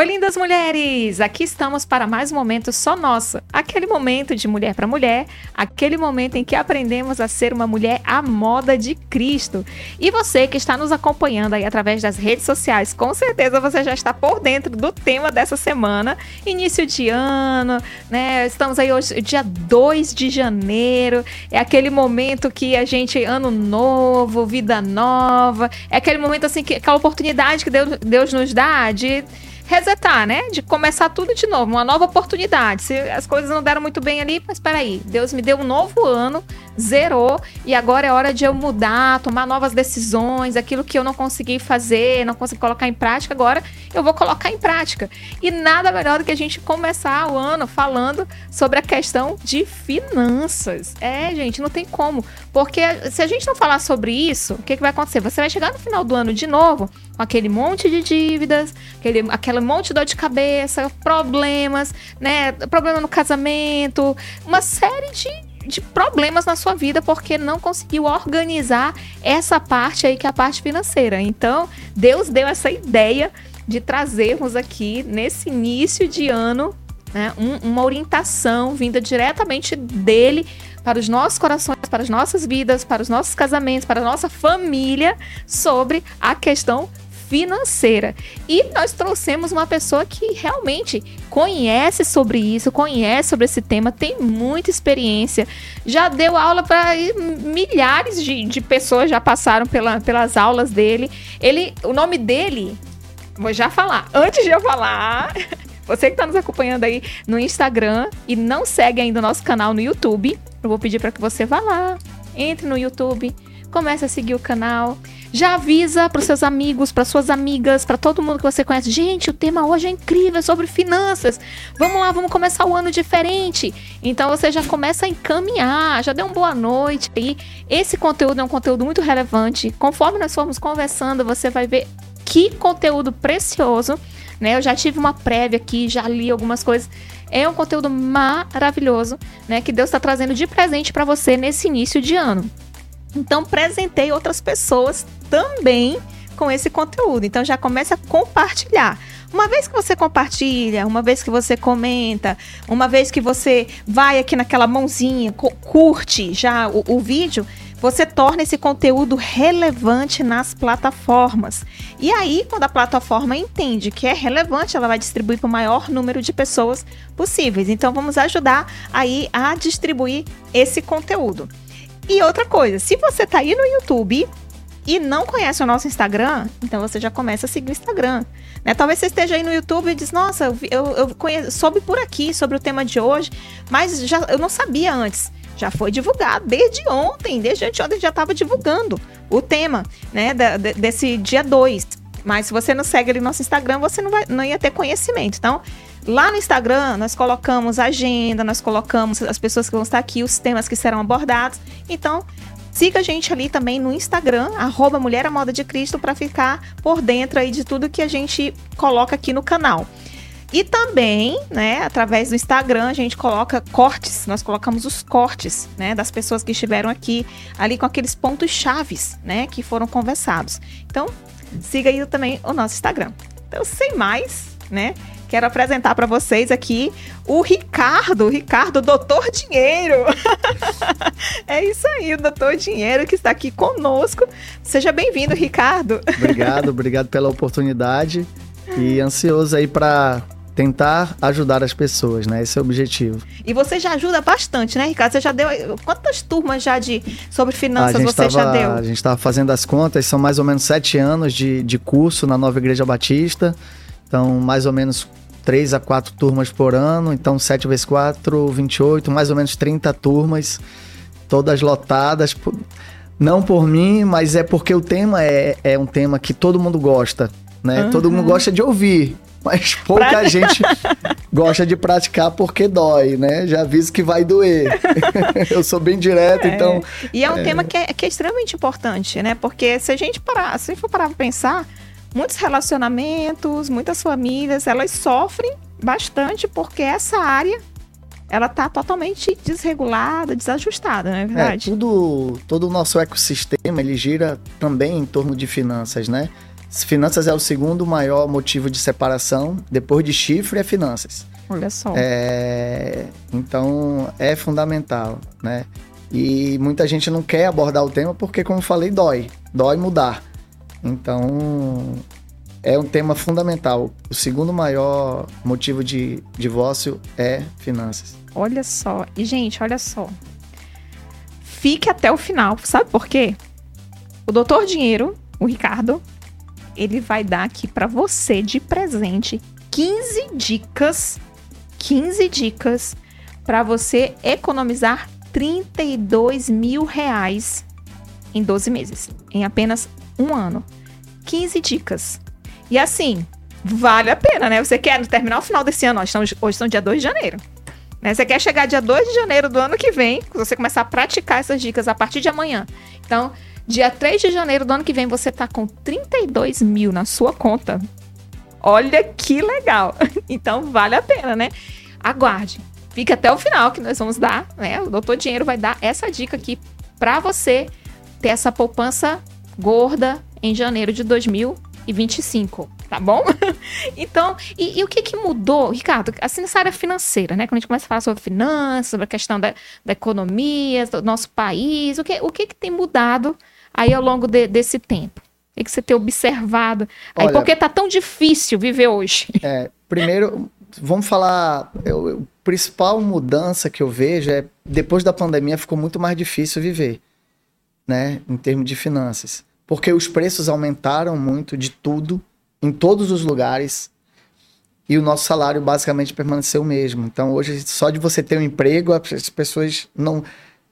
Oi, lindas mulheres! Aqui estamos para mais um momento só nosso. Aquele momento de mulher para mulher, aquele momento em que aprendemos a ser uma mulher à moda de Cristo. E você que está nos acompanhando aí através das redes sociais, com certeza você já está por dentro do tema dessa semana. Início de ano, né? Estamos aí hoje, dia 2 de janeiro. É aquele momento que a gente, ano novo, vida nova. É aquele momento assim, que aquela oportunidade que Deus, Deus nos dá de resetar, né? De começar tudo de novo, uma nova oportunidade. Se as coisas não deram muito bem ali, mas peraí, Deus me deu um novo ano, zerou, e agora é hora de eu mudar, tomar novas decisões, aquilo que eu não consegui fazer, não consegui colocar em prática, agora eu vou colocar em prática. E nada melhor do que a gente começar o ano falando sobre a questão de finanças. É, gente, não tem como. Porque se a gente não falar sobre isso, o que, que vai acontecer? Você vai chegar no final do ano de novo com aquele monte de dívidas, aquele, aquele monte de dor de cabeça, problemas, né? Problema no casamento, uma série de de problemas na sua vida porque não conseguiu organizar essa parte aí que é a parte financeira. Então, Deus deu essa ideia de trazermos aqui nesse início de ano né, um, uma orientação vinda diretamente dele para os nossos corações, para as nossas vidas, para os nossos casamentos, para a nossa família sobre a questão financeira. E nós trouxemos uma pessoa que realmente conhece sobre isso, conhece sobre esse tema, tem muita experiência, já deu aula para milhares de, de pessoas já passaram pela, pelas aulas dele. Ele, o nome dele, vou já falar. Antes de eu falar, você que está nos acompanhando aí no Instagram e não segue ainda o nosso canal no YouTube, eu vou pedir para que você vá lá, entre no YouTube, comece a seguir o canal. Já avisa para os seus amigos, para suas amigas, para todo mundo que você conhece. Gente, o tema hoje é incrível, é sobre finanças. Vamos lá, vamos começar o ano diferente. Então você já começa a encaminhar, já deu uma boa noite aí. Esse conteúdo é um conteúdo muito relevante. Conforme nós formos conversando, você vai ver que conteúdo precioso. Né? Eu já tive uma prévia aqui, já li algumas coisas. É um conteúdo maravilhoso, né? Que Deus está trazendo de presente para você nesse início de ano. Então, presentei outras pessoas também com esse conteúdo. Então, já começa a compartilhar. Uma vez que você compartilha, uma vez que você comenta, uma vez que você vai aqui naquela mãozinha, curte já o, o vídeo, você torna esse conteúdo relevante nas plataformas. E aí, quando a plataforma entende que é relevante, ela vai distribuir para o maior número de pessoas possíveis. Então, vamos ajudar aí a distribuir esse conteúdo. E outra coisa, se você tá aí no YouTube e não conhece o nosso Instagram, então você já começa a seguir o Instagram. Né? Talvez você esteja aí no YouTube e diz, nossa, eu, eu, conheço, soube por aqui sobre o tema de hoje, mas já, eu não sabia antes. Já foi divulgado desde ontem, desde ontem já estava divulgando o tema, né, da, desse dia 2. Mas se você não segue ali no nosso Instagram, você não, vai, não ia ter conhecimento. Então, Lá no Instagram, nós colocamos a agenda, nós colocamos as pessoas que vão estar aqui, os temas que serão abordados. Então, siga a gente ali também no Instagram, arroba Mulher à Moda de Cristo, para ficar por dentro aí de tudo que a gente coloca aqui no canal. E também, né, através do Instagram, a gente coloca cortes, nós colocamos os cortes, né, das pessoas que estiveram aqui, ali com aqueles pontos chaves, né, que foram conversados. Então, siga aí também o nosso Instagram. Então, sem mais, né, Quero apresentar para vocês aqui o Ricardo, Ricardo Doutor Dinheiro. é isso aí, o Doutor Dinheiro que está aqui conosco. Seja bem-vindo, Ricardo. Obrigado, obrigado pela oportunidade e ansioso aí para tentar ajudar as pessoas, né? Esse é o objetivo. E você já ajuda bastante, né, Ricardo? Você já deu quantas turmas já de sobre finanças você tava, já deu? A gente estava fazendo as contas, são mais ou menos sete anos de, de curso na Nova Igreja Batista. Então, mais ou menos três a quatro turmas por ano, então 7 vezes 4, 28, mais ou menos 30 turmas, todas lotadas. Não por mim, mas é porque o tema é, é um tema que todo mundo gosta, né? Uhum. Todo mundo gosta de ouvir, mas pouca pra... gente gosta de praticar porque dói, né? Já aviso que vai doer. Eu sou bem direto, é. então. E é um é... tema que é, que é, extremamente importante, né? Porque se a gente parar, se for parar pra pensar, muitos relacionamentos, muitas famílias, elas sofrem bastante porque essa área ela está totalmente desregulada, desajustada, não é verdade? É, tudo, todo o nosso ecossistema ele gira também em torno de finanças, né? Finanças é o segundo maior motivo de separação. Depois de chifre, é finanças. Olha só. É, então, é fundamental, né? E muita gente não quer abordar o tema porque, como eu falei, dói. Dói mudar. Então, é um tema fundamental. O segundo maior motivo de divórcio é finanças. Olha só. E, gente, olha só. Fique até o final. Sabe por quê? O doutor Dinheiro, o Ricardo, ele vai dar aqui para você de presente 15 dicas, 15 dicas para você economizar 32 mil reais em 12 meses, em apenas um ano. 15 dicas. E assim, vale a pena, né? Você quer terminar o final desse ano, nós estamos, hoje estamos dia 2 de janeiro. Né? Você quer chegar dia 2 de janeiro do ano que vem, você começar a praticar essas dicas a partir de amanhã. Então, dia 3 de janeiro do ano que vem, você tá com 32 mil na sua conta. Olha que legal! Então, vale a pena, né? Aguarde. Fique até o final que nós vamos dar, né? O Doutor Dinheiro vai dar essa dica aqui para você ter essa poupança gorda em janeiro de 2025 tá bom? então, e, e, o que que mudou, Ricardo? Assim, nessa área financeira, né? Quando a gente começa a falar sobre finanças, sobre a questão da, da economia, do nosso país, o que, o que que tem mudado aí ao longo de, desse tempo? O que, que você tem observado? Olha, por que tá tão difícil viver hoje? É, primeiro, vamos falar, eu, a principal mudança que eu vejo é, depois da pandemia ficou muito mais difícil viver, né? Em termos de finanças. Porque os preços aumentaram muito de tudo, em todos os lugares e o nosso salário basicamente permaneceu o mesmo. Então, hoje, só de você ter um emprego, as pessoas não.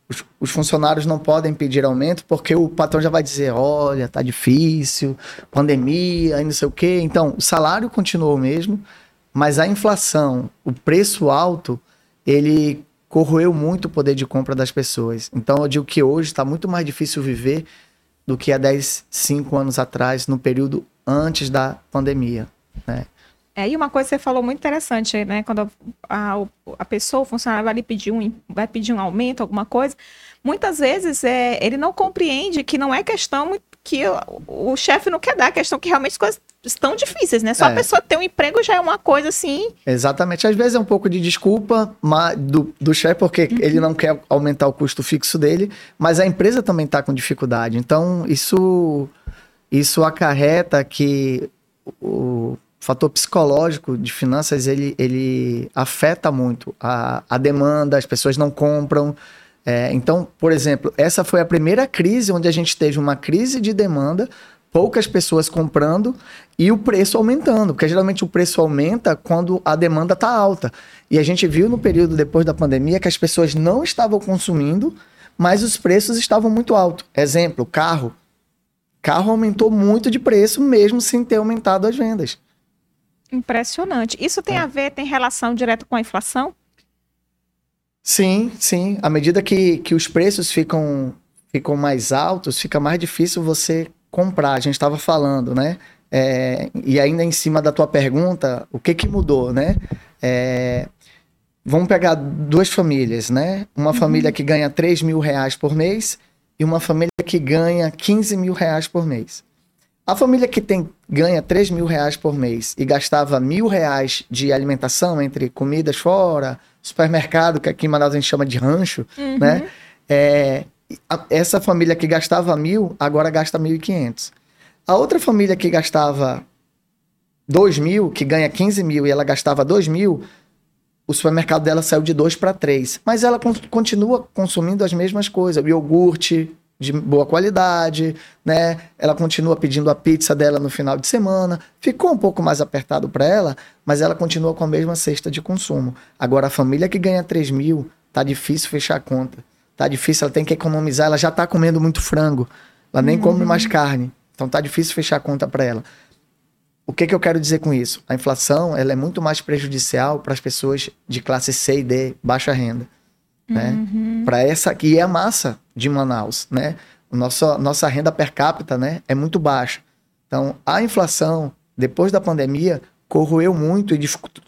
Os, os, funcionários não podem pedir aumento porque o patrão já vai dizer: olha, tá difícil, pandemia, e não sei o quê. Então, o salário continuou o mesmo, mas a inflação, o preço alto, ele corroeu muito o poder de compra das pessoas. Então, eu digo que hoje está muito mais difícil viver do que há 10, 5 anos atrás, no período antes da pandemia, né? É, e uma coisa que você falou muito interessante, né? Quando a, a, pessoa, o funcionário vai pedir um, vai pedir um aumento, alguma coisa, muitas vezes é, ele não compreende que não é questão que o, o chefe não quer dar, é questão que realmente as coisas estão difíceis, né? Só é. a pessoa ter um emprego já é uma coisa assim. Exatamente. Às vezes é um pouco de desculpa do, do chefe, porque uhum. ele não quer aumentar o custo fixo dele, mas a empresa também está com dificuldade. Então, isso isso acarreta que o fator psicológico de finanças ele, ele afeta muito a, a demanda, as pessoas não compram. É, então, por exemplo, essa foi a primeira crise onde a gente teve uma crise de demanda, poucas pessoas comprando e o preço aumentando, porque geralmente o preço aumenta quando a demanda está alta. E a gente viu no período depois da pandemia que as pessoas não estavam consumindo, mas os preços estavam muito altos. Exemplo, carro carro aumentou muito de preço, mesmo sem ter aumentado as vendas. Impressionante. Isso tem é. a ver, tem relação direta com a inflação? Sim, sim. À medida que, que os preços ficam, ficam mais altos, fica mais difícil você comprar. A gente estava falando, né? É, e ainda em cima da tua pergunta, o que que mudou, né? É, vamos pegar duas famílias, né? Uma uhum. família que ganha 3 mil reais por mês e uma família que ganha 15 mil reais por mês. A família que tem, ganha 3 mil reais por mês e gastava mil reais de alimentação entre comidas fora, supermercado, que aqui em Manaus a gente chama de rancho, uhum. né? É, essa família que gastava mil, agora gasta mil e quinhentos. A outra família que gastava dois mil, que ganha 15 mil e ela gastava dois mil, o supermercado dela saiu de 2 para 3. Mas ela continua consumindo as mesmas coisas, iogurte de boa qualidade, né? Ela continua pedindo a pizza dela no final de semana. Ficou um pouco mais apertado para ela, mas ela continua com a mesma cesta de consumo. Agora, a família que ganha 3 mil, tá difícil fechar a conta. Tá difícil, ela tem que economizar. Ela já tá comendo muito frango. Ela nem uhum. come mais carne. Então tá difícil fechar a conta para ela. O que, que eu quero dizer com isso? A inflação ela é muito mais prejudicial para as pessoas de classe C e D, baixa renda. Né? Uhum. Para essa aqui é a massa de Manaus. Né? Nossa, nossa renda per capita né, é muito baixa. Então, a inflação, depois da pandemia, corroeu muito e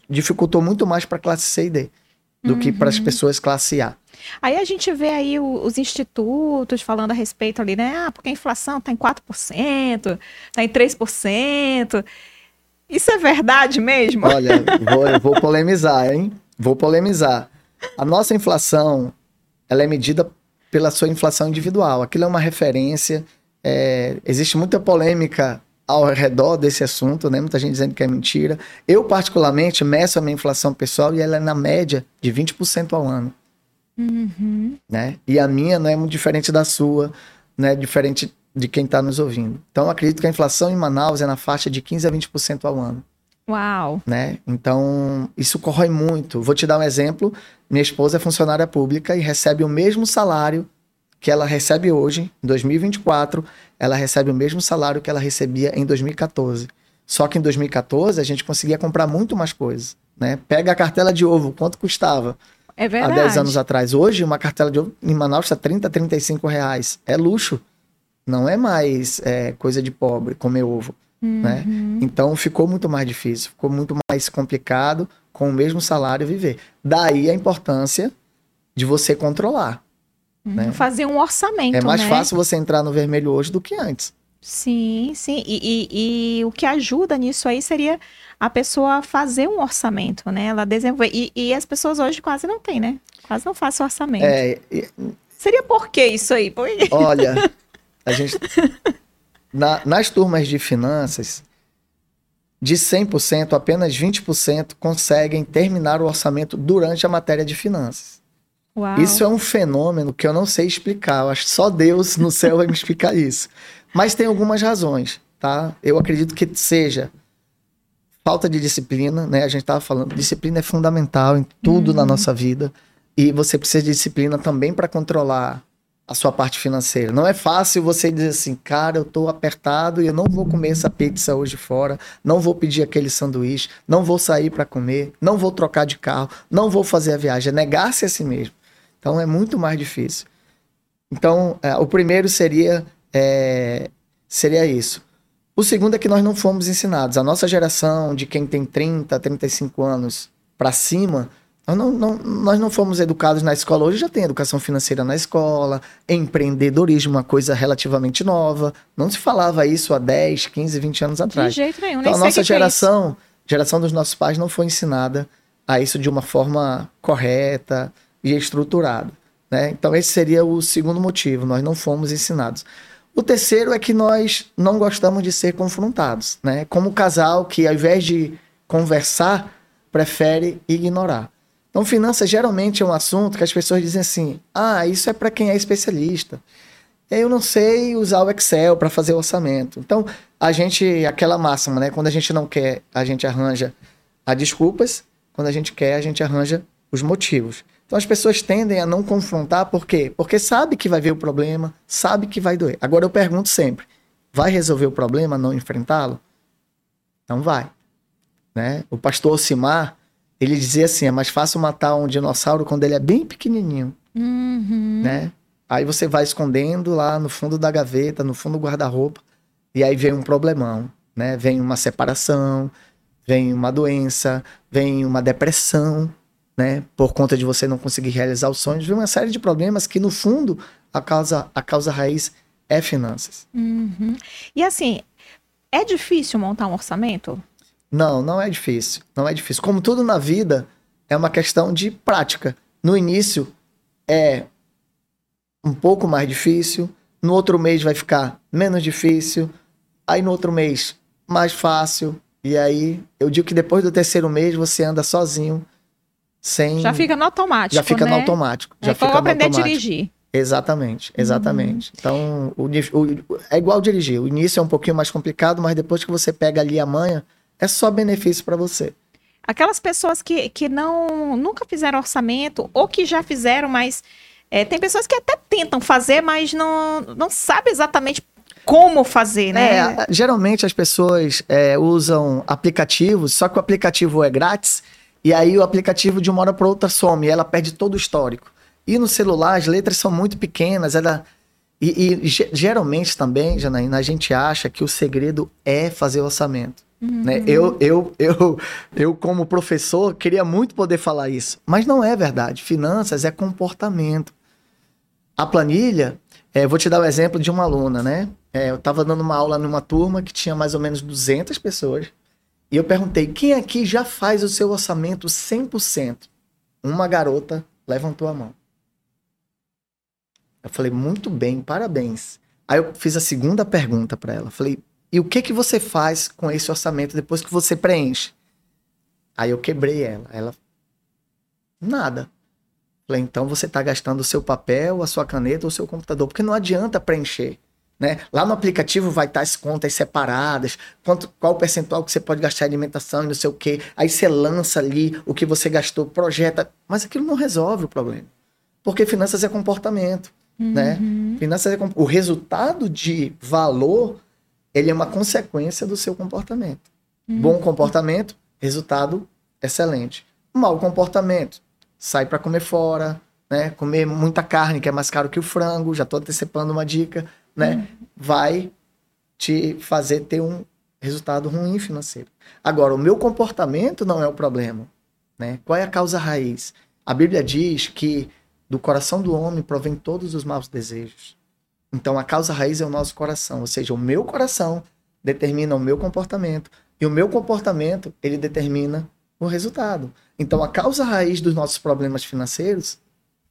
dificultou muito mais para a classe C e D. do que para as pessoas classe A. Aí a gente vê aí o- os institutos falando a respeito ali, né? Ah, porque a inflação está em 4%, está em 3%. Isso é verdade mesmo? Olha, vou, eu vou polemizar, hein? Vou polemizar. A nossa inflação, ela é medida pela sua inflação individual. Aquilo é uma referência. é, existe muita polêmica ao redor desse assunto, né? Muita gente dizendo que é mentira. Eu, particularmente, meço a minha inflação pessoal e ela é na média de 20% ao ano. Uhum. né? E a minha não é muito diferente da sua, né? Diferente de quem está nos ouvindo. Então, eu acredito que a inflação em Manaus é na faixa de 15 a 20% ao ano, Uau. né? Então, isso corrói muito. Vou te dar um exemplo. Minha esposa é funcionária pública e recebe o mesmo salário que ela recebe hoje, em 2024, ela recebe o mesmo salário que ela recebia em 2014. Só que em 2014 a gente conseguia comprar muito mais coisas, né? Pega a cartela de ovo, quanto custava? É há verdade. 10 anos atrás. Hoje, uma cartela de ovo em Manaus está 30, 35 reais. É luxo. Não é mais é, coisa de pobre comer ovo. Né? Uhum. Então ficou muito mais difícil, ficou muito mais complicado com o mesmo salário viver. Daí a importância de você controlar. né? Fazer um orçamento, É mais né? fácil você entrar no vermelho hoje do que antes. Sim, sim. E, e- e o que ajuda nisso aí seria a pessoa fazer um orçamento, né? Ela desenvolver. E, e as pessoas hoje quase não têm, né? Quase não fazem orçamento. É, e- Seria por que isso aí? Por- olha, a gente. na- nas turmas de finanças, de 100%, apenas 20% conseguem terminar o orçamento durante a matéria de finanças. Uau. Isso é um fenômeno que eu não sei explicar. Eu acho que só Deus no céu vai me explicar isso. Mas tem algumas razões, tá? Eu acredito que seja falta de disciplina, né? A gente estava falando, disciplina é fundamental em tudo na nossa vida. E você precisa de disciplina também para controlar a sua parte financeira. Não é fácil você dizer assim, cara, eu tô apertado e eu não vou comer essa pizza hoje fora, não vou pedir aquele sanduíche, não vou sair para comer, não vou trocar de carro, não vou fazer a viagem. É negar-se a si mesmo. Então é muito mais difícil. Então, é, o primeiro seria, é, seria isso. O segundo é que nós não fomos ensinados. A nossa geração, de quem tem 30, 35 anos para cima, nós não, não- nós não fomos educados na escola. Hoje já tem educação financeira na escola, empreendedorismo, uma coisa relativamente nova. Não se falava isso há 10, 15, 20 anos De atrás. jeito nenhum. Então a nossa é geração, geração dos nossos pais, não foi ensinada a isso de uma forma correta e estruturada. Né? Então esse seria o segundo motivo, nós não fomos ensinados. O terceiro é que nós não gostamos de ser confrontados, né? Como casal que ao invés de conversar, prefere ignorar. Então finanças geralmente é um assunto que as pessoas dizem assim: "Ah, isso é para quem é especialista". Eu não sei usar o Excel para fazer o orçamento. Então, a gente, aquela máxima, né? Quando a gente não quer, a gente arranja as desculpas. Quando a gente quer, a gente arranja os motivos. Então, as pessoas tendem a não confrontar, por quê? Porque sabe que vai ver o problema, sabe que vai doer. Agora, eu pergunto sempre: vai resolver o problema, não enfrentá-lo? Então, vai. Né? O pastor Osimar, ele dizia assim: é mais fácil matar um dinossauro quando ele é bem pequenininho Uhum. né? Aí você vai escondendo lá no fundo da gaveta, no fundo do guarda-roupa, e aí vem um problemão, né? Vem uma separação, vem uma doença, vem uma depressão, né? Por conta de você não conseguir realizar os sonhos, vem uma série de problemas que no fundo a causa a causa raiz é finanças. Uhum. E assim, é difícil montar um orçamento? Não, não é difícil, não é difícil. Como tudo na vida, é uma questão de prática. No início é um pouco mais difícil, no outro mês vai ficar menos difícil, aí no outro mês mais fácil, e aí eu digo que depois do terceiro mês você anda sozinho, sem Já fica no automático, já fica né? no automático, já é fica aprender automático. a dirigir. Exatamente, exatamente. Então, o, o- é igual dirigir. O início é um pouquinho mais complicado, mas depois que você pega ali a manha, é só benefício para você. Aquelas pessoas que, que não nunca fizeram orçamento ou que já fizeram, mas é, tem pessoas que até tentam fazer, mas não, não sabem exatamente como fazer, né? É, geralmente as pessoas é, usam aplicativos, só que o aplicativo é grátis, e aí o aplicativo de uma hora para outra some, e ela perde todo o histórico. E no celular as letras são muito pequenas, ela. E, e ge- geralmente também, Janaína, a gente acha que o segredo é fazer orçamento. Uhum. Né? Eu, eu, eu, eu, como professor, queria muito poder falar isso, mas não é verdade. Finanças é comportamento. A planilha, é, vou te dar o um exemplo de uma aluna, né? É, eu estava dando uma aula numa turma que tinha mais ou menos 200 pessoas. E eu perguntei: quem aqui já faz o seu orçamento 100%? Uma garota levantou a mão. Eu falei: muito bem, parabéns. Aí eu fiz a segunda pergunta para ela. Falei: e o que que você faz com esse orçamento depois que você preenche? Aí eu quebrei ela. Ela: nada. Falei: então você está gastando o seu papel, a sua caneta ou o seu computador, porque não adianta preencher. Né? Lá no aplicativo vai estar as contas separadas, quanto, qual o percentual que você pode gastar em alimentação e não sei o quê. Aí você lança ali o que você gastou, projeta. Mas aquilo não resolve o problema. Porque finanças é comportamento. Né? Uhum. Né? Finanças é, o resultado de valor ele é uma consequência do seu comportamento. Uhum. Bom comportamento, resultado excelente. Mau comportamento, sai para comer fora, né? Comer muita carne, que é mais caro que o frango, já estou antecipando uma dica né, uhum. vai te fazer ter um resultado ruim financeiro. Agora, o meu comportamento não é o problema, né? Qual é a causa raiz? A Bíblia diz que do coração do homem provém todos os maus desejos. Então, a causa raiz é o nosso coração, ou seja, o meu coração determina o meu comportamento e o meu comportamento ele determina o resultado. Então, a causa raiz dos nossos problemas financeiros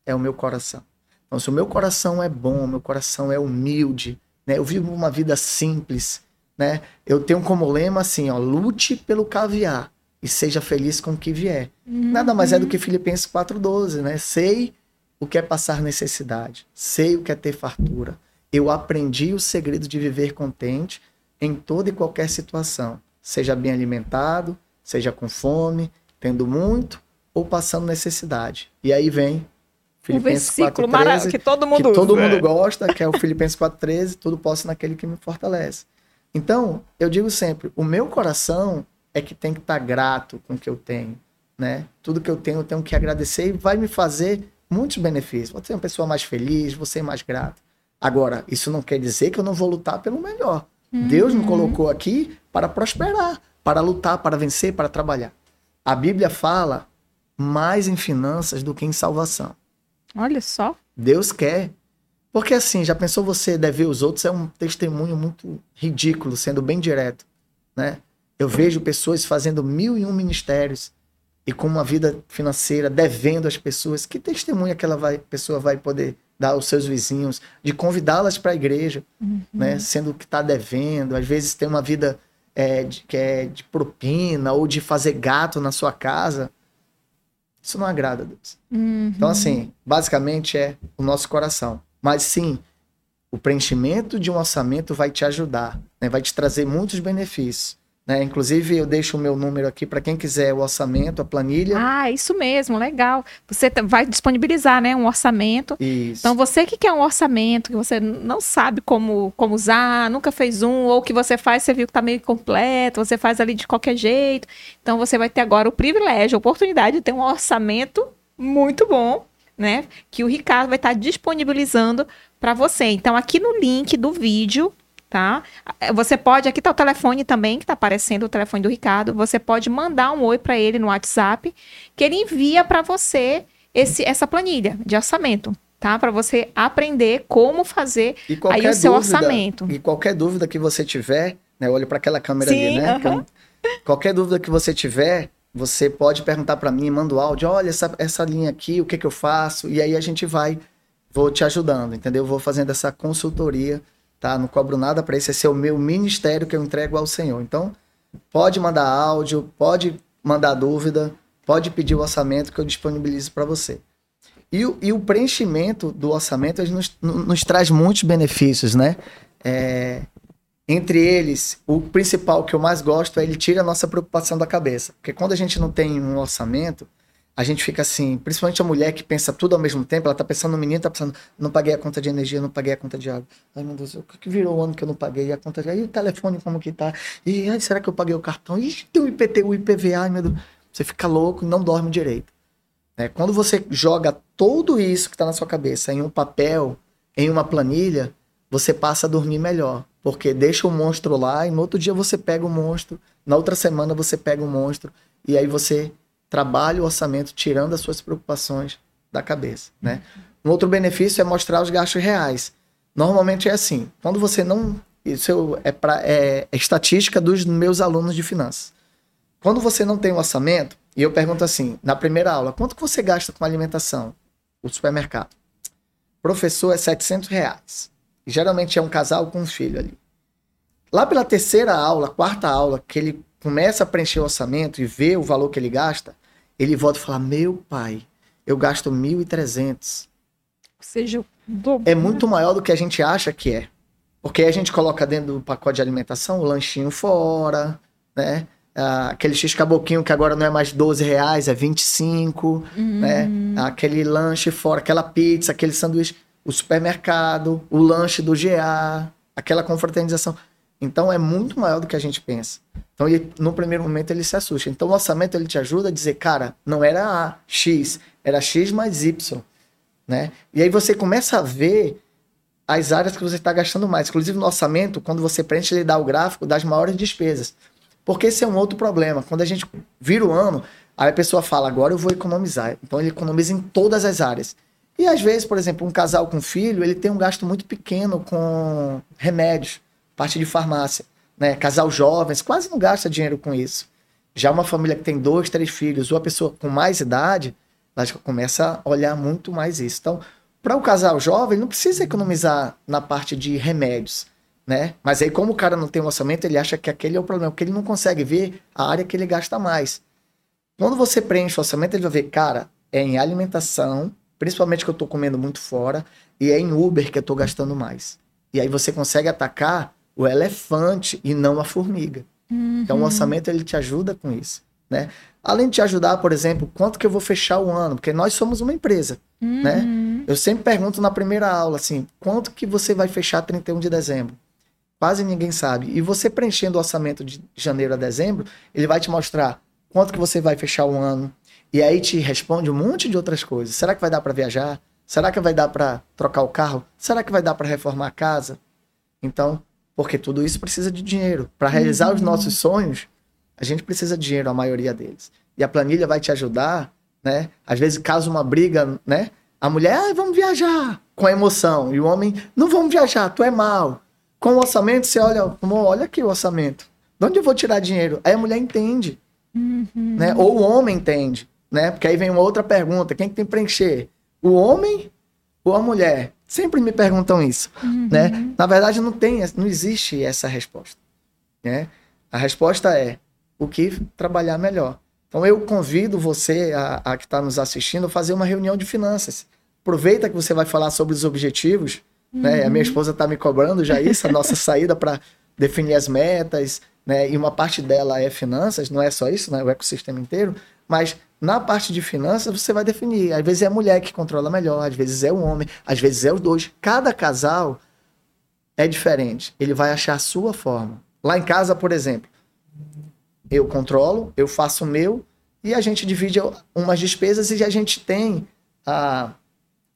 é o meu coração. Então, se o meu coração é bom, meu coração é humilde, né? Eu vivo uma vida simples, né? Eu tenho como lema assim, ó, lute pelo caviar e seja feliz com o que vier. Uhum. Nada mais é do que Filipenses 4:12, né? Sei o que é passar necessidade, sei o que é ter fartura. Eu aprendi o segredo de viver contente em toda e qualquer situação, seja bem alimentado, seja com fome, tendo muito ou passando necessidade. E aí vem Filipenses um versículo 4, que todo mundo que todo mundo gosta, que é o Filipenses 4:13, tudo posso naquele que me fortalece. Então, eu digo sempre, o meu coração é que tem que estar tá grato com o que eu tenho, né? Tudo que eu tenho, eu tenho que agradecer e vai me fazer muitos benefícios. Vou ser uma pessoa mais feliz, vou ser mais grato. Agora, isso não quer dizer que eu não vou lutar pelo melhor. Uhum. Deus me colocou aqui para prosperar, para lutar, para vencer, para trabalhar. A Bíblia fala mais em finanças do que em salvação. Olha só. Deus quer. Porque assim, já pensou você dever os outros? É um testemunho muito ridículo, sendo bem direto, né? Eu vejo pessoas fazendo mil e um ministérios e com uma vida financeira devendo às pessoas. Que testemunho aquela vai, pessoa vai poder dar aos seus vizinhos, de convidá-las para a igreja, uhum. né? Sendo que está devendo, às vezes tem uma vida é, de, que é de propina ou de fazer gato na sua casa. Isso não agrada a Deus. Uhum. Então, assim, basicamente é o nosso coração. Mas sim, o preenchimento de um orçamento vai te ajudar, né? vai te trazer muitos benefícios. Né? Inclusive, eu deixo o meu número aqui para quem quiser o orçamento, a planilha. Ah, isso mesmo, legal. Você vai disponibilizar né, um orçamento. Isso. Então, você que quer um orçamento, que você não sabe como, como usar, nunca fez um, ou que você faz, você viu que está meio completo, você faz ali de qualquer jeito. Então, você vai ter agora o privilégio, a oportunidade de ter um orçamento muito bom, né? Que o Ricardo vai estar tá disponibilizando para você. Então, aqui no link do vídeo, tá? Você pode, aqui tá o telefone também, que tá aparecendo o telefone do Ricardo. Você pode mandar um oi para ele no WhatsApp, que ele envia para você esse, essa planilha de orçamento, tá? Para você aprender como fazer aí o seu dúvida, orçamento. E qualquer dúvida que você tiver, né? Olha para aquela câmera Sim, ali, né? Uh -huh. Qualquer dúvida que você tiver, você pode perguntar para mim, manda o áudio, olha essa, essa linha aqui, o que que eu faço? E aí a gente vai, vou te ajudando, entendeu? Vou fazendo essa consultoria tá? Não cobro nada para isso, esse é o meu ministério que eu entrego ao Senhor. Então, pode mandar áudio, pode mandar dúvida, pode pedir o orçamento que eu disponibilizo para você. E, e, o preenchimento do orçamento nos, nos traz muitos benefícios, né? É, entre eles, o principal que eu mais gosto é ele tira a nossa preocupação da cabeça. Porque quando a gente não tem um orçamento, a gente fica assim, principalmente a mulher que pensa tudo ao mesmo tempo, ela tá pensando no menino, tá pensando, não paguei a conta de energia, não paguei a conta de água. Ai, meu Deus, o que virou o ano que eu não paguei a conta de? E o telefone como que tá? E ai, será que eu paguei o cartão? Ih, tem o IPTU, IPVA, ai, meu Deus. Você fica louco e não dorme direito. É, quando você joga tudo isso que tá na sua cabeça em um papel, em uma planilha, você passa a dormir melhor. Porque deixa o monstro lá e no outro dia você pega o monstro Na outra semana você pega um monstro e aí você trabalha o orçamento tirando as suas preocupações da cabeça, né? Um outro benefício é mostrar os gastos reais. Normalmente é assim, quando você não... Isso é, pra, é, é estatística dos meus alunos de finanças. Quando você não tem um orçamento, e eu pergunto assim, na primeira aula, quanto que você gasta com alimentação? O supermercado. Professor é 700 reais. geralmente é um casal com um filho ali. Lá pela terceira aula, quarta aula, que ele começa a preencher o orçamento e vê o valor que ele gasta, ele volta e fala: Meu pai, eu gasto 1.300. Ou seja, é muito maior do que a gente acha que é. Porque a gente coloca dentro do pacote de alimentação o lanchinho fora, né? Ah, aquele X caboquinho que agora não é mais 12 reais, é 25, uhum. né? Aquele lanche fora, aquela pizza, aquele sanduíche, o supermercado, o lanche do GA, aquela confraternização. Então é muito maior do que a gente pensa. Então ele, no primeiro momento ele se assusta. Então o orçamento ele te ajuda a dizer, cara, não era A, X, era X mais Y, né? E aí você começa a ver as áreas que você está gastando mais. Inclusive no orçamento, quando você preenche, ele dá o gráfico das maiores despesas. Porque esse é um outro problema. Quando a gente vira o ano, aí a pessoa fala, agora eu vou economizar. Então ele economiza em todas as áreas. E às vezes, por exemplo, um casal com filho, ele tem um gasto muito pequeno com remédios parte de farmácia. Né? Casal jovens quase não gasta dinheiro com isso. Já uma família que tem dois, três filhos, ou a pessoa com mais idade, ela já começa a olhar muito mais isso. Então, para o casal jovem, não precisa economizar na parte de remédios. Né? Mas aí, como o cara não tem um orçamento, ele acha que aquele é o problema, porque ele não consegue ver a área que ele gasta mais. Quando você preenche o orçamento, ele vai ver, cara, é em alimentação, principalmente que eu estou comendo muito fora, e é em Uber que eu estou gastando mais. E aí você consegue atacar o elefante e não a formiga. Uhum. Então o orçamento ele te ajuda com isso, né? Além de te ajudar, por exemplo, quanto que eu vou fechar o ano, porque nós somos uma empresa, uhum. né? Eu sempre pergunto na primeira aula assim, quanto que você vai fechar 31 de dezembro? Quase ninguém sabe. E você preenchendo o orçamento de janeiro a dezembro, ele vai te mostrar quanto que você vai fechar o ano. E aí te responde um monte de outras coisas. Será que vai dar para viajar? Será que vai dar para trocar o carro? Será que vai dar para reformar a casa? Então, porque tudo isso precisa de dinheiro. Para realizar uhum. os nossos sonhos, a gente precisa de dinheiro, a maioria deles. E a planilha vai te ajudar, né? Às vezes, caso uma briga, né? A mulher, ah, vamos viajar, com a emoção. E o homem, não vamos viajar, tu é mal. Com o orçamento, você olha, olha aqui o orçamento. De onde eu vou tirar dinheiro? Aí a mulher entende. Uhum. Né? Ou o homem entende. Né? Porque aí vem uma outra pergunta: quem que tem que preencher? O homem ou a mulher? Sempre me perguntam isso, uhum. né? Na verdade, não tem, não existe essa resposta, né? A resposta é o que trabalhar melhor. Então, eu convido você, a, a que está nos assistindo, a fazer uma reunião de finanças. Aproveita que você vai falar sobre os objetivos, uhum. né? A minha uhum. esposa está me cobrando já isso, a nossa saída para definir as metas, né? E uma parte dela é finanças, não é só isso, né? O ecossistema inteiro, mas na parte de finanças, você vai definir. Às vezes é a mulher que controla melhor, às vezes é o homem, às vezes é os dois. Cada casal é diferente. Ele vai achar a sua forma. Lá em casa, por exemplo, eu controlo, eu faço o meu e a gente divide umas despesas e a gente tem a,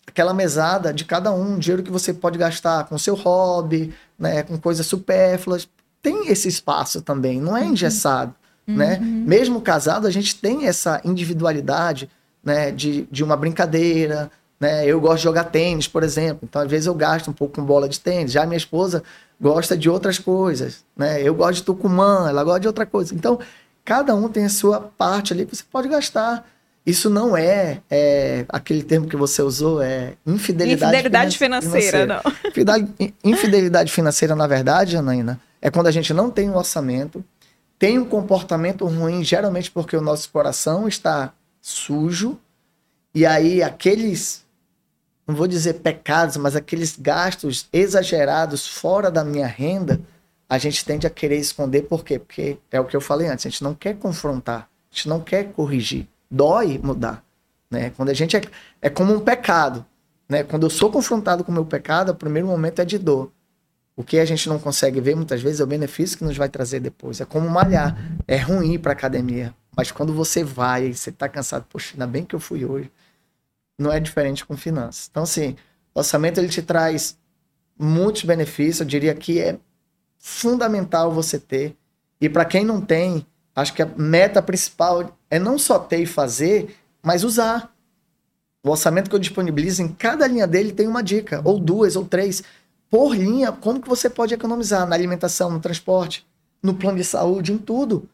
aquela mesada de cada um, dinheiro que você pode gastar com seu hobby, né, com coisas supérfluas. Tem esse espaço também, não é uhum. engessado. Né? Uhum. Né? Mesmo casado, a gente tem essa individualidade né? de, de uma brincadeira. Né? Eu gosto de jogar tênis, por exemplo. Então, às vezes, eu gasto um pouco com bola de tênis. Já minha esposa gosta de outras coisas. Né? Eu gosto de tucumã, ela gosta de outra coisa. Então, cada um tem a sua parte ali que você pode gastar. Isso não é, é, aquele termo que você usou, é infidelidade, infidelidade financeira, financeira. não. Infidelidade financeira, na verdade, Anaína, é quando a gente não tem um orçamento, tem um comportamento ruim, geralmente porque o nosso coração está sujo, e aí aqueles, não vou dizer pecados, mas aqueles gastos exagerados fora da minha renda, a gente tende a querer esconder, por quê? Porque é o que eu falei antes, a gente não quer confrontar, a gente não quer corrigir, dói mudar. Né? Quando a gente é, é como um pecado. Né? Quando eu sou confrontado com o meu pecado, o primeiro momento é de dor. O que a gente não consegue ver muitas vezes é o benefício que nos vai trazer depois. É como malhar. É ruim para academia, mas quando você vai e você está cansado, poxa, ainda bem que eu fui hoje. Não é diferente com finanças. Então, assim, o orçamento ele te traz muitos benefícios. Eu diria que é fundamental você ter. E para quem não tem, acho que a meta principal é não só ter e fazer, mas usar. O orçamento que eu disponibilizo, em cada linha dele tem uma dica, ou duas, ou três. Por linha, como que você pode economizar na alimentação, no transporte, no plano de saúde, em tudo.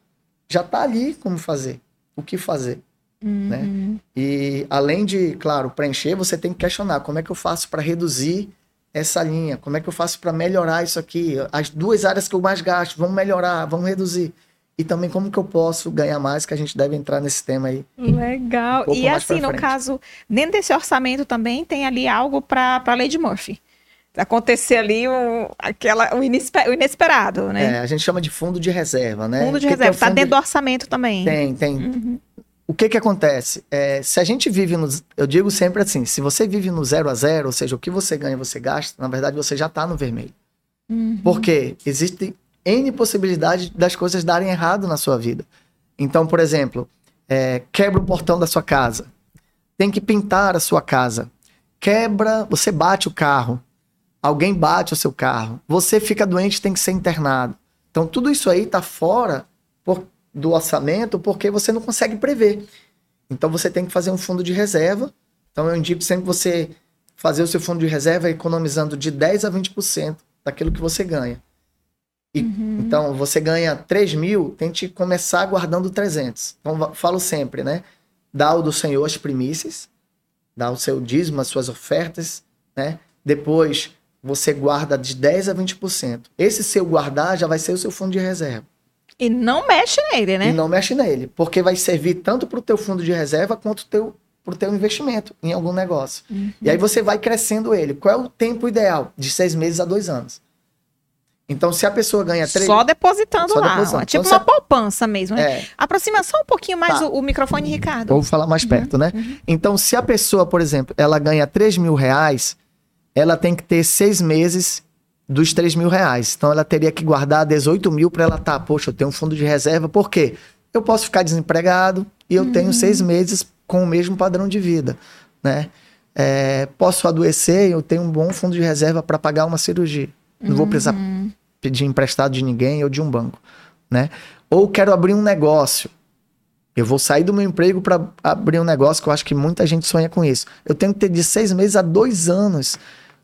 Já está ali como fazer, o que fazer. Né? Uhum. Né? E além de, claro, preencher, você tem que questionar como é que eu faço para reduzir essa linha, como é que eu faço para melhorar isso aqui. As duas áreas que eu mais gasto, vamos melhorar, vamos reduzir e também como que eu posso ganhar mais, que a gente deve entrar nesse tema aí. Legal. Um e assim, no caso, dentro desse orçamento também tem ali algo para a lei de Murphy. Acontecer ali o, aquela, o, inesperado, né? É, a gente chama de fundo de reserva, né? Fundo de que reserva, está é dentro de... do orçamento também. Tem, tem. Uhum. O que que acontece? É, se a gente vive no. Eu digo sempre assim: se você vive no zero a zero, ou seja, o que você ganha você gasta, na verdade você já está no vermelho. Uhum. Porque existe N possibilidades das coisas darem errado na sua vida. Então, por exemplo, é, quebra o portão da sua casa. Tem que pintar a sua casa. Quebra, você bate o carro. Alguém bate o seu carro. Você fica doente, tem que ser internado. Então, tudo isso aí está fora por, do orçamento porque você não consegue prever. Então, você tem que fazer um fundo de reserva. Então, eu indico sempre você fazer o seu fundo de reserva economizando de 10 a 20% daquilo que você ganha. E, uhum. Então, você ganha 3 mil, tente começar guardando 300. Então, falo sempre, né? Dá o do Senhor as primícias, dá o seu dízimo, as suas ofertas, né? Depois, você guarda de 10 a 20%. Esse seu guardar já vai ser o seu fundo de reserva. E não mexe nele, né? E não mexe nele, porque vai servir tanto para o teu fundo de reserva quanto teu, para o teu investimento em algum negócio. Uhum. E aí você vai crescendo ele. Qual é o tempo ideal? De seis meses a dois anos. Então, se a pessoa ganha três. Só depositando só lá. Depositando. Tipo então, uma a... poupança mesmo. Né? É. Aproxima só um pouquinho mais tá. o, o, microfone, Ricardo. Vou falar mais uhum. perto, né? Uhum. Então, se a pessoa, por exemplo, ela ganha 3 mil reais, ela tem que ter seis meses dos 3 mil reais. Então, ela teria que guardar 18 mil para ela estar. Tá, poxa, eu tenho um fundo de reserva. Por quê? Eu posso ficar desempregado e eu uhum. tenho seis meses com o mesmo padrão de vida, né? É, posso adoecer, eu tenho um bom fundo de reserva para pagar uma cirurgia. Não vou precisar uhum pedir emprestado de ninguém ou de um banco, né? Ou quero abrir um negócio. Eu vou sair do meu emprego para abrir um negócio que eu acho que muita gente sonha com isso. Eu tenho que ter de seis meses a dois anos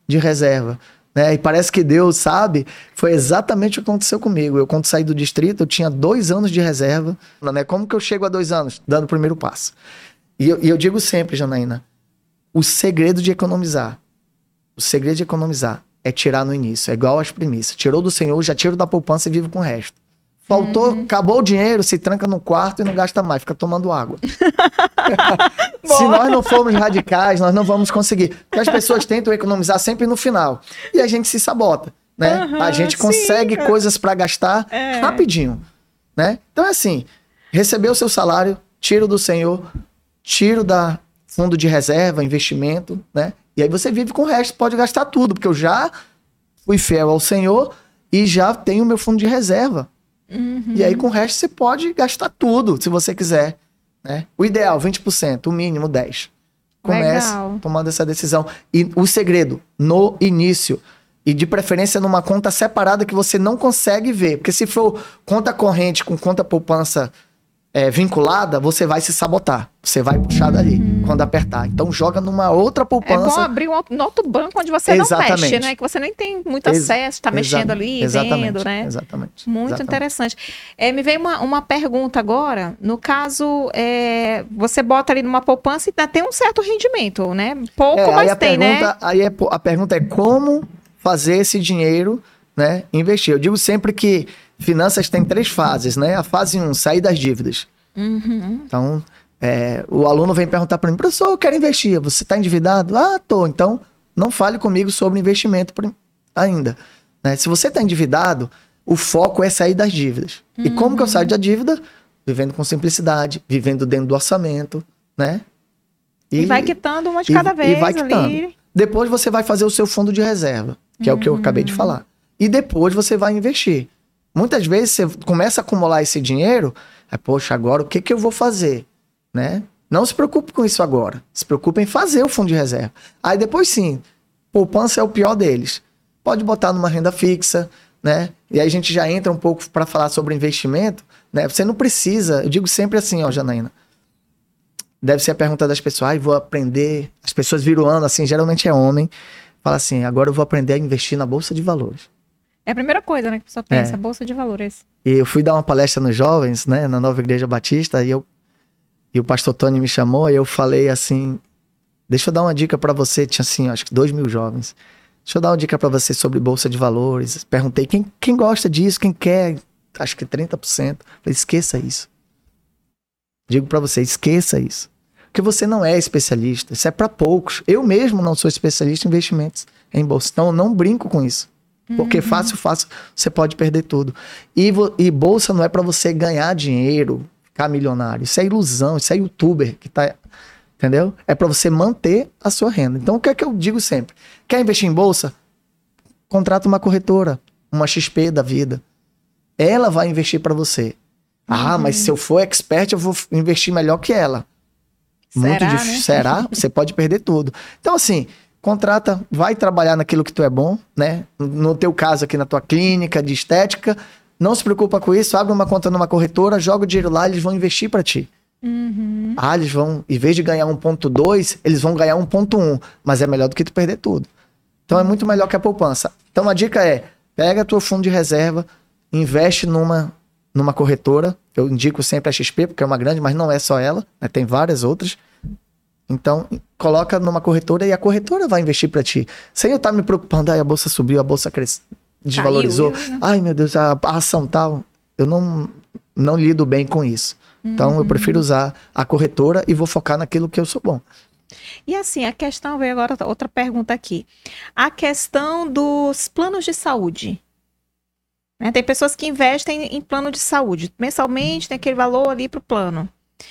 de reserva. Né? E parece que Deus sabe, foi exatamente o que aconteceu comigo. Eu, quando saí do distrito, eu tinha dois anos de reserva. Né? Como que eu chego a dois anos? Dando o primeiro passo. E eu, e eu digo sempre, Janaína, o segredo de economizar, o segredo de economizar é tirar no início. É igual às premissas. Tirou do Senhor, já tira da poupança e vive com o resto. Faltou, uhum. acabou o dinheiro, se tranca no quarto e não gasta mais, fica tomando água. se nós não formos radicais, nós não vamos conseguir. Porque as pessoas tentam economizar sempre no final. E a gente se sabota, né? Uhum, a gente consegue sim. coisas para gastar é. rapidinho, né? Então é assim, recebeu o seu salário, tiro do Senhor, tiro da fundo de reserva, investimento, né? E aí você vive com o resto, pode gastar tudo, porque eu já fui fiel ao Senhor e já tenho meu fundo de reserva. Uhum. E aí com o resto você pode gastar tudo, se você quiser. Né? O ideal, 20%, o mínimo 10%. Comece Legal. tomando essa decisão. E o segredo, no início, e de preferência numa conta separada que você não consegue ver. Porque se for conta corrente com conta poupança é, vinculada, você vai se sabotar. Você vai puxar dali uhum. quando apertar. Então joga numa outra poupança. É bom abrir um outro banco onde você Exatamente. não mexe, né? Que você nem tem muito Ex acesso, tá mexendo ali, Exatamente. vendo, né? Exatamente. Muito Exatamente. interessante. É, me veio uma, uma pergunta agora. No caso, é, você bota ali numa poupança e ainda tem um certo rendimento, né? Pouco, é, mas tem, né? pergunta, né? Aí é, a pergunta é como fazer esse dinheiro né, investir. Eu digo sempre que finanças tem três fases, né? A fase 1, um, sair das dívidas. Uhum. Então, é, o aluno vem perguntar para mim, professor, eu quero investir. Você está endividado? Ah, tô. Então, não fale comigo sobre investimento ainda. Né? Se você está endividado, o foco é sair das dívidas. Uhum. E como que eu saio da dívida? Vivendo com simplicidade, vivendo dentro do orçamento, né? E, e vai quitando uma de cada vez. E vai quitando. Ali. Depois você vai fazer o seu fundo de reserva, que uhum. é o que eu acabei de uhum. falar. E depois você vai investir. Muitas vezes você começa a acumular esse dinheiro, é, poxa, agora o que, que eu vou fazer? Né? Não se preocupe com isso agora. Se preocupe em fazer o fundo de reserva. Aí depois sim, poupança é o pior deles. Pode botar numa renda fixa, né? E aí a gente já entra um pouco para falar sobre investimento, né? Você não precisa, eu digo sempre assim, ó, Janaína. Deve ser a pergunta das pessoas, ah, vou aprender. As pessoas viram ano, assim, geralmente é homem. Fala assim, agora eu vou aprender a investir na Bolsa de Valores. É a primeira coisa, né, que a pessoa pensa, é. Bolsa de Valores. E eu fui dar uma palestra nos jovens, né, na Nova Igreja Batista, e, eu, e o pastor Tony me chamou, e eu falei assim, deixa eu dar uma dica para você, tinha assim, acho que dois mil jovens. Deixa eu dar uma dica para você sobre Bolsa de Valores. Perguntei quem, quem gosta disso, quem quer, acho que 30%. Falei, esqueça isso. Digo para você, esqueça isso. Porque você não é especialista. Isso é para poucos. Eu mesmo não sou especialista em investimentos em bolsa. Então, eu não brinco com isso. Porque uhum. fácil, fácil, você pode perder tudo. E, e bolsa não é para você ganhar dinheiro, ficar milionário. Isso é ilusão, isso é youtuber que tá. Entendeu? É para você manter a sua renda. Então, o que é que eu digo sempre? Quer investir em bolsa? Contrata uma corretora, uma XP da vida. Ela vai investir para você. Ah, mas se eu for expert, eu vou investir melhor que ela. Será, Muito difícil. Né? Será? Você pode perder tudo. Então, assim, contrata, vai trabalhar naquilo que tu é bom, né? No teu caso aqui na tua clínica de estética, não se preocupa com isso, abre uma conta numa corretora, joga o dinheiro lá, eles vão investir para ti. Uhum. Ah, eles vão, em vez de ganhar 1.2, eles vão ganhar 1.1, mas é melhor do que tu perder tudo. Então é muito melhor que a poupança. Então a dica é, pega teu fundo de reserva, investe numa numa corretora. Eu indico sempre a XP, porque é uma grande, mas não é só ela, né? tem várias outras. Então, coloca numa corretora e a corretora vai investir para ti. Sem eu estar tá me preocupando, ai, a bolsa subiu, a bolsa cresceu, desvalorizou. Caiu, né? Ai, meu Deus, a, a, ação tal. Eu não, não lido bem com isso. Então, uhum. eu prefiro usar a corretora e vou focar naquilo que eu sou bom. E assim, a questão, veio agora outra pergunta aqui. A questão dos planos de saúde. Né? Tem pessoas que investem em plano de saúde. Mensalmente tem aquele valor ali para o plano.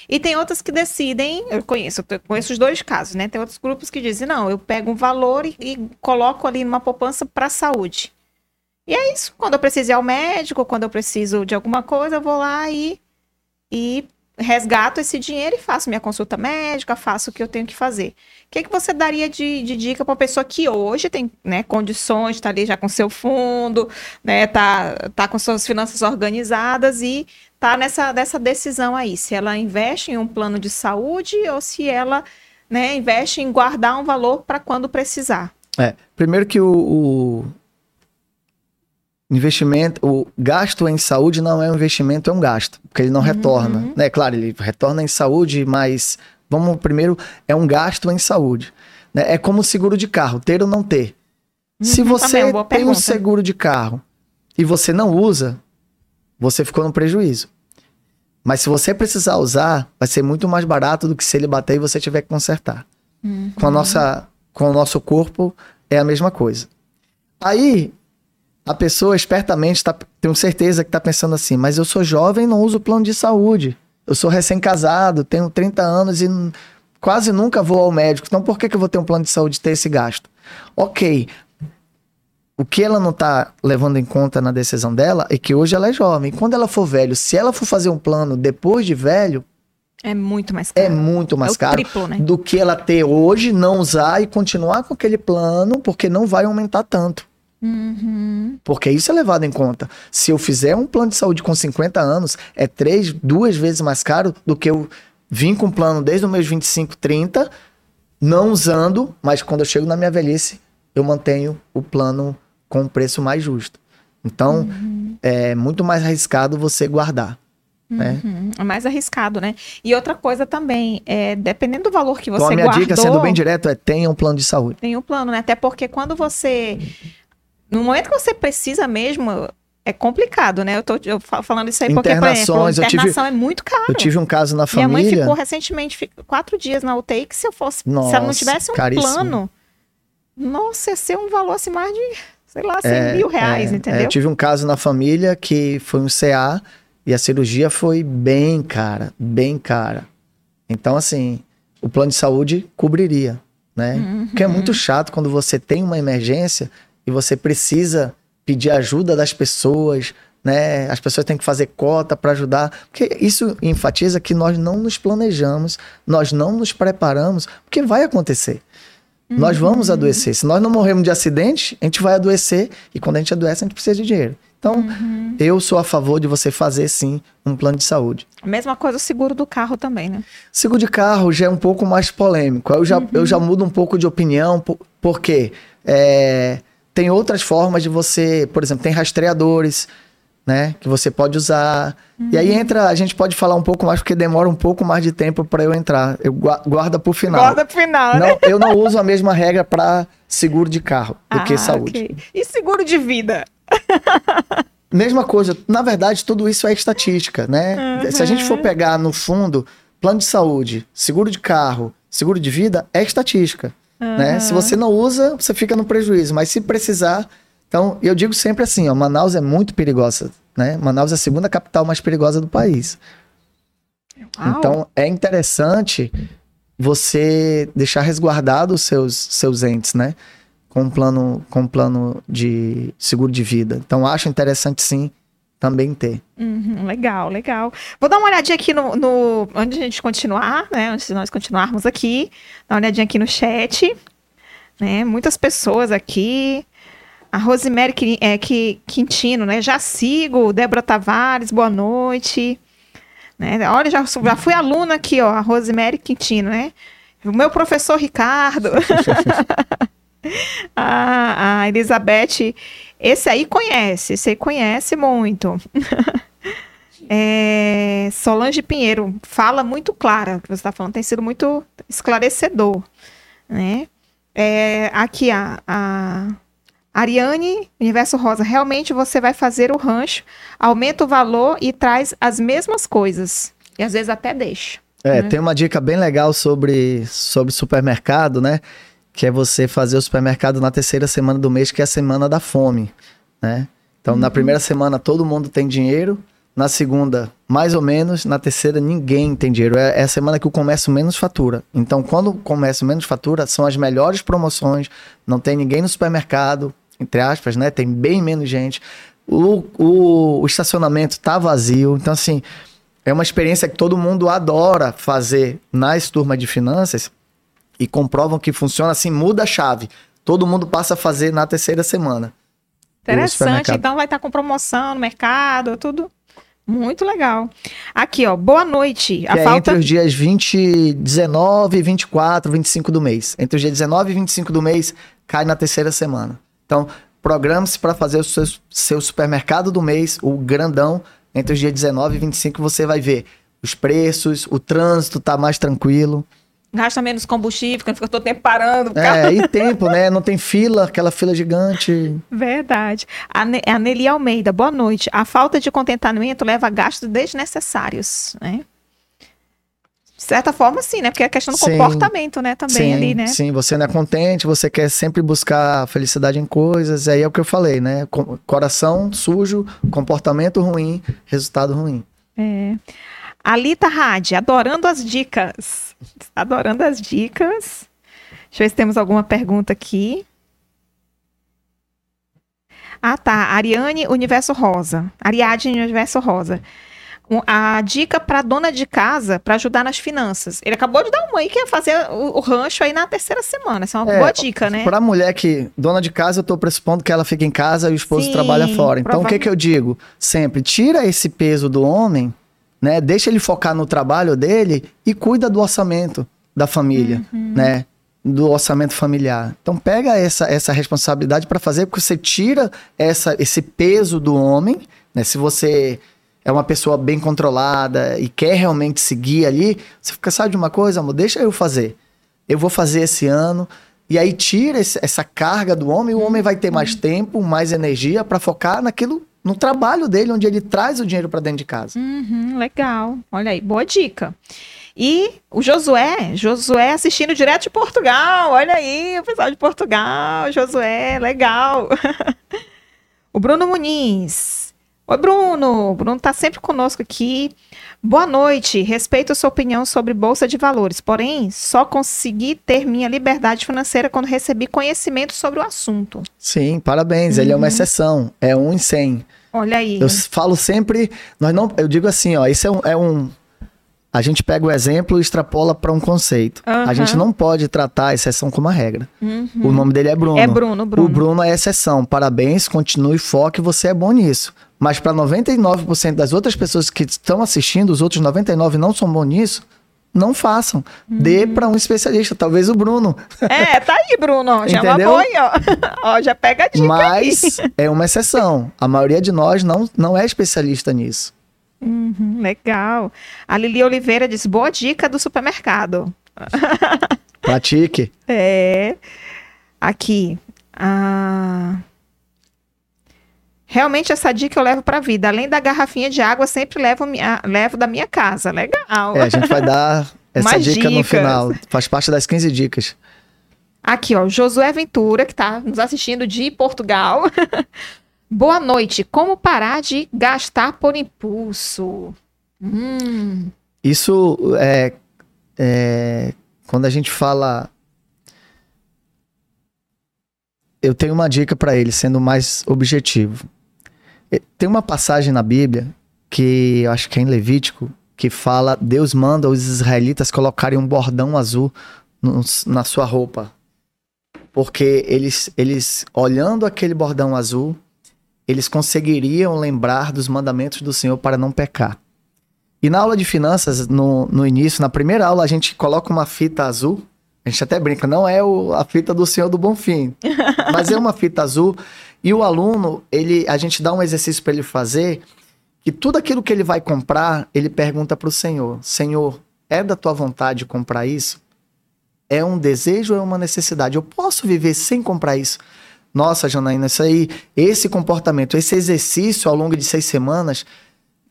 E tem outras que decidem, eu conheço, eu conheço os dois casos, né? Tem outros grupos que dizem, não, eu pego um valor e, e coloco ali numa poupança para saúde. E é isso. Quando eu preciso ir ao médico, quando eu preciso de alguma coisa, eu vou lá e, e resgato esse dinheiro e faço minha consulta médica, faço o que eu tenho que fazer. O que, que você daria de, de dica para uma pessoa que hoje tem né, condições, está ali já com seu fundo, né, tá, tá com suas finanças organizadas e tá nessa, nessa decisão aí, se ela investe em um plano de saúde ou se ela né, investe em guardar um valor para quando precisar? É, primeiro que o, o investimento, o gasto em saúde não é um investimento, é um gasto, porque ele não uhum. retorna, né? Claro, ele retorna em saúde, mas vamos primeiro, é um gasto em saúde. Né? É como seguro de carro, ter ou não ter. Uhum, Se você também, tem um seguro de carro e você não usa, você ficou no prejuízo. Mas se você precisar usar, vai ser muito mais barato do que se ele bater e você tiver que consertar. Uhum. Com, a nossa, com o nosso corpo é a mesma coisa. Aí a pessoa espertamente tá, tenho certeza que está pensando assim, mas eu sou jovem e não uso plano de saúde. Eu sou recém-casado, tenho 30 anos e quase nunca vou ao médico. Então por que, que eu vou ter um plano de saúde e ter esse gasto? Ok. O que ela não está levando em conta na decisão dela é que hoje ela é jovem. Quando ela for velho, se ela for fazer um plano depois de velho, é muito mais caro. É muito mais é caro triplo, né? do que ela ter hoje, não usar e continuar com aquele plano, porque não vai aumentar tanto. Uhum. Porque isso é levado em conta. Se eu fizer um plano de saúde com 50 anos, é três, duas vezes mais caro do que eu vim com um plano desde os meus 25, 30, não usando, mas quando eu chego na minha velhice, eu mantenho o plano com um preço mais justo. Então, uhum. é muito mais arriscado você guardar. Né? Uhum. É mais arriscado, né? E outra coisa também, é, dependendo do valor que você então, a minha guardou... dica, sendo bem direto, é tenha um plano de saúde. Tem um plano, né? Até porque quando você no momento que você precisa mesmo, é complicado, né? Eu tô eu falando isso aí porque, por exemplo, internação tive, é muito caro. Eu tive um caso na família. Minha mãe ficou recentemente quatro dias na UTI que se eu fosse, nossa, se ela não tivesse um caríssimo. plano, nossa, ia ser um valor assim mais de, sei lá, 100 é, mil reais, é, entendeu? É, eu tive um caso na família que foi um CA e a cirurgia foi bem cara, bem cara. Então, assim, o plano de saúde cobriria, né? Uhum. Porque é muito chato quando você tem uma emergência e você precisa pedir ajuda das pessoas, né? As pessoas têm que fazer cota para ajudar, porque isso enfatiza que nós não nos planejamos, nós não nos preparamos, porque vai acontecer. Uhum. Nós vamos adoecer. Se nós não morrermos de acidente, a gente vai adoecer e quando a gente adoece, a gente precisa de dinheiro. Então, uhum. eu sou a favor de você fazer sim um plano de saúde. Mesma coisa o seguro do carro também, né? Seguro de carro já é um pouco mais polêmico. Eu já, uhum. eu já mudo um pouco de opinião, porque é, tem outras formas de você, por exemplo, tem rastreadores, né? Que você pode usar. Uhum. E aí uhum. entra, a gente pode falar um pouco mais, porque demora um pouco mais de tempo para eu entrar. Eu guarda pro final. Guarda pro final, não, né? Eu não uso a mesma regra para seguro de carro do ah, que saúde. Okay. E seguro de vida? Mesma coisa. Na verdade, tudo isso é estatística, né? Uhum. Se a gente for pegar no fundo, plano de saúde, seguro de carro, seguro de vida, é estatística. Uhum. Né? Se você não usa, você fica no prejuízo. Mas se precisar, então, eu digo sempre assim, ó, Manaus é muito perigosa, né? Manaus é a segunda capital mais perigosa do país. Uau. Então, é interessante você deixar resguardado os seus, seus entes, né? Com um plano, com um plano de seguro de vida. Então, acho interessante sim também ter. Uhum, legal, legal. Vou dar uma olhadinha aqui no, no, Antes de a gente continuar, né? Antes de nós continuarmos aqui, dar uma olhadinha aqui no chat. Né? Muitas pessoas aqui. A Rosemary é, Quintino, né? Já sigo. Débora Tavares, boa noite. Né? Olha, já, já fui aluna aqui, ó. A Rosemary Quintino, né? O meu professor Ricardo. a, a Elizabeth. Esse aí conhece, esse aí conhece muito. é, Solange Pinheiro fala muito clara, o que você está falando tem sido muito esclarecedor, né? É, aqui a, a Ariane, Universo Rosa, realmente você vai fazer o rancho, aumenta o valor e traz as mesmas coisas. E às vezes até deixa. É, né? tem uma dica bem legal sobre, sobre supermercado, né? Que é você fazer o supermercado na terceira semana do mês, que é a semana da fome, né? Então, uhum. na primeira semana todo mundo tem dinheiro, na segunda, mais ou menos, na terceira, ninguém tem dinheiro. É, é a semana que o comércio menos fatura. Então, quando o comércio menos fatura, são as melhores promoções, não tem ninguém no supermercado, entre aspas, né? Tem bem menos gente. O, o, o estacionamento tá vazio. Então, assim, é uma experiência que todo mundo adora fazer nas turmas de finanças e comprovam que funciona assim, muda a chave. Todo mundo passa a fazer na terceira semana. Interessante. Então vai estar com promoção no mercado, tudo. Muito legal. Aqui, ó, boa noite. A é falta... entre os dias 20, 19, 24, 25 do mês. Entre os dias 19 e 25 do mês, cai na terceira semana. Então, programe-se para fazer o seu, seu supermercado do mês, o grandão, entre os dias 19 e 25, você vai ver os preços, o trânsito tá mais tranquilo. Gasta menos combustível, não fica todo tempo parando. É, e tempo, né? Não tem fila, aquela fila gigante. Verdade. A, ne a Nelly Almeida, boa noite. A falta de contentamento leva a gastos desnecessários, né? De certa forma, sim, né? Porque é questão do sim, comportamento, né? Também sim, ali, né? Sim, você não é contente, você quer sempre buscar felicidade em coisas. Aí é o que eu falei, né? Coração sujo, comportamento ruim, resultado ruim. É. Alita Rádio, adorando as dicas. Adorando as dicas. Deixa eu ver se temos alguma pergunta aqui. Ah, tá. Ariane Universo Rosa. Ariadne Universo Rosa a dica para dona de casa para ajudar nas finanças. Ele acabou de dar uma aí que é fazer o, o rancho aí na terceira semana. Essa é uma é, boa dica, né? Para mulher que dona de casa, eu tô pressupondo que ela fica em casa e o esposo Sim, trabalha fora. Então o que que eu digo? Sempre tira esse peso do homem, né? Deixa ele focar no trabalho dele e cuida do orçamento da família, uhum. né? Do orçamento familiar. Então pega essa, essa responsabilidade para fazer, porque você tira essa, esse peso do homem, né? Se você é uma pessoa bem controlada e quer realmente seguir ali, você fica, sabe de uma coisa, amor? Deixa eu fazer. Eu vou fazer esse ano. E aí tira esse, essa carga do homem, o homem vai ter mais tempo, mais energia para focar naquilo, no trabalho dele, onde ele traz o dinheiro para dentro de casa. Uhum, legal. Olha aí, boa dica. E o Josué, Josué assistindo direto de Portugal. Olha aí, o pessoal de Portugal, Josué, legal. o Bruno Muniz. Oi, Bruno. Bruno está sempre conosco aqui. Boa noite. Respeito a sua opinião sobre Bolsa de Valores, porém, só consegui ter minha liberdade financeira quando recebi conhecimento sobre o assunto. Sim, parabéns. Uhum. Ele é uma uhum. exceção. É um em cem. Olha aí. Eu falo sempre. Nós não, eu digo assim, ó, isso é um, é um a gente pega o exemplo e extrapola para um conceito. A gente não pode tratar a exceção como a regra. Uhum. O nome dele é Bruno. É Bruno, Bruno. O Bruno é exceção. Parabéns, continue, foque, você é bom nisso. Mas para 99% das outras pessoas que estão assistindo, os outros 99 não são bons nisso, não façam. Uhum. Dê para um especialista, talvez o Bruno. É, tá aí, Bruno. Já Entendeu? uma boa ó. ó. Já pega a dica Mas aí. é uma exceção. A maioria de nós não, não é especialista nisso. Uhum, legal. A Lili Oliveira diz, boa dica do supermercado. Pratique. É. Aqui. Ah, Realmente essa dica eu levo pra vida. Além da garrafinha de água, sempre levo, minha- levo da minha casa. Legal. É, a gente vai dar essa dica no dicas. final. Faz parte das 15 dicas. Aqui, ó, Josué Ventura, que está nos assistindo de Portugal. Boa noite. Como parar de gastar por impulso? Hum, Isso é, é quando a gente fala. Eu tenho uma dica para ele, sendo mais objetivo. E- Tem uma passagem na Bíblia que eu acho que é em Levítico que fala Deus manda os israelitas colocarem um bordão azul no- na sua roupa, porque eles eles olhando aquele bordão azul eles conseguiriam lembrar dos mandamentos do Senhor para não pecar. E na aula de finanças, no, no início, na primeira aula, a gente coloca uma fita azul. A gente até brinca, não é o- a fita do Senhor do Bonfim, mas é uma fita azul. E o aluno, ele, a gente dá um exercício para ele fazer, que tudo aquilo que ele vai comprar, ele pergunta para o Senhor: Senhor, é da tua vontade comprar isso? É um desejo ou é uma necessidade? Eu posso viver sem comprar isso? Nossa, Janaína, isso aí, esse comportamento, esse exercício ao longo de seis semanas,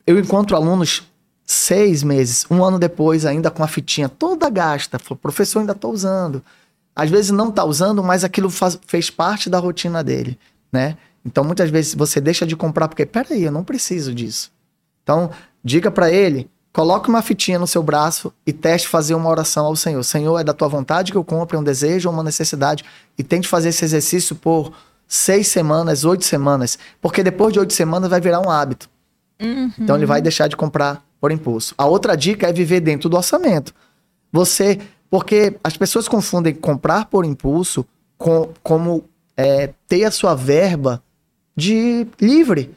eu encontro alunos seis meses, um ano depois, ainda com a fitinha toda gasta. Falou, professor, ainda estou usando. Às vezes não está usando, mas aquilo faz- fez parte da rotina dele, né? Então, muitas vezes você deixa de comprar porque, peraí, eu não preciso disso. Então, diga para ele, coloque uma fitinha no seu braço e teste fazer uma oração ao Senhor. Senhor, é da tua vontade que eu compre, é um desejo ou uma necessidade. E tente fazer esse exercício por seis semanas, oito semanas. Porque depois de oito semanas vai virar um hábito. Então ele vai deixar de comprar por impulso. A outra dica é viver dentro do orçamento. Você, porque as pessoas confundem comprar por impulso com, como é, ter a sua verba de livre,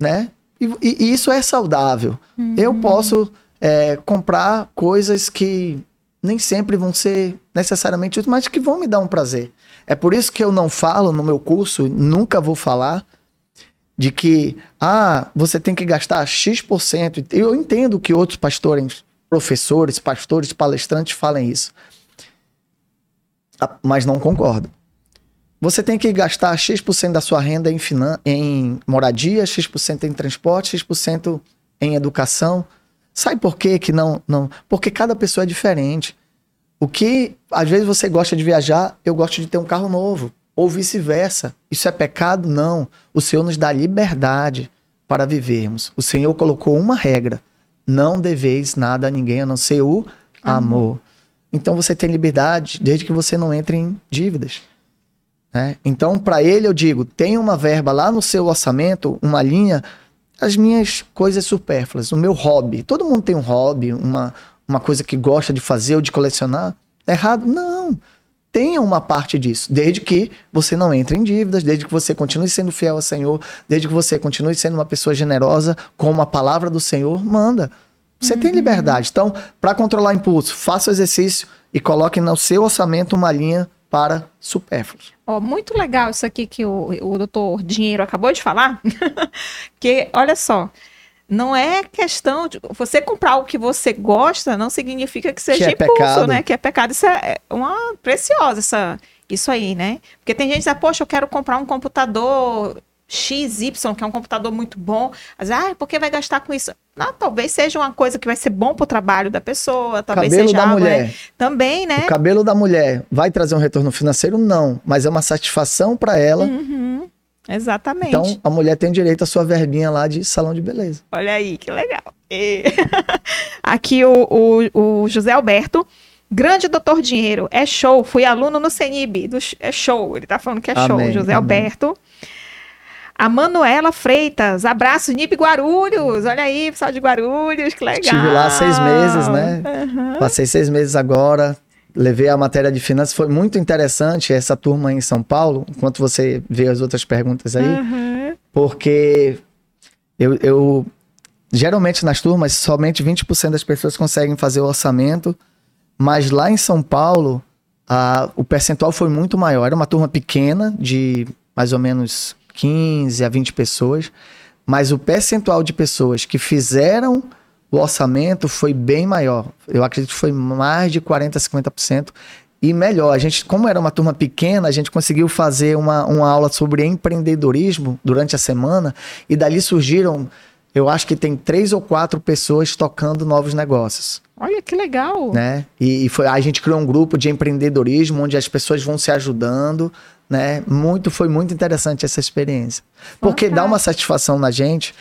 né? E, e- isso é saudável. Eu posso é, comprar coisas que nem sempre vão ser necessariamente úteis, mas que vão me dar um prazer. É por isso que eu não falo no meu curso, nunca vou falar de que ah, você tem que gastar X%. Eu entendo que outros pastores, professores, pastores, palestrantes falem isso. Ah, Mas não concordo. Você tem que gastar X% da sua renda em, finan em moradia, X% em transporte, X% em educação. Sabe por quê que não, não? Porque cada pessoa é diferente. O que às vezes você gosta de viajar, eu gosto de ter um carro novo, ou vice-versa. Isso é pecado? Não. O Senhor nos dá liberdade para vivermos. O Senhor colocou uma regra: não deveis nada a ninguém a não ser o amor. Então você tem liberdade desde que você não entre em dívidas. Né? Então, para ele, eu digo: tem uma verba lá no seu orçamento, uma linha, as minhas coisas supérfluas, o meu hobby. Todo mundo tem um hobby, uma, uma coisa que gosta de fazer ou de colecionar. É errado? Não. Tenha uma parte disso, desde que você não entre em dívidas, desde que você continue sendo fiel ao Senhor, desde que você continue sendo uma pessoa generosa, como a palavra do Senhor manda. Você tem liberdade. Então, para controlar impulso, faça o exercício e coloque no seu orçamento uma linha para supérfluos. Ó, muito legal isso aqui que o, o doutor Dinheiro acabou de falar. que, olha só, não é questão de você comprar algo que você gosta, não significa que seja é impulso, pecado. né? Que é pecado. Isso é uma preciosa, essa, isso aí, né? Porque tem gente que diz, poxa, eu quero comprar um computador XY, que é um computador muito bom. Mas, ah, por que vai gastar com isso? Não, talvez seja uma coisa que vai ser bom para o trabalho da pessoa, talvez Cabelo seja da algo, mulher. né? Também, né? O cabelo da mulher vai trazer um retorno financeiro? Não, mas é uma satisfação para ela. Uhum, exatamente. Então, a mulher tem direito à sua verbinha lá de salão de beleza. Olha aí, que legal. E- Aqui o, o, o José Alberto. Grande doutor Dinheiro, é show. Fui aluno no CENIB. do é show. Ele tá falando que é show. Amém, José amém. Alberto. A Manuela Freitas, abraço, Nip Guarulhos. Olha aí, pessoal de Guarulhos, que legal. Estive lá seis meses, né? Uhum. Passei seis meses agora. Levei a matéria de finanças. Foi muito interessante essa turma em São Paulo, enquanto você vê as outras perguntas aí. Uhum. Porque eu, eu geralmente nas turmas, somente 20% das pessoas conseguem fazer o orçamento, mas lá em São Paulo, a, o percentual foi muito maior. Era uma turma pequena, de mais ou menos 15 a 20 pessoas, mas o percentual de pessoas que fizeram o orçamento foi bem maior. Eu acredito que foi mais de 40, 50%. E melhor, a gente, como era uma turma pequena, a gente conseguiu fazer uma, uma aula sobre empreendedorismo durante a semana, e dali surgiram eu acho que tem três ou quatro pessoas tocando novos negócios. Olha que legal. Né? E, e foi, a gente criou um grupo de empreendedorismo onde as pessoas vão se ajudando, né? Muito, foi muito interessante essa experiência. Porque dá uma satisfação na gente,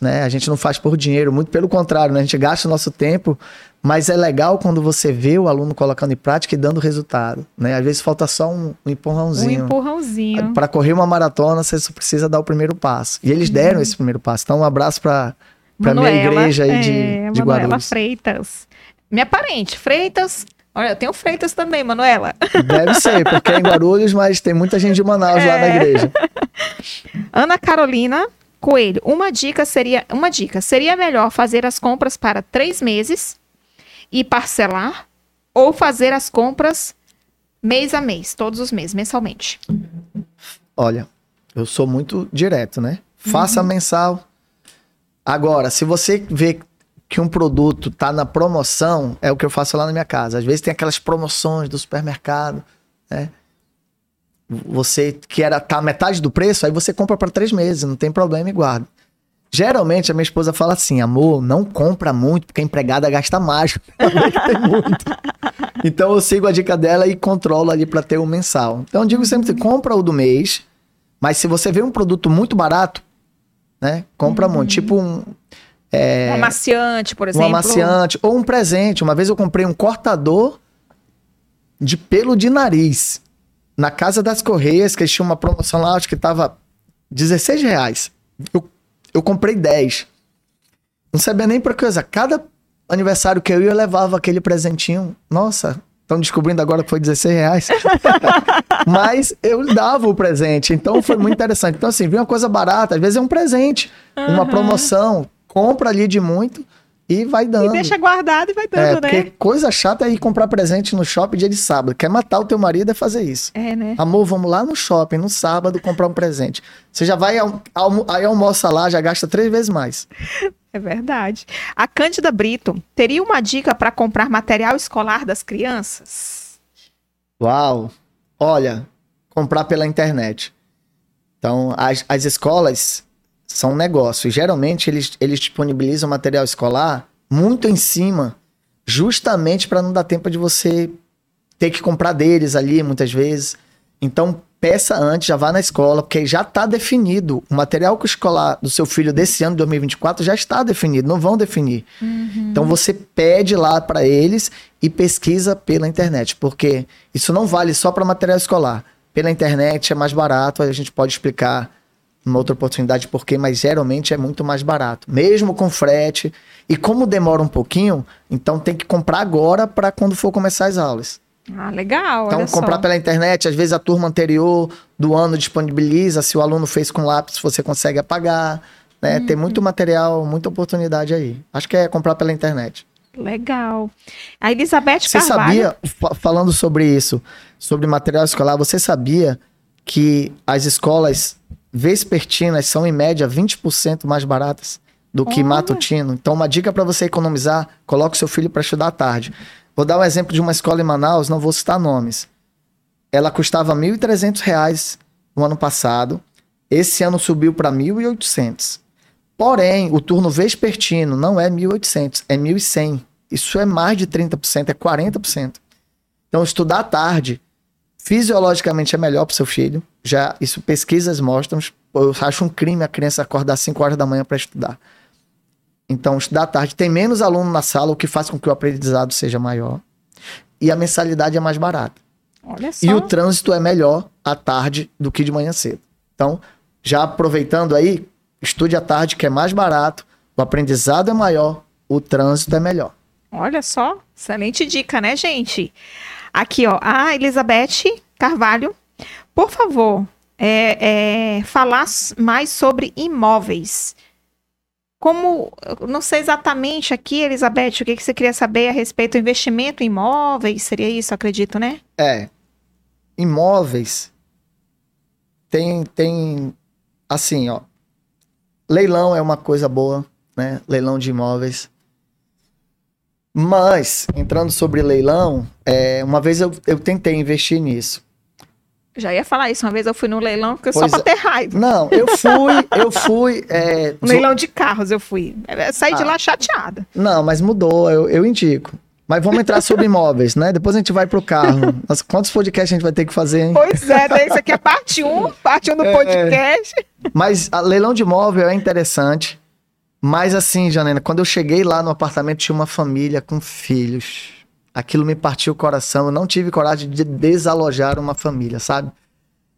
né? A gente não faz por dinheiro, muito pelo contrário, né? A gente gasta o nosso tempo mas é legal quando você vê o aluno colocando em prática e dando resultado, né? Às vezes falta só um, um empurrãozinho. Um empurrãozinho. Para correr uma maratona, você só precisa dar o primeiro passo. E eles deram uhum. esse primeiro passo. Então, um abraço para a minha igreja aí é, de, de Manuela Guarulhos. Freitas. Minha parente, Freitas. Olha, eu tenho Freitas também, Manuela. Deve ser, porque é em Guarulhos, mas tem muita gente de Manaus é. lá na é. igreja. Ana Carolina Coelho, uma dica seria, uma dica, seria melhor fazer as compras para três meses e parcelar ou fazer as compras mês a mês, todos os meses, mensalmente? Olha, eu sou muito direto, né? Faça uhum. mensal. Agora, se você vê que um produto tá na promoção, é o que eu faço lá na minha casa. Às vezes tem aquelas promoções do supermercado, né? Você que era tá metade do preço, aí você compra para três meses, não tem problema e guarda. Geralmente a minha esposa fala assim: amor, não compra muito, porque a empregada gasta mais. Então eu sigo a dica dela e controlo ali para ter o mensal. Então eu digo sempre: compra o do mês, mas se você vê um produto muito barato, né? Compra uhum. muito. Tipo um. É, um amaciante, por exemplo. Um amaciante, ou um presente. Uma vez eu comprei um cortador de pelo de nariz. Na Casa das Correias, que eles tinham uma promoção lá, acho que tava 16 reais. Eu eu comprei 10. Não sabia nem pra coisa. Cada aniversário que eu ia, eu levava aquele presentinho. Nossa, estão descobrindo agora que foi 16 reais. Mas eu dava o presente. Então foi muito interessante. Então, assim, vi uma coisa barata, às vezes é um presente, uhum. uma promoção. Compra ali de muito e vai dando. E deixa guardado e vai dando, é, né? Porque coisa chata é ir comprar presente no shopping dia de sábado. Quer matar o teu marido é fazer isso. É, né? Amor, vamos lá no shopping no sábado comprar um presente. Você já vai, almo aí almoça lá, já gasta três vezes mais. É verdade. A Cândida Brito, teria uma dica para comprar material escolar das crianças? Uau! Olha, comprar pela internet. Então, as, as escolas são negócios. Geralmente eles, eles disponibilizam material escolar muito em cima, justamente para não dar tempo de você ter que comprar deles ali muitas vezes. Então peça antes, já vá na escola, porque já está definido. O material escolar do seu filho desse ano, 2024, já está definido, não vão definir. Uhum. Então você pede lá para eles e pesquisa pela internet, porque isso não vale só para material escolar. Pela internet é mais barato, a gente pode explicar uma outra oportunidade porque, mas geralmente é muito mais barato, mesmo com frete. E como demora um pouquinho, então tem que comprar agora para quando for começar as aulas. Ah, legal. Então, comprar só. pela internet, às vezes a turma anterior do ano disponibiliza, se o aluno fez com lápis, você consegue apagar. Né? Uhum. Tem muito material, muita oportunidade aí. Acho que é comprar pela internet. Legal. A Elizabeth você Carvalho... sabia, falando sobre isso, sobre material escolar, você sabia que as escolas vespertinas são em média 20% mais baratas do que Olha. matutino. Então, uma dica para você economizar: coloque seu filho para estudar à tarde. Vou dar um exemplo de uma escola em Manaus, não vou citar nomes. Ela custava R$ 1.300 no ano passado. Esse ano subiu para R$ 1.800. Porém, o turno vespertino não é 1.800, é 1.100. Isso é mais de 30%, é 40%. Então, estudar à tarde Fisiologicamente é melhor para seu filho. Já isso pesquisas mostram. Eu acho um crime a criança acordar às 5 horas da manhã para estudar. Então, estudar à tarde tem menos aluno na sala, o que faz com que o aprendizado seja maior. E a mensalidade é mais barata. Olha só. E o trânsito é melhor à tarde do que de manhã cedo. Então, já aproveitando aí, estude à tarde, que é mais barato, o aprendizado é maior, o trânsito é melhor. Olha só, excelente dica, né, gente? Aqui, ó, a Elizabeth Carvalho, por favor, é, é, falar mais sobre imóveis. Como, não sei exatamente aqui, Elizabeth, o que, que você queria saber a respeito do investimento em imóveis? Seria isso, acredito, né? É. Imóveis tem, tem assim, ó. Leilão é uma coisa boa, né? Leilão de imóveis. Mas, entrando sobre leilão, é, uma vez eu, eu tentei investir nisso. Já ia falar isso, uma vez eu fui no leilão porque só pra é. ter raiva. Não, eu fui, eu fui. É, No leilão de carros eu fui. Eu Saí de Ah. lá chateada. Não, mas mudou, eu, eu indico. Mas vamos entrar sobre imóveis, né? Depois a gente vai pro carro. Nossa, quantos podcasts a gente vai ter que fazer, hein? Pois é, né? isso aqui é parte 1, parte 1 do É. podcast. Mas a leilão de imóvel é interessante. Mas assim, Janena, quando eu cheguei lá no apartamento, tinha uma família com filhos. Aquilo me partiu o coração. Eu não tive coragem de desalojar uma família, sabe?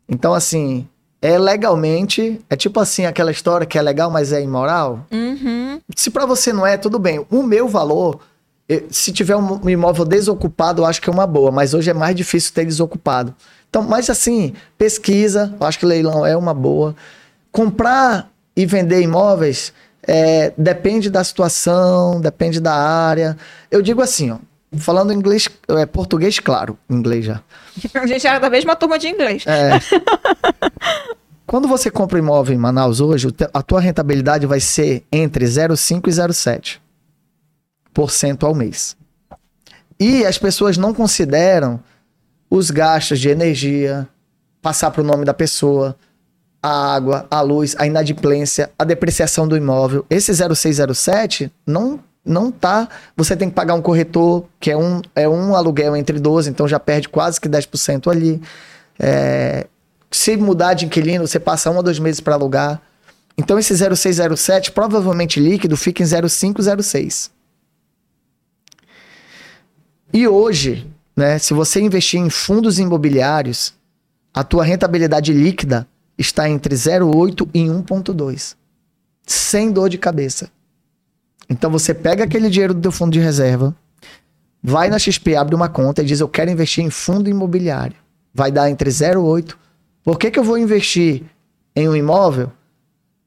Então, assim, é legalmente. É tipo assim, aquela história que é legal, mas é imoral. Uhum. Se pra você não é, tudo bem. O meu valor, se tiver um imóvel desocupado, eu acho que é uma boa. Mas hoje é mais difícil ter desocupado. Então, mas assim, pesquisa, eu acho que leilão é uma boa. Comprar e vender imóveis é, depende da situação, depende da área. Eu digo assim, ó, falando inglês, é, português, claro, inglês já. A gente era da mesma turma de inglês. É. Quando você compra imóvel em Manaus hoje, a tua rentabilidade vai ser entre 0,5 e 0,7% ao mês. E as pessoas não consideram os gastos de energia, passar para o nome da pessoa, a água, a luz, a inadimplência, a depreciação do imóvel. Esse 0607 não não tá, você tem que pagar um corretor, que é um, é um aluguel entre 12, então já perde quase que 10% ali. É, se mudar de inquilino, você passa um a dois meses para alugar. Então esse 0607, provavelmente líquido, fica em 0506. E hoje, né, se você investir em fundos imobiliários, a tua rentabilidade líquida está entre 0,8 e 1,2. Sem dor de cabeça. Então você pega aquele dinheiro do teu fundo de reserva, vai na XP, abre uma conta e diz: Eu quero investir em fundo imobiliário. Vai dar entre 0,8. Por que, que eu vou investir em um imóvel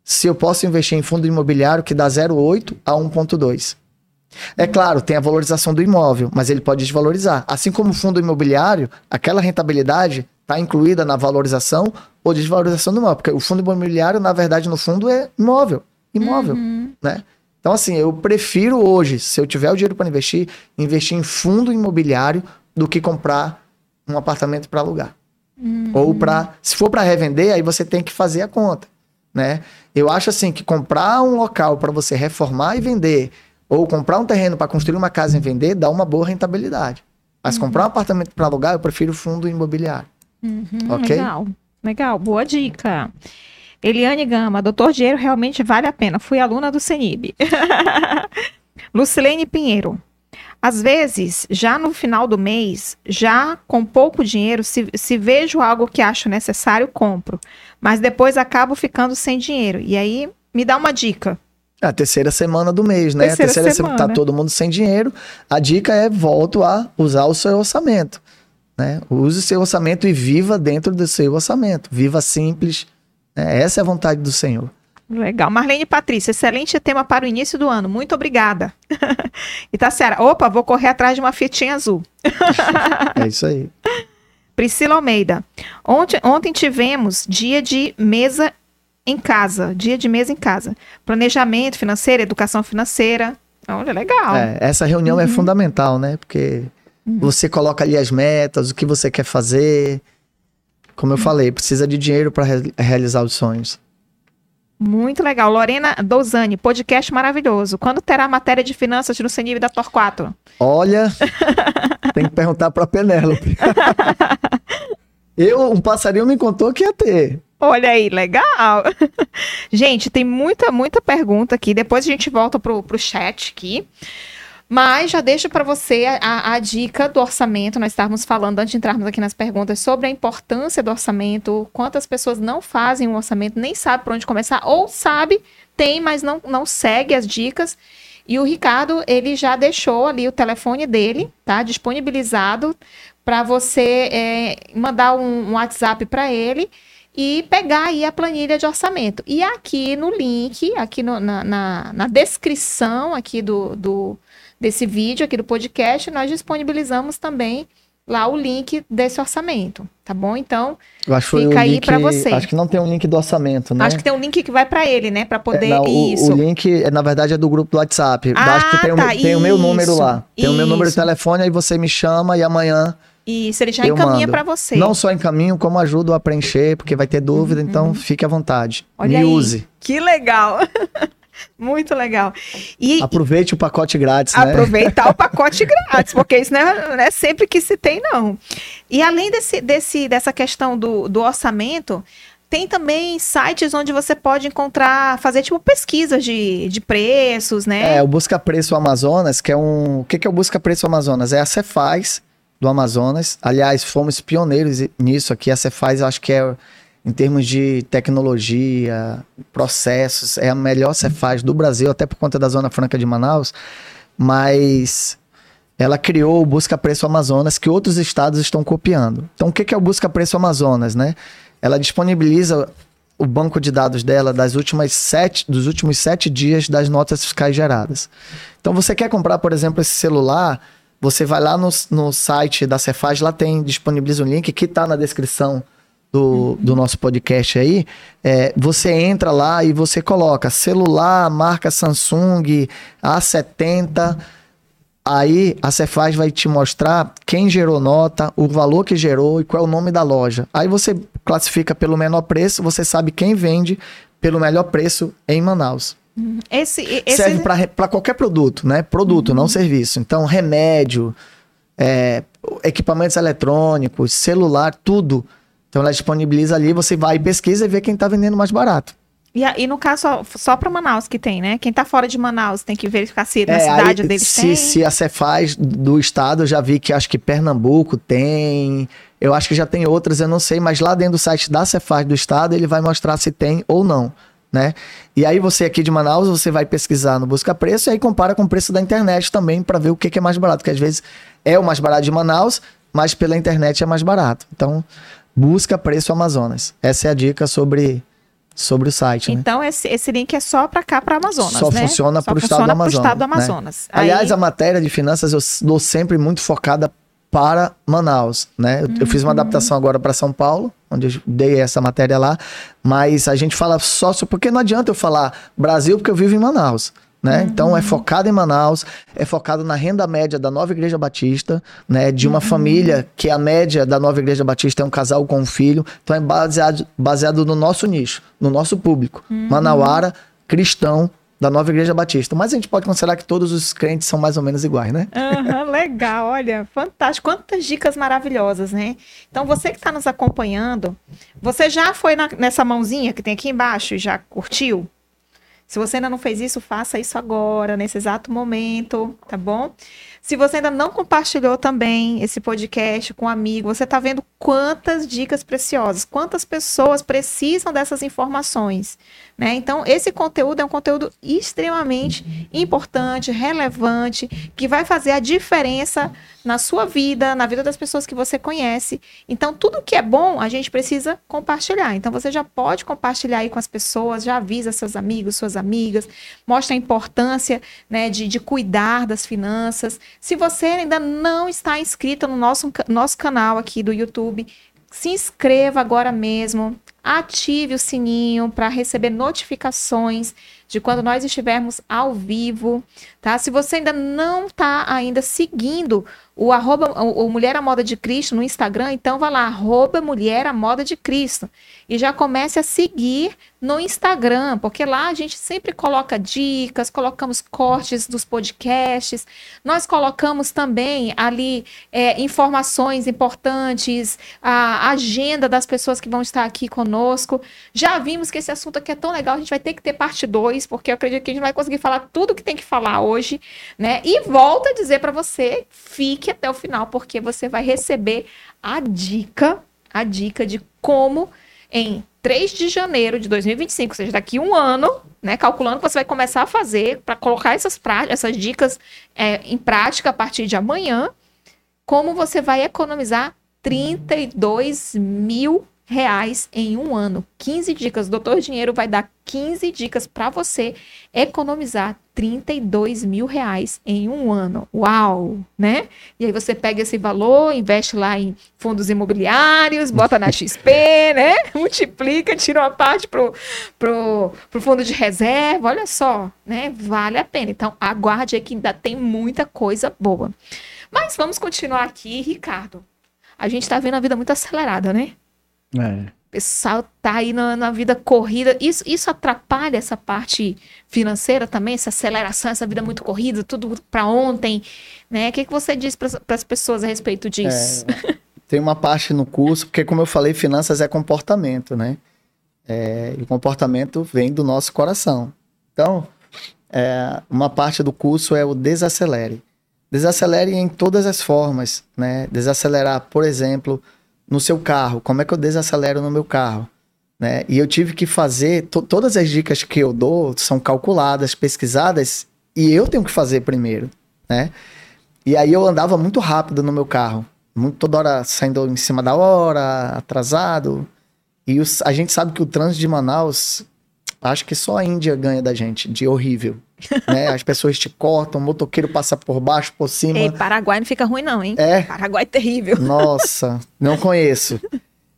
se eu posso investir em fundo imobiliário que dá 0,8 a 1,2? É claro, tem a valorização do imóvel, mas ele pode desvalorizar. Assim como o fundo imobiliário, aquela rentabilidade está incluída na valorização ou desvalorização do imóvel. Porque o fundo imobiliário, na verdade, no fundo, é imóvel. Imóvel, né? Então, assim, eu prefiro hoje, se eu tiver o dinheiro para investir, investir em fundo imobiliário do que comprar um apartamento para alugar. Ou para, se for para revender, aí você tem que fazer a conta, né? Eu acho assim que comprar um local para você reformar e vender, ou comprar um terreno para construir uma casa e vender, dá uma boa rentabilidade. Mas comprar um apartamento para alugar, eu prefiro fundo imobiliário. Ok? Legal, legal, boa dica. Eliane Gama, doutor dinheiro realmente vale a pena. Fui aluna do CENIB. Lucilene Pinheiro. Às vezes, já no final do mês, já com pouco dinheiro, se, se vejo algo que acho necessário, compro. Mas depois acabo ficando sem dinheiro. E aí, me dá uma dica. É A terceira semana do mês, né? Terceira a terceira semana semana. tá todo mundo sem dinheiro. A dica é volto a usar o seu orçamento, né? Use o seu orçamento e viva dentro do seu orçamento. Viva simples. né? Essa é a vontade do Senhor. Legal. Marlene Patrícia, excelente tema para o início do ano. Muito obrigada. e tá certo. Opa, vou correr atrás de uma fitinha azul. É isso aí. Priscila Almeida. Ontem, ontem tivemos dia de mesa em casa. Dia de mesa em casa. Planejamento financeiro, educação financeira. Olha, legal. É, essa reunião é fundamental, né? Porque você coloca ali as metas, o que você quer fazer. Como eu falei, precisa de dinheiro para realizar os sonhos. Muito legal. Lorena Dozani, podcast maravilhoso. Quando terá a matéria de finanças no CNIV da Torquato? Olha, tem que perguntar para Penélope. eu, um passarinho me contou que ia ter. Olha aí, legal. gente, tem muita, muita pergunta aqui. Depois a gente volta pro, pro chat aqui. Mas já deixo para você a, a, dica do orçamento. Nós estávamos falando, antes de entrarmos aqui nas perguntas, sobre a importância do orçamento. Quantas pessoas não fazem um orçamento, nem sabe por onde começar, ou sabe, tem, mas não, não segue as dicas. E o Ricardo, ele já deixou ali o telefone dele, tá? Disponibilizado para você é, mandar um, um WhatsApp para ele e pegar aí a planilha de orçamento. E aqui no link, aqui no, na, na, na, descrição aqui do, do, desse vídeo, aqui do podcast, nós disponibilizamos também lá o link desse orçamento, tá bom? Então, fica aí para você. Acho que não tem um link do orçamento, né? Acho que tem um link que vai para ele, né? Para poder é, não, isso. O, link, na verdade, é do grupo do WhatsApp. Ah, acho que tem, tá, tem o meu número lá. Tem isso. o meu número de telefone, aí você me chama e amanhã isso, ele já eu encaminha para você. Não só encaminho, como ajudo a preencher, porque vai ter dúvida, então uhum. então fique à vontade. Olha Me aí. use. Que legal. Muito legal. E, Aproveite o pacote grátis, né? Aproveitar o pacote grátis, porque isso não é, não é, sempre que se tem, não. E além desse, desse, dessa questão do, do orçamento, tem também sites onde você pode encontrar, fazer tipo pesquisas de, de preços, né? É, o Busca Preço Amazonas, que é um. O que, que é o Busca Preço Amazonas? É a Cefaz, do Amazonas. Aliás, fomos pioneiros nisso aqui. A Cefaz, eu acho que é, em termos de tecnologia, processos, é a melhor Cefaz do Brasil, até por conta da Zona Franca de Manaus. Mas ela criou o Busca Preço Amazonas, que outros estados estão copiando. Então, o que é o Busca Preço Amazonas, né? Ela disponibiliza o banco de dados dela das últimas sete, dos últimos sete dias das notas fiscais geradas. Então, você quer comprar, por exemplo, esse celular você vai lá no, no site da Cefaz, lá tem, disponibiliza um link que está na descrição do, do nosso podcast aí. É, você entra lá e você coloca celular, marca Samsung, A70. Aí a Cefaz vai te mostrar quem gerou nota, o valor que gerou e qual é o nome da loja. Aí você classifica pelo menor preço, você sabe quem vende pelo melhor preço em Manaus. Esse, esse... Serve para qualquer produto, né? Produto, uhum. não serviço. Então, remédio, é, equipamentos eletrônicos, celular, tudo. Então, ela disponibiliza ali, você vai, pesquisa e vê quem está vendendo mais barato. E, e, no caso, só, só para Manaus que tem, né? Quem está fora de Manaus tem que verificar se na é, cidade aí, deles se, tem. Se a Cefaz do estado, eu já vi que acho que Pernambuco tem. Eu acho que já tem outras, eu não sei, mas lá dentro do site da Cefaz do estado, ele vai mostrar se tem ou não né? E aí você aqui de Manaus, você vai pesquisar no Busca Preço e aí compara com o preço da internet também para ver o que, que é mais barato, porque às vezes é o mais barato de Manaus, mas pela internet é mais barato. Então, busca preço Amazonas. Essa é a dica sobre sobre o site. Né? Então, esse, esse link é só para cá, para Amazonas. Só né? funciona para o estado do Amazonas. Estado do Amazonas. Né? Aí... Aliás, a matéria de finanças eu dou sempre muito focada para Manaus, né? Eu, uhum. eu fiz uma uhum. adaptação agora para São Paulo, onde eu dei essa matéria lá, mas a gente fala só porque não adianta eu falar Brasil porque eu vivo em Manaus. Né? Uhum. Então é focado em Manaus, é focado na renda média da Nova Igreja Batista, né? De uma uhum. família que a média da Nova Igreja Batista é um casal com um filho. Então é baseado, baseado no nosso nicho, no nosso público. Uhum. Manauara, cristão, da Nova Igreja Batista. Mas a gente pode considerar que todos os crentes são mais ou menos iguais, né? Uhum, legal, olha, fantástico. Quantas dicas maravilhosas, né? Então, você que está nos acompanhando, você já foi na, nessa mãozinha que tem aqui embaixo e já curtiu? Se você ainda não fez isso, faça isso agora, nesse exato momento, tá bom? Se você ainda não compartilhou também esse podcast com um amigo, você está vendo quantas dicas preciosas, quantas pessoas precisam dessas informações. Né? Então, esse conteúdo é um conteúdo extremamente importante, relevante, que vai fazer a diferença na sua vida, na vida das pessoas que você conhece. Então, tudo que é bom, a gente precisa compartilhar. Então, você já pode compartilhar aí com as pessoas, já avisa seus amigos, suas amigas, mostra a importância né, de, de cuidar das finanças. Se você ainda não está inscrito no nosso, nosso canal aqui do YouTube, se inscreva agora mesmo, ative o sininho para receber notificações de quando nós estivermos ao vivo, tá? Se você ainda não está ainda seguindo o arroba, o Mulher à Moda de Cristo no Instagram, então vá lá, arroba Mulher à Moda de Cristo. E já comece a seguir no Instagram, porque lá a gente sempre coloca dicas, colocamos cortes dos podcasts, nós colocamos também ali é, informações importantes, a agenda das pessoas que vão estar aqui conosco. Já vimos que esse assunto aqui é tão legal, a gente vai ter que ter parte 2 depois, porque eu acredito que a gente vai conseguir falar tudo que tem que falar hoje, né? E volto a dizer para você, fique até o final, porque você vai receber a dica, a dica de como em 3 de janeiro de 2025, ou seja, daqui um ano, né, calculando que você vai começar a fazer para colocar essas, essas dicas é, em prática a partir de amanhã, como você vai economizar 32 mil reais em um ano. 15 dicas. Doutor Dinheiro vai dar 15 dicas para você economizar 32 mil reais em um ano. Uau! Né? E aí você pega esse valor, investe lá em fundos imobiliários, bota na XP, né? Multiplica, tira uma parte pro, pro, pro fundo de reserva. Olha só, né? Vale a pena. Então, aguarde aí que ainda tem muita coisa boa. Mas vamos continuar aqui, Ricardo. A gente está vendo a vida muito acelerada, né? É. O pessoal tá aí na, na, vida corrida. Isso, isso atrapalha essa parte financeira também, essa aceleração, essa vida muito corrida, tudo para ontem, né? O que, que você diz para as pessoas a respeito disso? É, tem uma parte no curso, porque como eu falei, finanças é comportamento, né? É, e o comportamento vem do nosso coração. Então, é, uma parte do curso é o desacelere. Desacelere em todas as formas, né? Desacelerar, por exemplo, no seu carro. Como é que eu desacelero no meu carro? Né? E eu tive que fazer, todas as dicas que eu dou são calculadas, pesquisadas, e eu tenho que fazer primeiro, né? E aí eu andava muito rápido no meu carro, muito, toda hora saindo em cima da hora, atrasado. E os, a gente sabe que o trânsito de Manaus, acho que só a Índia ganha da gente, de horrível. né? As pessoas te cortam, o motoqueiro passa por baixo, por cima. Ei, Paraguai não fica ruim não, hein? É. Paraguai é terrível. Nossa, não conheço.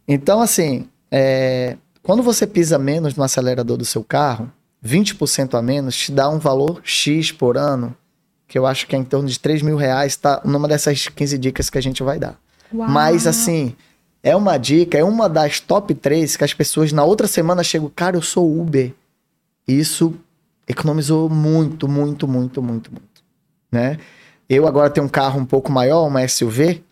Então, assim, é... quando você pisa menos no acelerador do seu carro, 20% a menos, te dá um valor X por ano, que eu acho que é em torno de 3 mil reais, tá numa dessas 15 dicas que a gente vai dar. Uau. Mas, assim, é uma dica, é uma das top 3 que as pessoas na outra semana chegam, cara, eu sou Uber. Isso economizou muito, muito, muito, muito, muito, né? Eu agora tenho um carro um pouco maior, uma SUV,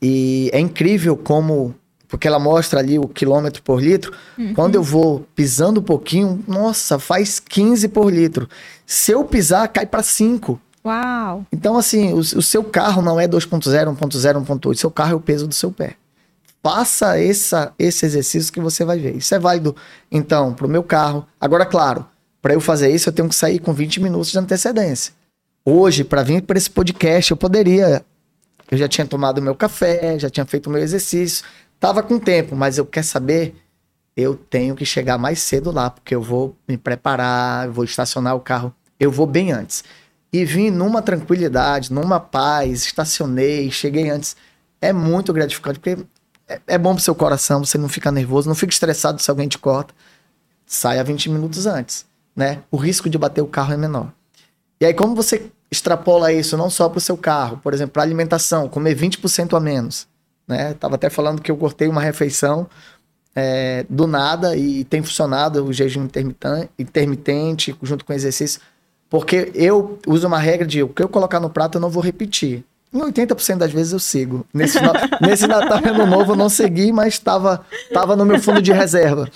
e é incrível como porque ela mostra ali o quilômetro por litro. Uhum. Quando eu vou pisando um pouquinho, nossa, faz 15 por litro. Se eu pisar, cai para 5. Uau! Então, assim, o, o seu carro não é 2.0, 1.0, 1.8. Seu carro é o peso do seu pé. Faça essa, esse exercício que você vai ver. Isso é válido, então, para o meu carro. Agora, claro, para eu fazer isso, eu tenho que sair com 20 minutos de antecedência. Hoje, para vir para esse podcast, eu poderia. Eu já tinha tomado meu café, já tinha feito meu exercício, tava com tempo, mas eu quero saber, eu tenho que chegar mais cedo lá, porque eu vou me preparar, vou estacionar o carro, eu vou bem antes. E vim numa tranquilidade, numa paz, estacionei, cheguei antes. É muito gratificante, porque é, é bom pro seu coração, você não fica nervoso, não fica estressado se alguém te corta. Saia 20 minutos antes né? O risco de bater o carro é menor. E aí, como você extrapola isso não só para o seu carro, por exemplo, para alimentação, comer 20% a menos, né? Tava até falando que eu cortei uma refeição é, do nada e tem funcionado o jejum intermitente, junto com exercício, porque eu uso uma regra de o que eu colocar no prato eu não vou repetir. Em 80% das vezes eu sigo. Nesse, nesse Natal e Ano Novo eu não segui, mas estava tava no meu fundo de reserva.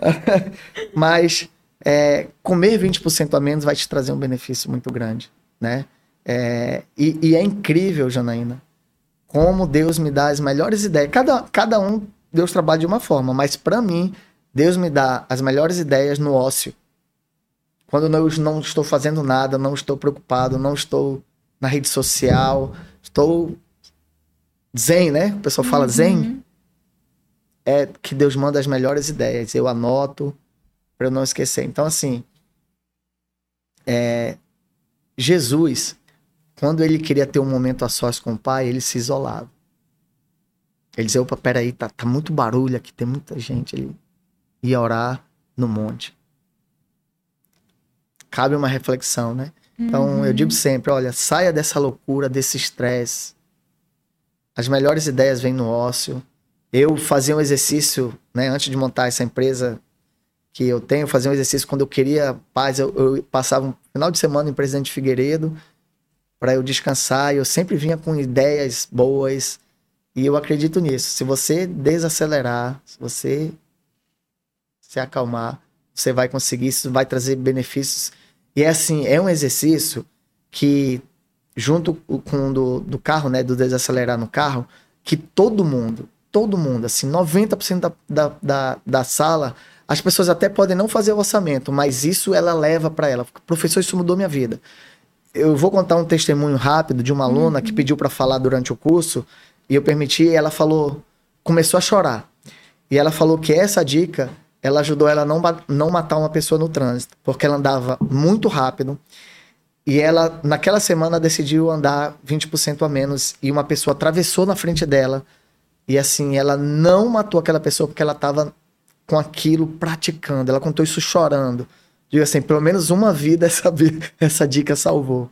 mas é, comer 20% a menos vai te trazer um benefício muito grande, né? É, e, e, é incrível, Janaína, como Deus me dá as melhores ideias. Cada, cada um, Deus trabalha de uma forma, mas para mim, Deus me dá as melhores ideias no ócio. Quando eu não estou fazendo nada, não estou preocupado, não estou na rede social, estou zen, né? O pessoal fala uhum. zen. É que Deus manda as melhores ideias. Eu anoto, para eu não esquecer. Então, assim, é, Jesus, quando ele queria ter um momento a sós com o Pai, ele se isolava. Ele dizia, opa, peraí, tá, tá muito barulho aqui, tem muita gente. Ele ia orar no monte. Cabe uma reflexão, né? Então, uhum. eu digo sempre, olha, saia dessa loucura, desse estresse. As melhores ideias vêm no ócio. Eu fazia um exercício, né, antes de montar essa empresa, que eu tenho, fazer um exercício quando eu queria paz, eu, eu passava um final de semana em Presidente Figueiredo para eu descansar, e eu sempre vinha com ideias boas, e eu acredito nisso. Se você desacelerar, se você se acalmar, você vai conseguir, isso vai trazer benefícios. E é assim, é um exercício que, junto com o do, do carro, né, do desacelerar no carro, que todo mundo, todo mundo, assim, 90% da, da, da, da sala, as pessoas até podem não fazer o orçamento, mas isso ela leva para ela. Professor, isso mudou minha vida. Eu vou contar um testemunho rápido de uma aluna uhum. que pediu para falar durante o curso e eu permiti, e ela falou, começou a chorar. E ela falou que essa dica, ela ajudou ela a não, não matar uma pessoa no trânsito, porque ela andava muito rápido. E ela, naquela semana, decidiu andar 20% a menos. E uma pessoa atravessou na frente dela. E assim, ela não matou aquela pessoa porque ela estava com aquilo praticando. Ela contou isso chorando. Digo assim, pelo menos uma vida essa, essa dica salvou.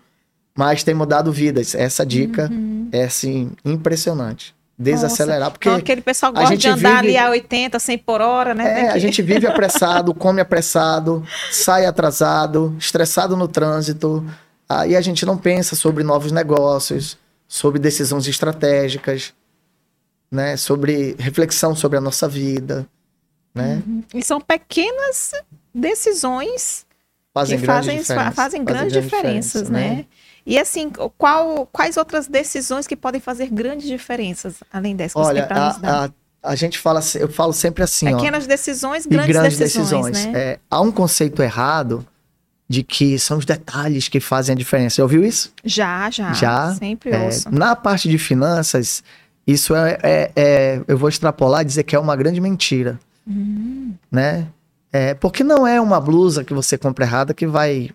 Mas tem mudado vidas. Essa dica uhum. é, assim, impressionante desacelerar. Nossa. Porque então, aquele pessoal gosta de andar vive... ali a 80, 100 por hora, né? É, a gente vive apressado, come apressado, sai atrasado, estressado no trânsito. Aí a gente não pensa sobre novos negócios, sobre decisões estratégicas, né? Sobre reflexão sobre a nossa vida, né? Uhum. E são pequenas decisões fazem que fazem, fazem, fazem grandes diferenças, né? né? E assim, qual, quais outras decisões que podem fazer grandes diferenças, além dessas? Olha, a, a, a, gente fala, eu falo sempre assim, Pequenas ó, decisões, grandes, grandes decisões, decisões. Né? É, há um conceito errado de que são os detalhes que fazem a diferença. Já ouviu isso? Já, já. Já. Sempre é, ouço. Na parte de finanças, isso é, é, é, eu vou extrapolar e dizer que é uma grande mentira. Uhum. Né? É, porque não é uma blusa que você compra errada que vai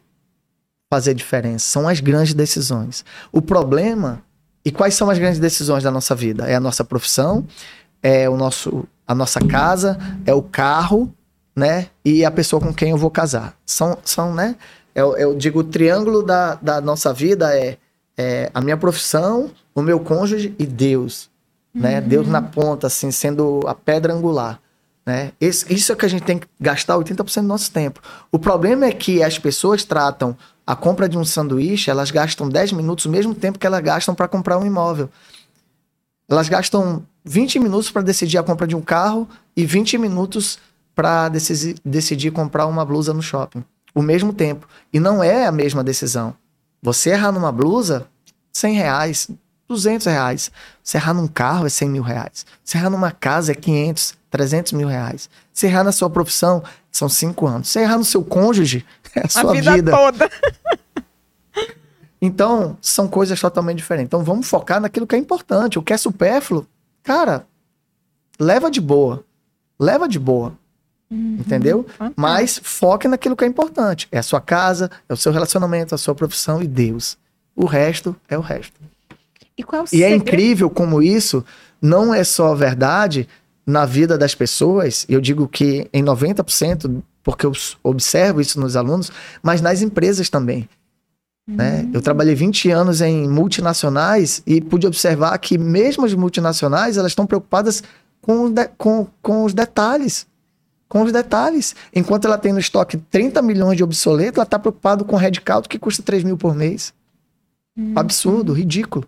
fazer diferença. São as grandes decisões. O problema. E quais são as grandes decisões da nossa vida? É a nossa profissão, é o nosso, a nossa casa, é o carro, né? E a pessoa com quem eu vou casar. São, são né? Eu, eu digo, o triângulo da, da nossa vida é, é a minha profissão, o meu cônjuge e Deus. Né? Uhum. Deus na ponta, assim, sendo a pedra angular. Né? Esse, isso é que a gente tem que gastar 80% do nosso tempo. O problema é que as pessoas tratam a compra de um sanduíche, elas gastam 10 minutos, o mesmo tempo que elas gastam para comprar um imóvel. Elas gastam 20 minutos para decidir a compra de um carro e 20 minutos para decidir, decidir comprar uma blusa no shopping. O mesmo tempo. E não é a mesma decisão. Você errar numa blusa, 100 reais, 200 reais. Você errar num carro é 100 mil reais. Você errar numa casa é 500, 300 mil reais. Você errar na sua profissão são 5 anos. Você errar no seu cônjuge é a sua a vida, vida. toda. então, são coisas totalmente diferentes. Então, vamos focar naquilo que é importante. O que é supérfluo, cara, leva de boa. Leva de boa. Uhum, entendeu? Fantástico. Mas foque naquilo que é importante. É a sua casa, é o seu relacionamento, a sua profissão e Deus. O resto é o resto. E, e é incrível como isso não é só verdade na vida das pessoas, eu digo que em 90%, porque eu observo isso nos alunos, mas nas empresas também. Uhum. Né? Eu trabalhei 20 anos em multinacionais e pude observar que mesmo as multinacionais, elas estão preocupadas com, com, com os detalhes. Com os detalhes. Enquanto ela tem no estoque 30 milhões de obsoleto, ela está preocupada com o headcount que custa 3 mil por mês. Uhum. Absurdo, ridículo.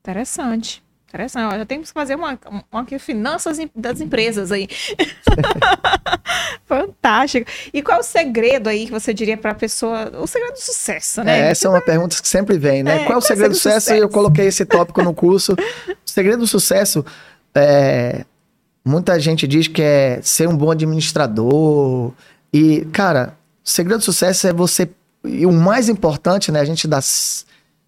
Interessante. Interessante. Já temos que fazer uma, uma, uma finanças das empresas aí. Fantástico. E qual é o segredo aí que você diria para a pessoa? O segredo do sucesso, né? É, essa é uma pergunta que sempre vem, né? É, qual é o segredo do sucesso? sucesso? Eu coloquei esse tópico no curso. o segredo do sucesso é. Muita gente diz que é ser um bom administrador. E, cara, o segredo do sucesso é você. E o mais importante, né? A gente dá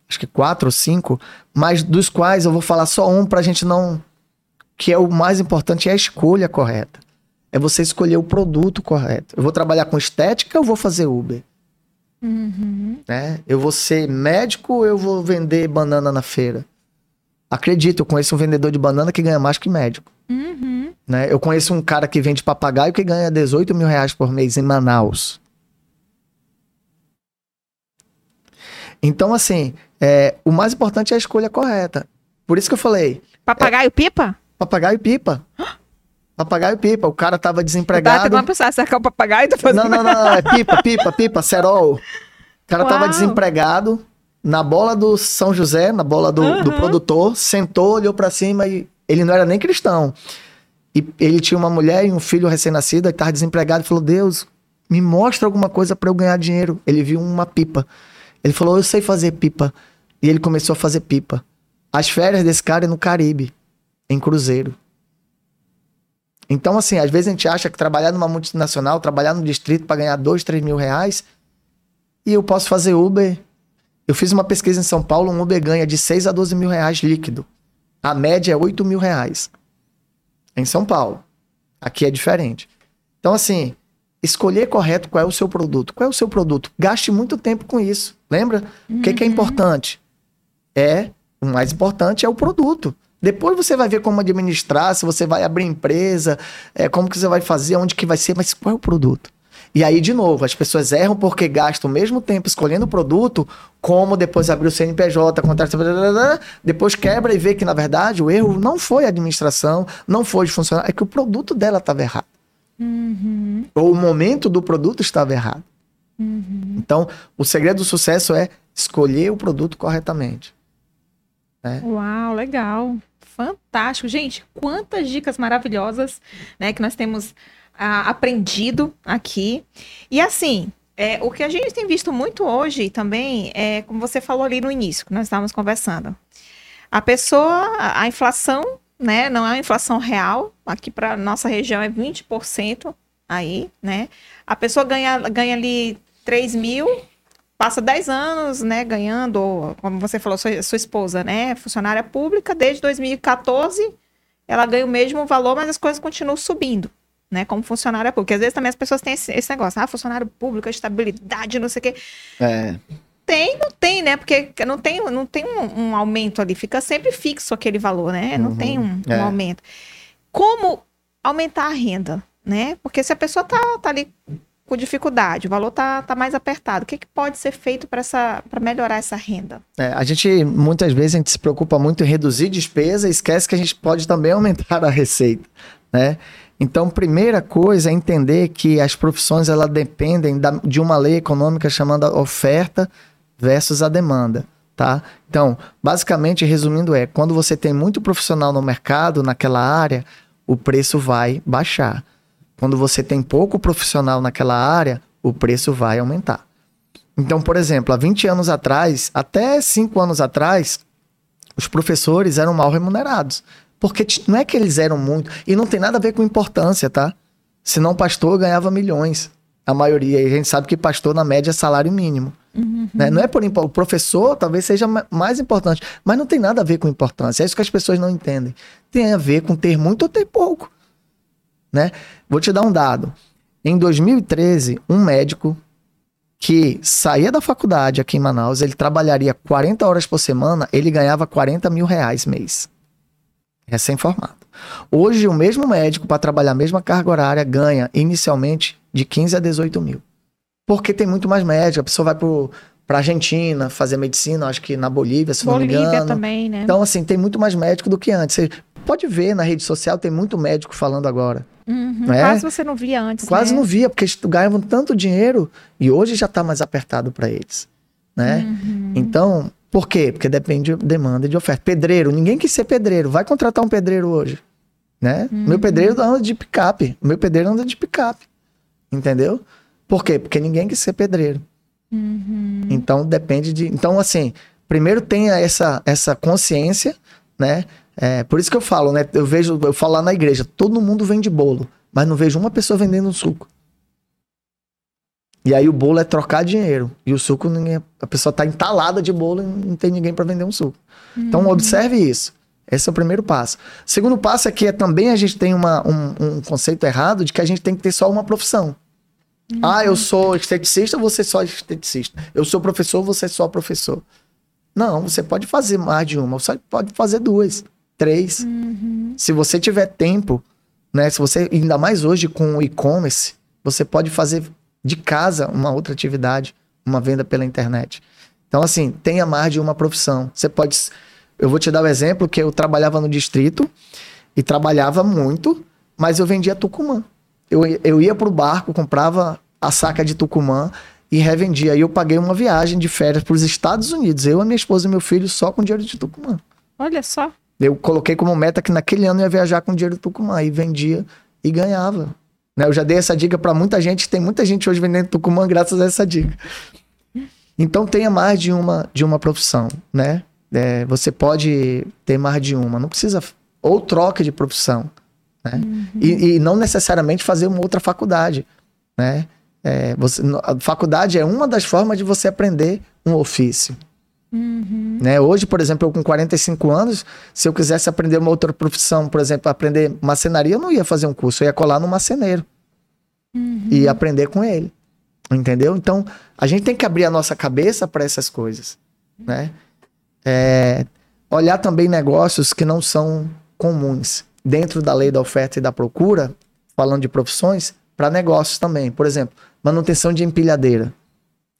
acho que quatro ou cinco, mas dos quais eu vou falar só um para a gente não. Que é o mais importante, é a escolha correta. É você escolher o produto correto. Eu vou trabalhar com estética ou vou fazer Uber? Uhum. Né? Eu vou ser médico ou eu vou vender banana na feira? Acredito, eu conheço um vendedor de banana que ganha mais que médico. Uhum. Né? Eu conheço um cara que vende papagaio que ganha 18 mil reais por mês em Manaus. Então, assim, é, o mais importante é a escolha correta. Por isso que eu falei. Papagaio é, pipa? Papagaio pipa. Papagaio pipa. O cara tava desempregado. Tá, uma pessoa sacar o papagaio tá fazendo... Não, não, não, É pipa, pipa, pipa, cerol. O cara Uau. tava desempregado na bola do São José, na bola do, uhum. do produtor, sentou, olhou para cima e ele não era nem cristão. E ele tinha uma mulher e um filho recém-nascido, e tava desempregado e falou: Deus, me mostra alguma coisa para eu ganhar dinheiro. Ele viu uma pipa. Ele falou: Eu sei fazer pipa. E ele começou a fazer pipa. As férias desse cara é no Caribe, em cruzeiro. Então, assim, às vezes a gente acha que trabalhar numa multinacional, trabalhar no distrito para ganhar dois, três mil reais, e eu posso fazer Uber. Eu fiz uma pesquisa em São Paulo, um Uber ganha de 6 a 12 mil reais líquido. A média é 8 mil reais. Em São Paulo. Aqui é diferente. Então, assim, escolher correto qual é o seu produto. Qual é o seu produto? Gaste muito tempo com isso. Lembra? Uhum. O que, que é uhum. importante? É, o mais importante é o produto. Depois você vai ver como administrar, se você vai abrir empresa, é, como que você vai fazer, onde que vai ser, mas qual é o produto? E aí, de novo, as pessoas erram porque gastam o mesmo tempo escolhendo o produto, como depois abrir o CNPJ, contrato, depois quebra e vê que, na verdade, o erro não foi a administração, não foi de funcionário, é que o produto dela estava errado. Uhum. Ou o momento do produto estava errado. Uhum. Então, o segredo do sucesso é escolher o produto corretamente. Né? Uau, legal. Fantástico. Gente, quantas dicas maravilhosas né, que nós temos ah, aprendido aqui. E assim, é, o que a gente tem visto muito hoje também é, como você falou ali no início, que nós estávamos conversando. A pessoa, a, inflação, né, não é uma inflação real, aqui para nossa região é 20% aí, né? A pessoa ganha, ganha ali 3 mil, passa 10 anos, né, ganhando, como você falou, sua, sua esposa, né, funcionária pública, desde 2014, ela ganha o mesmo valor, mas as coisas continuam subindo, né, como funcionária pública. Às vezes também as pessoas têm esse, esse negócio, ah, funcionário público, estabilidade, não sei o quê. É. Tem, não tem, né? Porque não tem, não tem um, um aumento ali, fica sempre fixo aquele valor, né? Não uhum. tem um, um é. aumento. Como aumentar a renda, né? Porque se a pessoa tá, tá ali com dificuldade, o valor está tá mais apertado. O que, que pode ser feito para melhorar essa renda? É, a gente, muitas vezes, a gente se preocupa muito em reduzir despesa e esquece que a gente pode também aumentar a receita, né? Então, primeira coisa é entender que as profissões elas dependem da, de uma lei econômica chamada oferta versus a demanda, tá? Então, basicamente, resumindo é, quando você tem muito profissional no mercado, naquela área, o preço vai baixar. Quando você tem pouco profissional naquela área, o preço vai aumentar. Então, por exemplo, há 20 anos atrás, até 5 anos atrás, os professores eram mal remunerados. Porque não é que eles eram muito. E não tem nada a ver com importância, tá? Senão pastor ganhava milhões. A maioria. E a gente sabe que pastor, na média, é salário mínimo. Uhum. Né? Não é por o professor talvez seja mais importante, mas não tem nada a ver com importância. É isso que as pessoas não entendem. Tem a ver com ter muito ou ter pouco né? Vou te dar um dado. Em 2013, um médico que saía da faculdade aqui em Manaus, ele trabalharia 40 horas por semana, ele ganhava 40 mil reais mês. Recém-formado. Hoje, o mesmo médico, para trabalhar a mesma carga horária, ganha inicialmente de 15 a 18 mil. Porque tem muito mais médico. A pessoa vai para a Argentina fazer medicina, acho que na Bolívia, se Bolívia não me engano. também, né? Então, assim, tem muito mais médico do que antes. Você pode ver na rede social, tem muito médico falando agora. Uhum, é? Quase você não via antes. Quase né? não via, porque eles ganhavam tanto dinheiro e hoje já está mais apertado para eles. Né? Uhum. Então, por quê? Porque depende de demanda e de oferta. Pedreiro, ninguém quis ser pedreiro. Vai contratar um pedreiro hoje. Né? Uhum. Meu pedreiro anda de picape. Meu pedreiro anda de picape. Entendeu? Por quê? Porque ninguém quis ser pedreiro. Uhum. Então depende de. Então, assim, primeiro tenha essa, essa consciência, né? É, por isso que eu falo, né? Eu vejo, eu falo lá na igreja, todo mundo vende bolo, mas não vejo uma pessoa vendendo um suco. E aí o bolo é trocar dinheiro. E o suco, ninguém, a pessoa tá entalada de bolo e não tem ninguém para vender um suco. Uhum. Então observe isso. Esse é o primeiro passo. O segundo passo é que é, também a gente tem uma, um, um, conceito errado de que a gente tem que ter só uma profissão. Uhum. Ah, eu sou esteticista, você só esteticista. Eu sou professor, você só professor. Não, você pode fazer mais de uma, você pode fazer duas três. Uhum. Se você tiver tempo, né? Se você, ainda mais hoje com o e-commerce, você pode fazer de casa uma outra atividade, uma venda pela internet. Então, assim, tenha mais de uma profissão. Você pode. Eu vou te dar o um exemplo que eu trabalhava no distrito e trabalhava muito, mas eu vendia Tucumã. Eu, eu ia para o barco, comprava a saca de Tucumã e revendia. E eu paguei uma viagem de férias para os Estados Unidos, eu, a minha esposa e meu filho, só com dinheiro de Tucumã. Olha só. Eu coloquei como meta que naquele ano eu ia viajar com dinheiro do Tucumã e vendia e ganhava. Né? Eu já dei essa dica para muita gente, tem muita gente hoje vendendo Tucumã graças a essa dica. Então tenha mais de uma, de uma profissão, né? É, você pode ter mais de uma, não precisa ou troca de profissão, né? Uhum. E, e, não necessariamente fazer uma outra faculdade, né? É, você, a faculdade é uma das formas de você aprender um ofício. Uhum. Né? Hoje, por exemplo, eu com 45 anos, se eu quisesse aprender uma outra profissão, por exemplo, aprender macenaria, eu não ia fazer um curso, eu ia colar no maceneiro uhum. e aprender com ele. Entendeu? Então, a gente tem que abrir a nossa cabeça para essas coisas, né? É, olhar também negócios que não são comuns dentro da lei da oferta e da procura, falando de profissões, para negócios também. Por exemplo, manutenção de empilhadeira.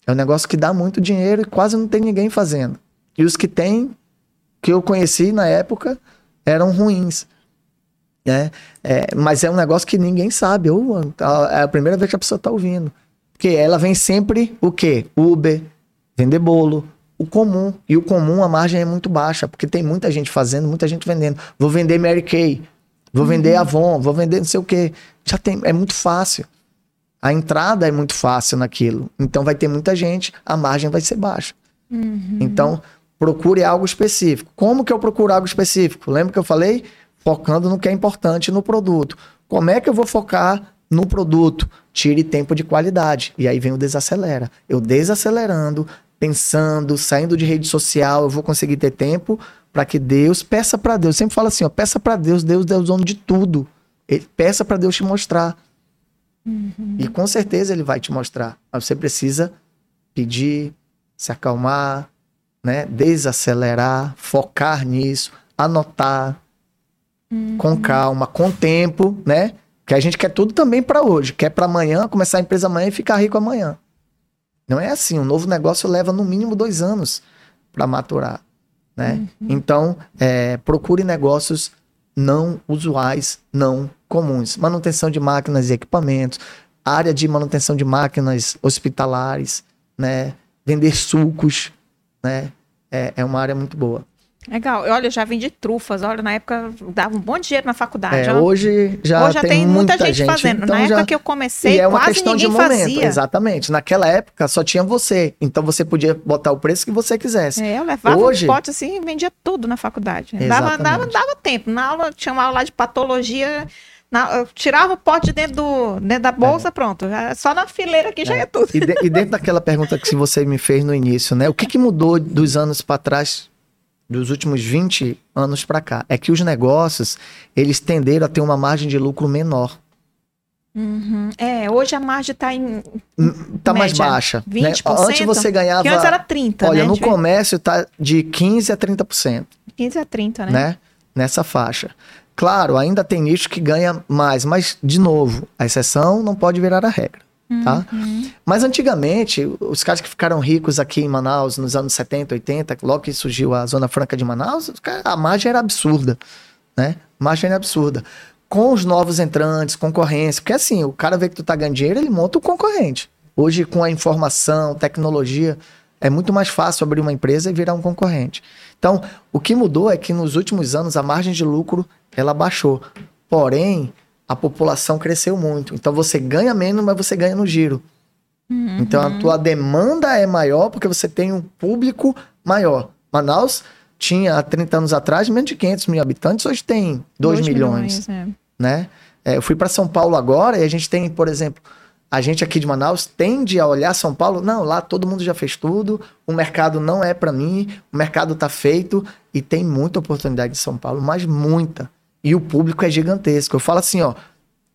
É um negócio que dá muito dinheiro e quase não tem ninguém fazendo. E os que tem, que eu conheci na época, eram ruins. Né? É, mas é um negócio que ninguém sabe. É a primeira vez que a pessoa está ouvindo. Porque ela vem sempre o quê? Uber, vender bolo, o comum. E o comum, a margem é muito baixa, porque tem muita gente fazendo, muita gente vendendo. Vou vender Mary Kay, vou uhum. vender Avon, vou vender não sei o quê. Já tem, é muito fácil. A entrada é muito fácil naquilo. Então vai ter muita gente, a margem vai ser baixa. Uhum. Então, procure algo específico. Como que eu procuro algo específico? Lembra que eu falei? Focando no que é importante no produto. Como é que eu vou focar no produto? Tire tempo de qualidade. E aí vem o desacelera. Eu desacelerando, pensando, saindo de rede social, eu vou conseguir ter tempo para que Deus peça para Deus. Eu sempre falo assim, ó, peça para Deus, Deus é o dono de tudo. Ele, peça para Deus te mostrar. Uhum. E com certeza ele vai te mostrar. Mas você precisa pedir, se acalmar, né? desacelerar, focar nisso, anotar uhum. com calma, com tempo, né? Que a gente quer tudo também para hoje, quer para amanhã, começar a empresa amanhã e ficar rico amanhã. Não é assim. Um novo negócio leva no mínimo dois anos para maturar, né? Uhum. Então, é, procure negócios não usuais, não comuns. Manutenção de máquinas e equipamentos, área de manutenção de máquinas hospitalares, né? Vender sucos, né? É, é uma área muito boa. Legal. Olha, eu já vendi trufas. Olha, na época dava um bom dinheiro na faculdade. É, hoje já, hoje já tem, tem muita, muita gente, gente, fazendo. Então na já... época que eu comecei, e é uma quase questão ninguém de momento. fazia. Exatamente. Naquela época só tinha você. Então você podia botar o preço que você quisesse. É, eu levava hoje... um pote assim e vendia tudo na faculdade. Dava, dava, dava tempo. Na aula, tinha uma aula de patologia. Na, tirava o pote dentro, do, dentro da bolsa, é. pronto. Só na fileira aqui é. já é tudo. E, de, e, dentro daquela pergunta que você me fez no início, né? O que, que mudou dos anos para trás dos últimos 20 anos para cá, é que os negócios, eles tenderam a ter uma margem de lucro menor. Uhum. É, hoje a margem está em. Está mais baixa. 20%. Né? Antes você ganhava. Que antes era 30%. Olha, né? no comércio está de 15% a 30%. 15% a 30%, né? né? Nessa faixa. Claro, ainda tem nicho que ganha mais, mas, de novo, a exceção não pode virar a regra. Tá? Uhum. Mas antigamente, os caras que ficaram ricos aqui em Manaus nos anos 70, 80, logo que surgiu a Zona Franca de Manaus, a margem era absurda, né? A margem era absurda. Com os novos entrantes, concorrência, porque assim, o cara vê que tu tá ganhando dinheiro, ele monta o concorrente. Hoje, com a informação, tecnologia, é muito mais fácil abrir uma empresa e virar um concorrente. Então, o que mudou é que nos últimos anos a margem de lucro ela baixou. Porém, a população cresceu muito. Então você ganha menos, mas você ganha no giro. Uhum. Então a tua demanda é maior porque você tem um público maior. Manaus tinha há 30 anos atrás menos de 500 mil habitantes, hoje tem 2, 2 milhões. milhões é. né? É, eu fui para São Paulo agora e a gente tem, por exemplo, a gente aqui de Manaus tende a olhar São Paulo, não, lá todo mundo já fez tudo, o mercado não é para mim, o mercado tá feito e tem muita oportunidade em São Paulo, mas muita. E o público é gigantesco. Eu falo assim, ó,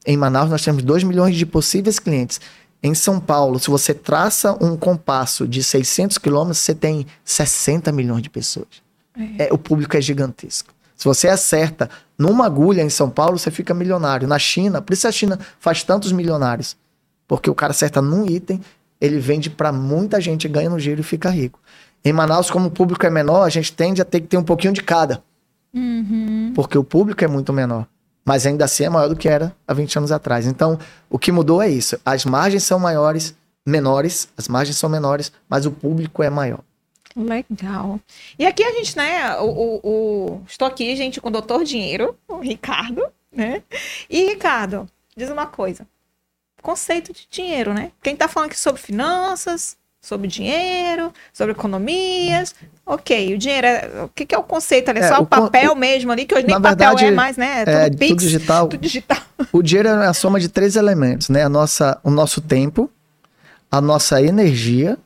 em Manaus nós temos 2 milhões de possíveis clientes. Em São Paulo, se você traça um compasso de 600 quilômetros, você tem 60 milhões de pessoas. É. É, o público é gigantesco. Se você acerta numa agulha em São Paulo, você fica milionário. Na China, por isso a China faz tantos milionários. Porque o cara acerta num item, ele vende para muita gente, ganha no giro e fica rico. Em Manaus, como o público é menor, a gente tende a ter que ter um pouquinho de cada. Uhum. Porque o público é muito menor. Mas ainda assim é maior do que era há 20 anos atrás. Então, o que mudou é isso. As margens são maiores, menores, as margens são menores, mas o público é maior. Legal. E aqui a gente, né? O, o, o... Estou aqui, gente, com o doutor Dinheiro, o Ricardo, né? E, Ricardo, diz uma coisa. conceito de dinheiro, né? Quem tá falando aqui sobre finanças, sobre dinheiro, sobre economias. Ok, o dinheiro é. O que, que é o conceito ali? É, só o, papel o, mesmo ali, que hoje nem papel verdade, é mais, né? É tudo, é, Pix, tudo digital. Tudo digital. O dinheiro é a soma de três elementos, né? A nossa, o nosso tempo, a nossa energia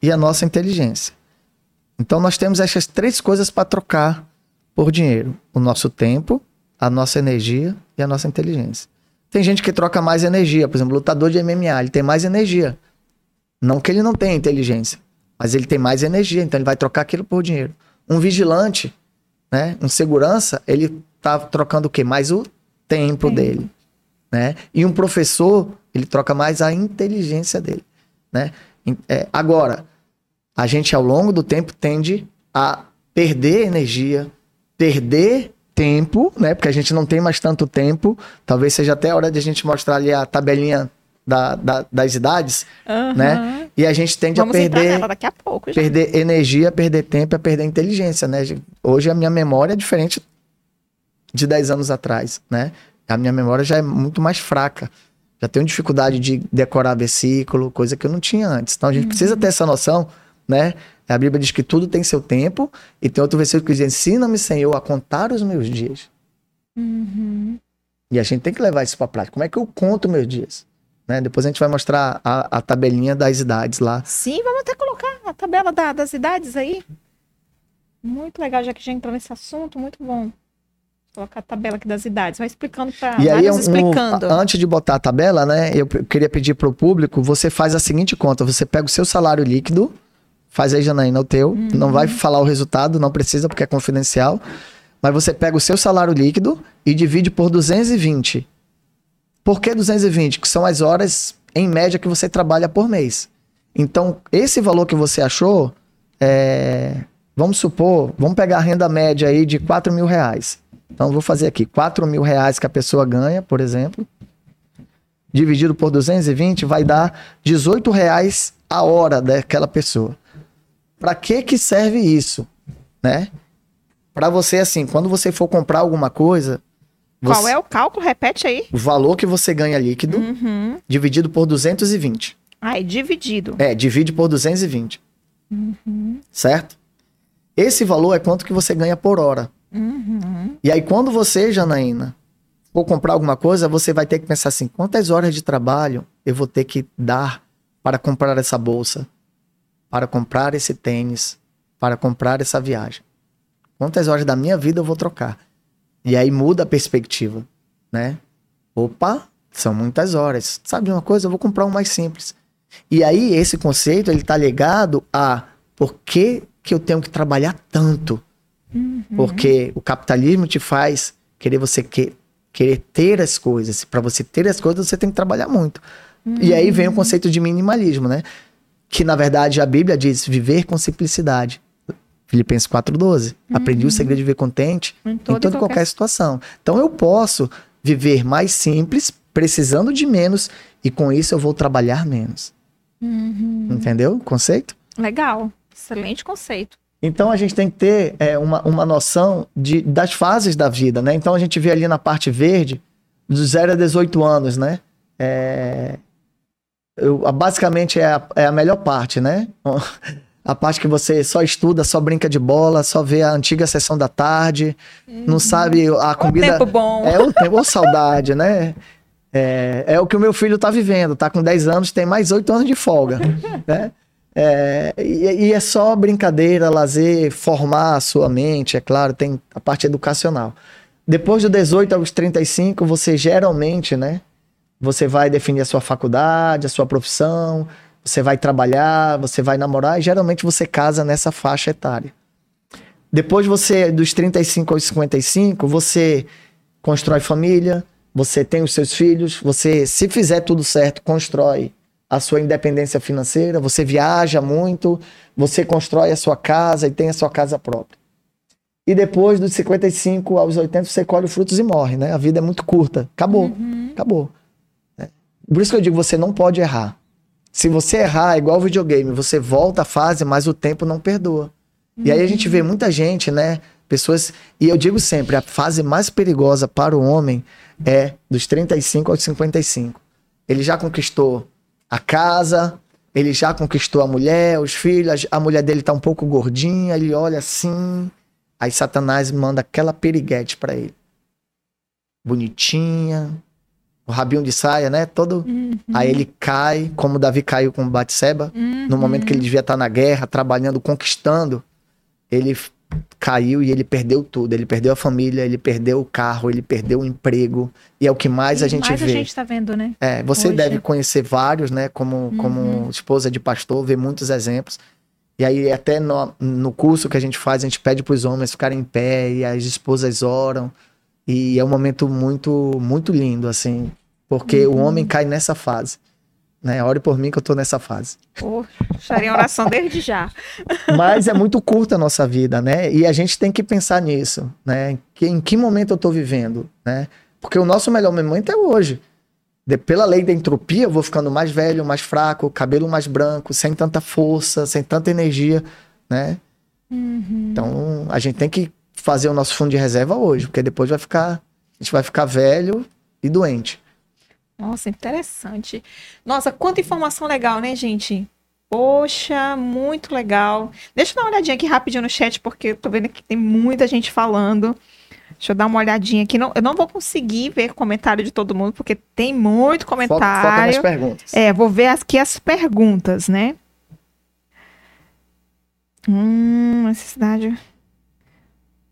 e a nossa inteligência. Então nós temos essas três coisas para trocar por dinheiro: o nosso tempo, a nossa energia e a nossa inteligência. Tem gente que troca mais energia, por exemplo, lutador de MMA, ele tem mais energia. Não que ele não tenha inteligência, mas ele tem mais energia, então ele vai trocar aquilo por dinheiro. Um vigilante, né, um segurança, ele tá trocando o quê? Mais o tempo dele, né? E um professor, ele troca mais a inteligência dele, né? É, agora, a gente ao longo do tempo tende a perder energia, perder tempo, né? Porque a gente não tem mais tanto tempo. Talvez seja até a hora de a gente mostrar ali a tabelinha da, da, das idades, uhum. né? E a gente tende Vamos a perder a pouco, perder energia, perder tempo, a perder inteligência, né? Hoje a minha memória é diferente de 10 anos atrás, né? A minha memória já é muito mais fraca. Já tenho dificuldade de decorar versículo, coisa que eu não tinha antes. Então a gente uhum. precisa ter essa noção, né? A Bíblia diz que tudo tem seu tempo, e tem outro versículo que diz: Ensina-me, Senhor, a contar os meus dias. Uhum. E a gente tem que levar isso para prática. Como é que eu conto meus dias? Né? Depois a gente vai mostrar a, a, tabelinha das idades lá. Sim, vamos até colocar a tabela da, das idades aí. Muito legal, já que já entrou nesse assunto, muito bom. Colocar a tabela aqui das idades, vai explicando para E aí, um, explicando. antes de botar a tabela, né, eu queria pedir para o público, você faz a seguinte conta, você pega o seu salário líquido, faz aí, Janaína, o teu, uhum. não vai falar o resultado, não precisa porque é confidencial, mas você pega o seu salário líquido e divide por 220. Por que 220? Que são as horas, em média, que você trabalha por mês. Então, esse valor que você achou, é, vamos supor, vamos pegar a renda média aí de 4 mil reais. Então, vou fazer aqui, 4 mil reais que a pessoa ganha, por exemplo, dividido por 220, vai dar 18 reais a hora daquela pessoa. Para que que serve isso, né? Para você, assim, quando você for comprar alguma coisa, você, Qual é o cálculo? Repete aí. O valor que você ganha líquido uhum. dividido por 220. Ah, é dividido. É, divide por 220. Uhum. Certo? Esse valor é quanto que você ganha por hora. Uhum. E aí, quando você, Janaína, for comprar alguma coisa, você vai ter que pensar assim: quantas horas de trabalho eu vou ter que dar para comprar essa bolsa, para comprar esse tênis, para comprar essa viagem? Quantas horas da minha vida eu vou trocar? E aí muda a perspectiva, né? Opa, são muitas horas. Sabe uma coisa? Eu vou comprar um mais simples. E aí esse conceito ele tá ligado a por que, que eu tenho que trabalhar tanto? Uhum. Porque o capitalismo te faz querer você que, querer ter as coisas. Para você ter as coisas, você tem que trabalhar muito. Uhum. E aí vem o conceito de minimalismo, né? Que na verdade a Bíblia diz viver com simplicidade. Filipenses 4,12. Uhum. Aprendi o segredo de viver contente em, em toda, e qualquer... qualquer situação. Então eu posso viver mais simples, precisando de menos, e com isso eu vou trabalhar menos. Uhum. Entendeu o conceito? Legal. Excelente conceito. Então a gente tem que ter é, uma, uma noção de, das fases da vida, né? Então a gente vê ali na parte verde, dos 0 a 18 anos, né? É, eu, basicamente é a, é a melhor parte, né? A parte que você só estuda, só brinca de bola, só vê a antiga sessão da tarde, uhum. não sabe a comida. O tempo bom. É o tempo, ou saudade, né? É, é o que o meu filho tá vivendo, tá com 10 anos, tem mais 8 anos de folga, né? É, e, e, é só brincadeira, lazer, formar a sua mente, é claro, tem a parte educacional. Depois do 18 aos 35, você geralmente, né? Você vai definir a sua faculdade, a sua profissão, você vai trabalhar, você vai namorar, e geralmente você casa nessa faixa etária. Depois você, dos 35 aos 55, você constrói família, você tem os seus filhos, você, se fizer tudo certo, constrói a sua independência financeira, você viaja muito, você constrói a sua casa e tem a sua casa própria. E depois dos 55 aos 80 você colhe frutos e morre, né? A vida é muito curta. Acabou. Uhum. Acabou. É. Por isso que eu digo, você não pode errar. Se você errar, é igual videogame, você volta a fase, mas o tempo não perdoa. Uhum. E aí a gente vê muita gente, né? Pessoas. E eu digo sempre: a fase mais perigosa para o homem é dos 35 aos 55. ele já conquistou a casa, ele já conquistou a mulher, os filhos, a mulher dele tá um pouco gordinha, ele olha assim, aí Satanás manda aquela periguete para ele. Bonitinha, o rabinho de saia, né? Todo. Uhum. Aí ele cai, como Davi caiu com Batseba, Uhum. no momento que ele devia estar na guerra, trabalhando, conquistando, ele caiu e ele perdeu tudo. Ele perdeu a família, ele perdeu o carro, ele perdeu o emprego. E é o que mais a E gente mais vê. a gente tá vendo, né? É, você hoje. deve conhecer vários, né? Como, como esposa de pastor, ver muitos exemplos. E aí, até no, no curso que a gente faz, a gente pede para os homens ficarem em pé e as esposas oram. E é um momento muito, muito lindo, assim, porque o homem cai nessa fase. Né? Ore por mim que eu tô nessa fase. Pô, estaria em oração desde já. Mas é muito curta a nossa vida, né? E a gente tem que pensar nisso, né? Que, em que momento eu tô vivendo, né? Porque o nosso melhor momento é hoje. De- pela lei da entropia, eu vou ficando mais velho, mais fraco, cabelo mais branco, sem tanta força, sem tanta energia, né? Então, a gente tem que fazer o nosso fundo de reserva hoje, porque depois vai ficar, a gente vai ficar velho e doente. Nossa, interessante. Nossa, quanta informação legal, né, gente? Poxa, muito legal. Deixa eu dar uma olhadinha aqui rapidinho no chat, porque eu tô vendo que tem muita gente falando. Deixa eu dar uma olhadinha aqui. Não, eu não vou conseguir ver comentário de todo mundo, porque tem muito Foca, foca nas comentário. perguntas. É, vou ver aqui as perguntas, né? Hum, necessidade.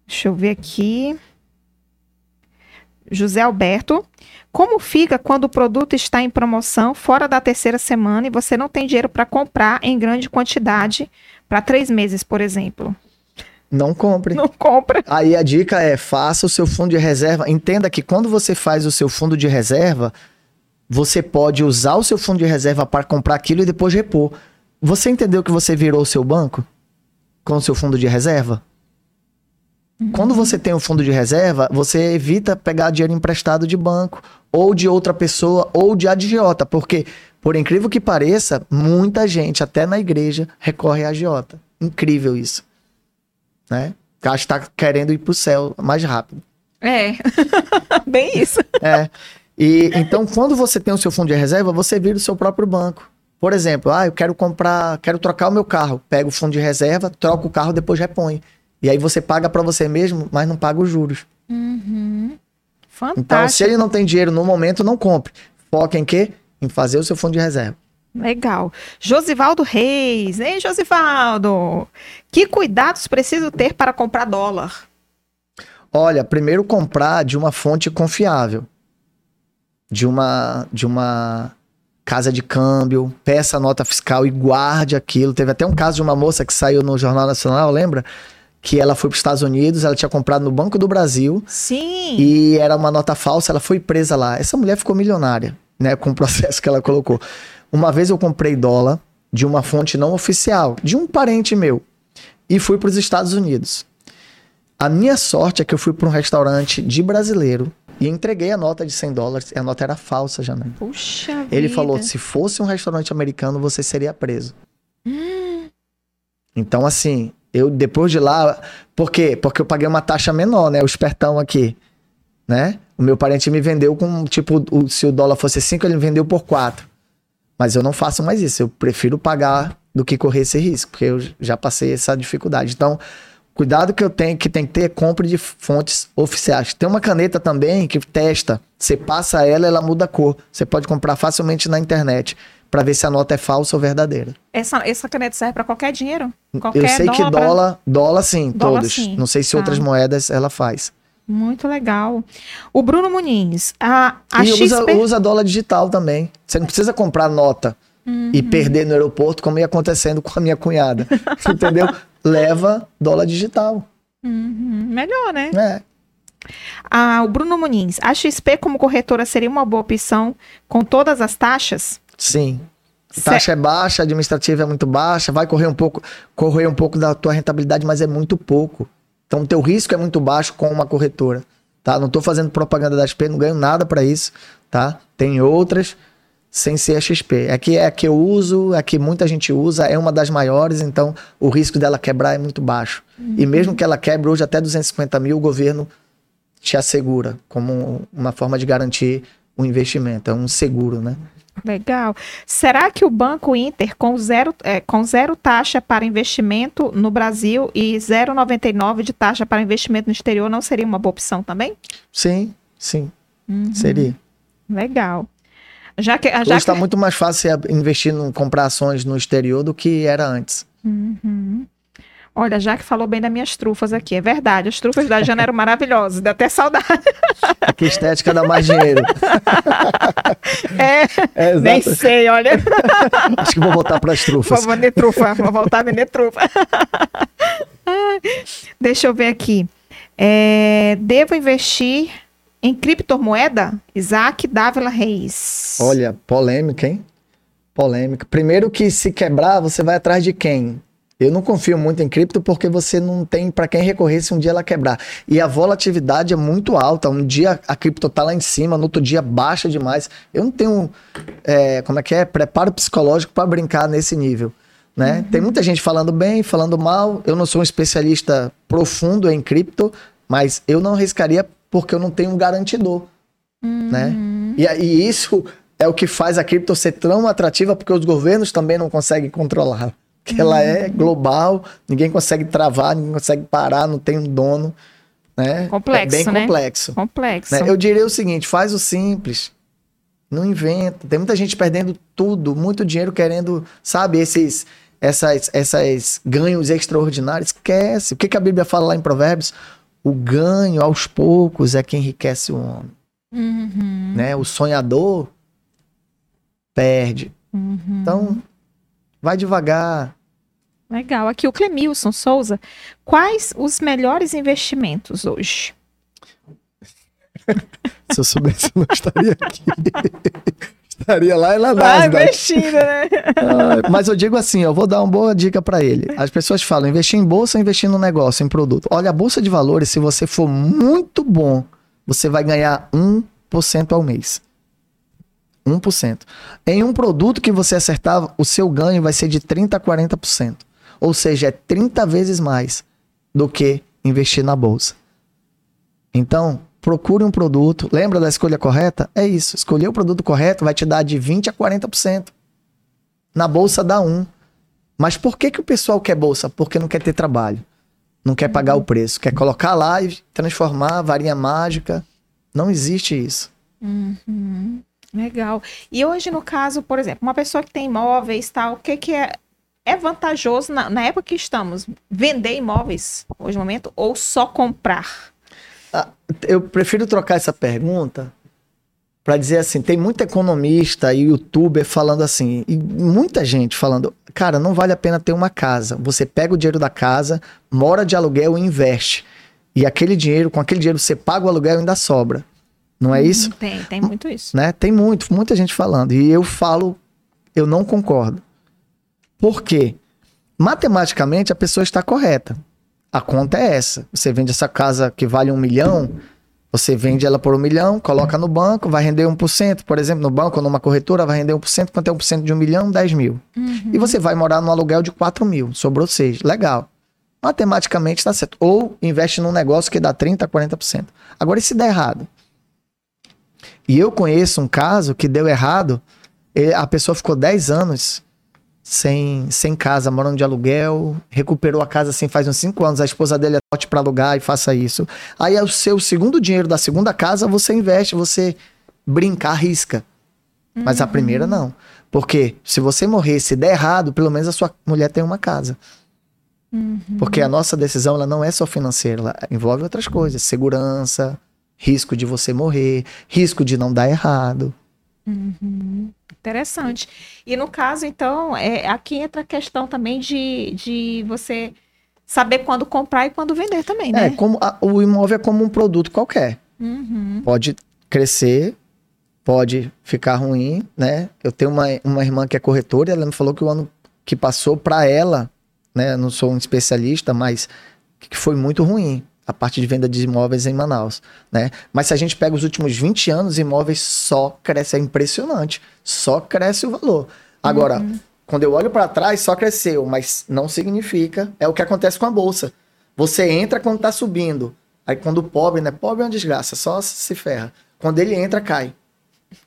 Deixa eu ver aqui. José Alberto. Como fica quando o produto está em promoção fora da terceira semana e você não tem dinheiro para comprar em grande quantidade para três meses, por exemplo? Não compre. Não compra. Aí a dica é: faça o seu fundo de reserva. Entenda que quando você faz o seu fundo de reserva, você pode usar o seu fundo de reserva para comprar aquilo e depois repor. Você entendeu que você virou o seu banco com o seu fundo de reserva? Quando você tem um fundo de reserva, você evita pegar dinheiro emprestado de banco, ou de outra pessoa, ou de agiota, porque, por incrível que pareça, muita gente, até na igreja, recorre a agiota. Incrível isso. Né? Acho que tá querendo ir pro céu mais rápido. É, bem isso. É. E então, quando você tem o seu fundo de reserva, você vira o seu próprio banco. Por exemplo, ah, eu quero comprar, quero trocar o meu carro. Pega o fundo de reserva, troca o carro, depois repõe. E aí você paga para você mesmo, mas não paga os juros. Uhum. Então, se Fantástico. ele não tem dinheiro no momento, não compre. Foca em quê? Em fazer o seu fundo de reserva. Legal. Josivaldo Reis. Ei, Josivaldo. Que cuidados preciso ter para comprar dólar? Olha, primeiro comprar de uma fonte confiável. De uma de uma casa de câmbio, peça a nota fiscal e guarde aquilo. Teve até um caso de uma moça que saiu no Jornal Nacional, lembra? Que ela foi para os Estados Unidos, ela tinha comprado no Banco do Brasil Sim. e era uma nota falsa, ela foi presa lá. Essa mulher ficou milionária, né, com o processo que ela colocou. Uma vez eu comprei dólar de uma fonte não oficial, de um parente meu, e fui para os Estados Unidos. A minha sorte é que eu fui para um restaurante de brasileiro e entreguei a nota de 100 dólares, e a nota era falsa, já Puxa Ele vida. falou: se fosse um restaurante americano, você seria preso. Hum. Então, assim, eu depois de lá. Por quê? Porque eu paguei uma taxa menor, né? O espertão aqui. Né? O meu parente me vendeu com, tipo, o- se o dólar fosse 5, ele me vendeu por 4. Mas eu não faço mais isso. Eu prefiro pagar do que correr esse risco, porque eu já passei essa dificuldade. Então, cuidado que eu tenho que tem que ter compra de fontes oficiais. Tem uma caneta também que testa. Você passa ela, ela muda a cor. Você pode comprar facilmente na internet para ver se a nota é falsa ou verdadeira. Essa, essa caneta serve para qualquer dinheiro? Qualquer eu sei que pra- dólar, dólar sim, Dólar todos. sim, Não sei se tá. outras moedas ela faz. Muito legal. O Bruno Muniz. A, a e XP... usa, usa dólar digital também. Você não precisa comprar nota Uhum. e perder no aeroporto, como ia acontecendo com a minha cunhada. Entendeu? Leva dólar digital. Uhum, Melhor, né? É. Ah, o Bruno Muniz. A XP como corretora seria uma boa opção com todas as taxas? Sim. Taxa é baixa, administrativa é muito baixa, vai correr um pouco, correr um pouco da tua rentabilidade, mas é muito pouco. Então, o teu risco é muito baixo com uma corretora, tá? Não tô fazendo propaganda da XP, não ganho nada para isso, tá? Tem outras sem ser a XP. É que é a que eu uso, é a que muita gente usa, é uma das maiores, então o risco dela quebrar é muito baixo. E mesmo que ela quebre hoje até 250 mil, o governo te assegura como uma forma de garantir o investimento, é um seguro, né? Legal. Será que o Banco Inter, com zero, é, com zero taxa para investimento no Brasil e 0,99 de taxa para investimento no exterior, não seria uma boa opção também? Sim, sim. Uhum. Seria. Legal. Já que, já Hoje está que... muito mais fácil investir em comprar ações no exterior do que era antes. Uhum. Olha, já que falou bem das minhas trufas aqui, é verdade. As trufas da Jana eram maravilhosas, dá até saudade. Que estética dá mais dinheiro. É, é nem sei, olha. Acho que vou voltar para as trufas. Vou vender trufa, vou voltar a vender trufa. Deixa eu ver aqui. É, devo investir em criptomoeda? Isaac Dávila Reis. Olha, polêmica, hein? Polêmica. Primeiro que se quebrar, você vai atrás de quem? Eu não confio muito em cripto porque você não tem para quem recorrer se um dia ela quebrar. E a volatilidade é muito alta. Um dia a cripto tá lá em cima, no outro dia baixa demais. Eu não tenho, é, como é que é, preparo psicológico para brincar nesse nível. Né? Uhum. Tem muita gente falando bem, falando mal. Eu não sou um especialista profundo em cripto, mas eu não arriscaria porque eu não tenho um garantidor. Né? Uhum. Né? E, e isso é o que faz a cripto ser tão atrativa porque os governos também não conseguem controlar que ela é global, ninguém consegue travar, ninguém consegue parar, não tem um dono. Né? Complexo, é bem né? complexo. Complexo. Né? Eu diria o seguinte: faz o simples. Não inventa. Tem muita gente perdendo tudo, muito dinheiro querendo, sabe, esses, essas, essas ganhos extraordinários. Esquece. O que, que a Bíblia fala lá em Provérbios? O ganho aos poucos é que enriquece o homem. Uhum. Né? O sonhador perde. Uhum. Então, Vai devagar. Legal. Aqui o Clemilson Souza. Quais os melhores investimentos hoje? Se eu soubesse, eu não estaria aqui. estaria lá e lá Vai investindo, né? Ah, mas eu digo assim, eu vou dar uma boa dica para ele. As pessoas falam, investir em bolsa, investir no negócio, em produto. Olha, a bolsa de valores, se você for muito bom, você vai ganhar 1% ao mês. 1%. Em um produto que você acertar, o seu ganho vai ser de 30% a 40%. Ou seja, é 30 vezes mais do que investir na bolsa. Então, procure um produto. Lembra da escolha correta? É isso. Escolher o produto correto vai te dar de 20% a 40%. Na bolsa dá 1%. Mas por que, que o pessoal quer bolsa? Porque não quer ter trabalho. Não quer pagar o preço. Quer colocar lá e transformar, varinha mágica. Não existe isso. Uhum. Legal. E hoje, no caso, por exemplo, uma pessoa que tem imóveis, tal, o que, que é, é vantajoso na, na época que estamos? Vender imóveis hoje no momento ou só comprar? Ah, eu prefiro trocar essa pergunta para dizer assim, tem muito economista e youtuber falando assim, e muita gente falando, cara, não vale a pena ter uma casa. Você pega o dinheiro da casa, mora de aluguel e investe. E aquele dinheiro, com aquele dinheiro você paga o aluguel e ainda sobra. Não é uhum, isso? Tem, tem muito isso. Né? Tem muito, muita gente falando. E eu falo, eu não concordo. Por quê? Matematicamente a pessoa está correta. A conta é essa. Você vende essa casa que vale um milhão, você vende ela por um milhão, coloca no banco, vai render 1%. Por exemplo, no banco ou numa corretora vai render 1%. Quanto é 1% de um milhão? 10 mil. Uhum. E você vai morar no aluguel de 4 mil. Sobrou 6. Legal. Matematicamente está certo. Ou investe num negócio que dá 30%, 40%. Agora, e se der errado? E eu conheço um caso que deu errado. A pessoa ficou 10 anos sem, sem casa, morando de aluguel, recuperou a casa assim faz uns 5 anos. A esposa dele é forte para alugar e faça isso. Aí é o seu segundo dinheiro da segunda casa, você investe, você brincar, arrisca. Mas a primeira não. Porque se você morrer, se der errado, pelo menos a sua mulher tem uma casa. Uhum. Porque a nossa decisão ela não é só financeira, ela envolve outras coisas, segurança, risco de você morrer, risco de não dar errado. Uhum. Interessante. E no caso, então, é, aqui entra a questão também de, de você saber quando comprar e quando vender também, né? É, como a, o imóvel é como um produto qualquer. Uhum. Pode crescer, pode ficar ruim, né? Eu tenho uma, uma irmã que é corretora e ela me falou que o ano que passou para ela, né? Eu não sou um especialista, mas que foi muito ruim a parte de venda de imóveis em Manaus, né? Mas se a gente pega os últimos 20 anos, imóveis só cresce, é impressionante, só cresce o valor. Agora, uhum. quando eu olho para trás, só cresceu, mas não significa, é o que acontece com a bolsa. Você entra quando tá subindo. Aí quando o pobre, né? Pobre é uma desgraça, só se ferra. Quando ele entra, cai.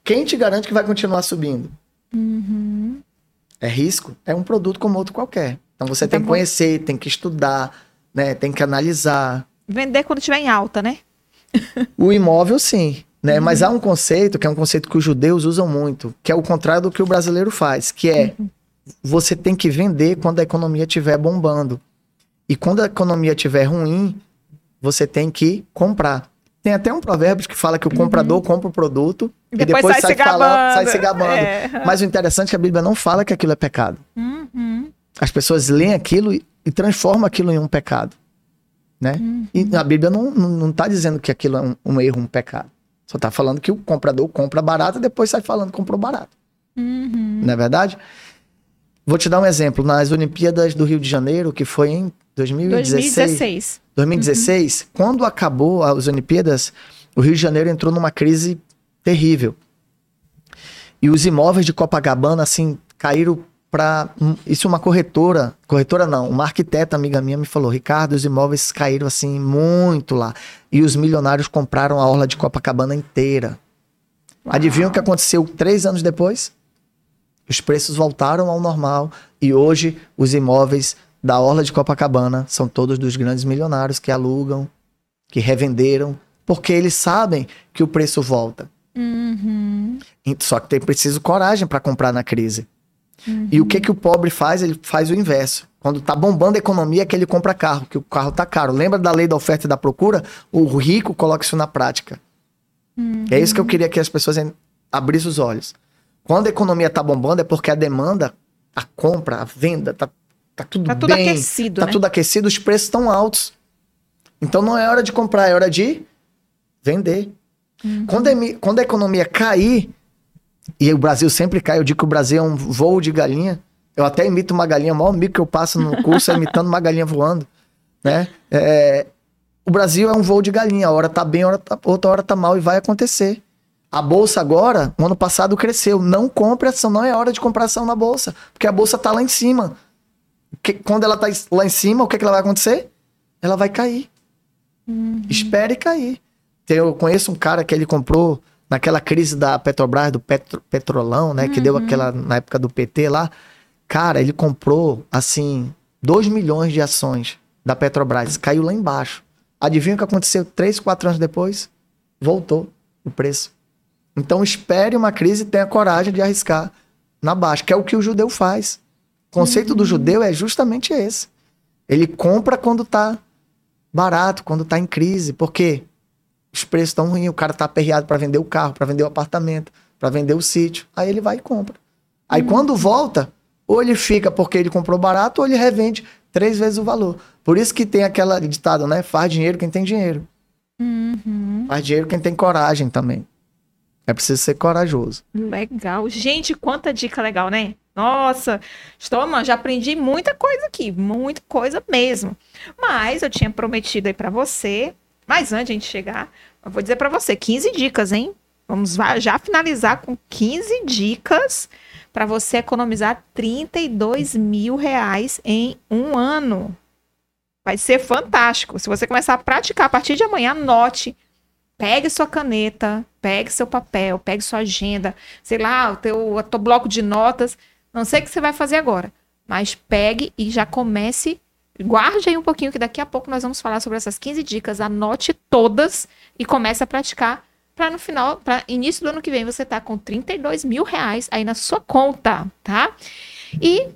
Quem te garante que vai continuar subindo? Uhum. É risco? É um produto como outro qualquer. Então você Então, tem que conhecer, tem que estudar, né? Tem que analisar. Vender quando estiver em alta, né? O imóvel, sim. Né? Mas há um conceito, que é um conceito que os judeus usam muito, que é o contrário do que o brasileiro faz, que é você tem que vender quando a economia estiver bombando. E quando a economia estiver ruim, você tem que comprar. Tem até um provérbio que fala que o comprador compra o produto e Depois depois, sai sai, se falando, sai se gabando. É. Mas o interessante é que a Bíblia não fala que aquilo é pecado. Uhum. As pessoas leem aquilo e, e transformam aquilo em um pecado. Né? E a Bíblia não, não, não tá dizendo que aquilo é um, um erro, um pecado. Só tá falando que o comprador compra barato e depois sai falando que comprou barato. Uhum. Não é verdade? Vou te dar um exemplo. Nas Olimpíadas do Rio de Janeiro, que foi em 2016, 2016. 2016, quando acabou as Olimpíadas, o Rio de Janeiro entrou numa crise terrível. E os imóveis de Copacabana, assim, caíram para. Isso uma corretora. Corretora não, uma arquiteta amiga minha me falou: Ricardo, os imóveis caíram assim muito lá. E os milionários compraram a orla de Copacabana inteira. Adivinha o que aconteceu três anos depois? Os preços voltaram ao normal e hoje os imóveis da Orla de Copacabana são todos dos grandes milionários que alugam, que revenderam, porque eles sabem que o preço volta. Uhum. Só que tem preciso coragem para comprar na crise. E o que que o pobre faz? Ele faz o inverso. Quando tá bombando a economia é que ele compra carro, que o carro tá caro. Lembra da lei da oferta e da procura? O rico coloca isso na prática. É isso que eu queria que as pessoas abrissem os olhos. Quando a economia tá bombando é porque a demanda, a compra, a venda, tá, tá tudo Tá tudo bem. aquecido, tá né? tudo aquecido, os preços estão altos. Então não é hora de comprar, é hora de vender. Uhum. Quando, a, quando a economia cair, e o Brasil sempre cai, eu digo que o Brasil é um voo de galinha. Eu até imito uma galinha, o maior mico que eu passo no curso é imitando uma galinha voando. Né? É, o Brasil é um voo de galinha, a hora tá bem, a hora tá- outra hora tá mal e vai acontecer. A bolsa agora, no ano passado cresceu. Não compre ação, não é hora de comprar ação na bolsa, porque a bolsa tá lá em cima. Que- quando ela tá lá em cima, o que, que ela vai acontecer? Ela vai cair. Espere cair. Eu conheço um cara que ele comprou naquela crise da Petrobras, do petro- petrolão, né? Que deu aquela na época do PT lá. Cara, ele comprou, assim, 2 milhões de ações da Petrobras. Caiu lá embaixo. Adivinha o que aconteceu 3, 4 anos depois? Voltou o preço. Então espere uma crise e tenha coragem de arriscar na baixa, que é o que o judeu faz. O conceito do judeu é justamente esse. Ele compra quando tá barato, quando tá em crise, porque os preços estão ruins, o cara tá aperreado para vender o carro, para vender o apartamento, para vender o sítio. Aí ele vai e compra. Aí quando volta, ou ele fica porque ele comprou barato, ou ele revende três vezes o valor. Por isso que tem aquela ditado, né? Faz dinheiro quem tem dinheiro. Uhum. Faz dinheiro quem tem coragem também. É preciso ser corajoso. Legal. Gente, quanta dica legal, né? Nossa, estou, mano, já aprendi muita coisa aqui, muita coisa mesmo. Mas eu tinha prometido aí pra você, mas antes de a gente chegar, eu vou dizer pra você, 15 dicas, hein? Vamos va- já finalizar com 15 dicas pra você economizar 32 mil reais em um ano. Vai ser fantástico. Se você começar a praticar a partir de amanhã, anote. Pegue sua caneta, pegue seu papel, pegue sua agenda, sei lá, o teu, o teu bloco de notas. Não sei o que você vai fazer agora, mas pegue e já comece. Guarde aí um pouquinho, que daqui a pouco nós vamos falar sobre essas 15 dicas. Anote todas e comece a praticar. Para no final, para início do ano que vem, você tá com 32 mil reais aí na sua conta, tá? E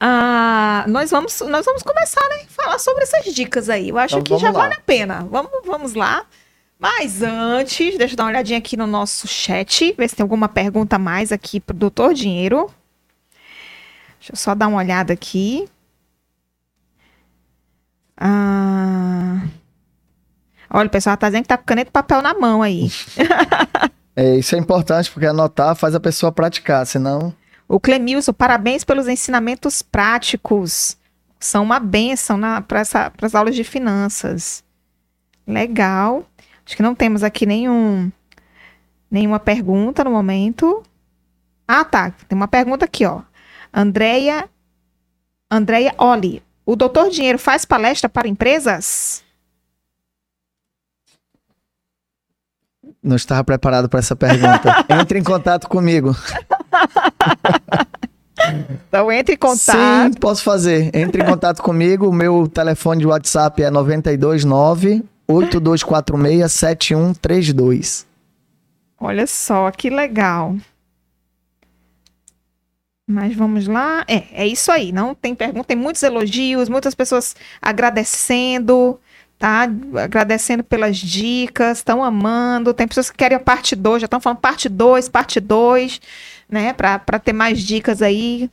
ah, nós, vamos, nós vamos começar, né? Falar sobre essas dicas aí. Eu acho Então, que já lá. vale a pena. Vamos, vamos lá. Mas antes, deixa eu dar uma olhadinha aqui no nosso chat, ver se tem alguma pergunta a mais aqui pro Doutor Dinheiro. Deixa eu só dar uma olhada aqui. Ah... Olha, o pessoal tá dizendo que tá com caneta e papel na mão aí. É, isso é importante, porque anotar faz a pessoa praticar, senão. O Clemilson, parabéns pelos ensinamentos práticos. São uma benção para as aulas de finanças. Legal. Acho que não temos aqui nenhum, nenhuma pergunta no momento. Ah, tá. Tem uma pergunta aqui, ó. Andréia, Andréia Oli. O Doutor Dinheiro faz palestra para empresas? Não estava preparado para essa pergunta. Entre em contato comigo. Então entre em contato. Sim, posso fazer. Entre em contato comigo. O meu telefone de WhatsApp é 929 8246 7132. Olha só, que legal. Mas vamos lá. É, é isso aí. Não tem pergunta, tem muitos elogios, muitas pessoas agradecendo, tá? Agradecendo pelas dicas, estão amando. Tem pessoas que querem a parte 2, já estão falando parte 2, parte 2, né? Para ter mais dicas aí.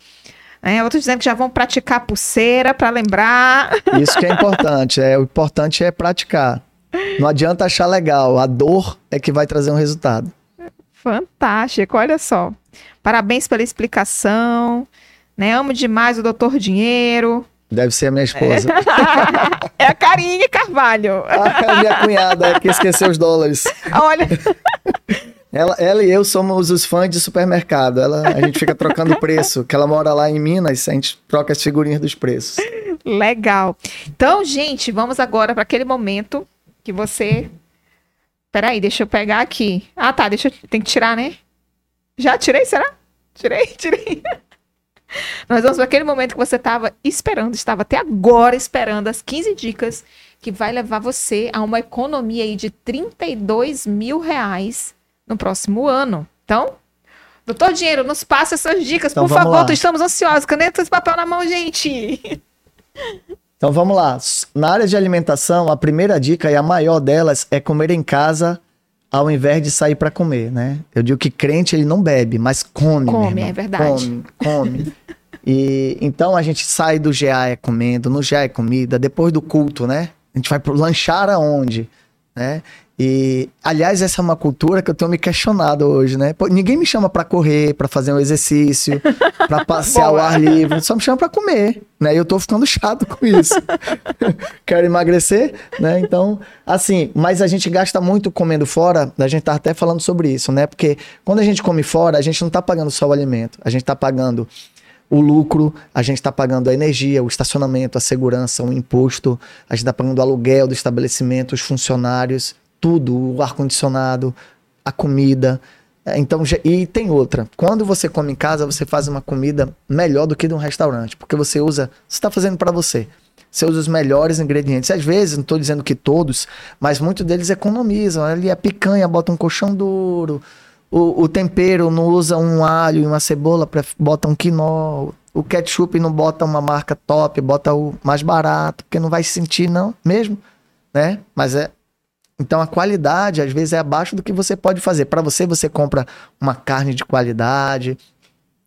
É, outros dizendo que já vão praticar pulseira para lembrar. Isso que é importante. É, o importante é praticar. Não adianta achar legal. A dor é que vai trazer um resultado. Fantástico, olha só. Parabéns pela explicação. Né? Amo demais o Doutor Dinheiro. Deve ser a minha esposa. É, é a Karine Carvalho. Ah, é a minha cunhada, é que esqueceu os dólares. Olha. Ela, ela e eu somos os fãs de supermercado. Ela, a gente fica trocando preço, que ela mora lá em Minas, a gente troca as figurinhas dos preços. Legal. Então, gente, vamos agora para aquele momento que você. Peraí, deixa eu pegar aqui. Ah, tá, deixa eu. Tem que tirar, né? Já tirei, será? Tirei, tirei. Nós vamos para aquele momento que você estava esperando, estava até agora esperando as 15 dicas que vai levar você a uma economia aí de 32 mil reais no próximo ano. Então, doutor Dinheiro, nos passa essas dicas, Então, por favor. lá. Estamos ansiosos. Caneta e papel na mão, gente. Então vamos lá. Na área de alimentação, a primeira dica e a maior delas é comer em casa ao invés de sair para comer, né? Eu digo que crente ele não bebe, mas come. Come, é verdade. Come, come. e então a gente sai do GA é comendo, no GA é comida, depois do culto, né? A gente vai pro lanchar aonde, né? E aliás, essa é uma cultura que eu tenho me questionado hoje, né? Pô, ninguém me chama para correr, para fazer um exercício, para passear ao Boa. ar livre, só me chama para comer, né? E eu tô ficando chato com isso. Quero emagrecer, né? Então, assim, mas a gente gasta muito comendo fora, a gente tá até falando sobre isso, né? Porque quando a gente come fora, a gente não tá pagando só o alimento, a gente tá pagando o lucro, a gente está pagando a energia, o estacionamento, a segurança, o imposto, a gente está pagando o aluguel do estabelecimento, os funcionários, tudo, o ar-condicionado, a comida. É, Então, e tem outra. Quando você come em casa, você faz uma comida melhor do que de um restaurante, porque você usa, você está fazendo para você. Você usa os melhores ingredientes. Às vezes, não estou dizendo que todos, mas muitos deles economizam. Ali a picanha bota um colchão duro, o, o tempero não usa um alho e uma cebola, pref- bota um quinó. O ketchup não bota uma marca top, bota o mais barato, porque não vai sentir, não, mesmo, né? Mas é. Então a qualidade, às vezes, é abaixo do que você pode fazer. Para você, você compra uma carne de qualidade,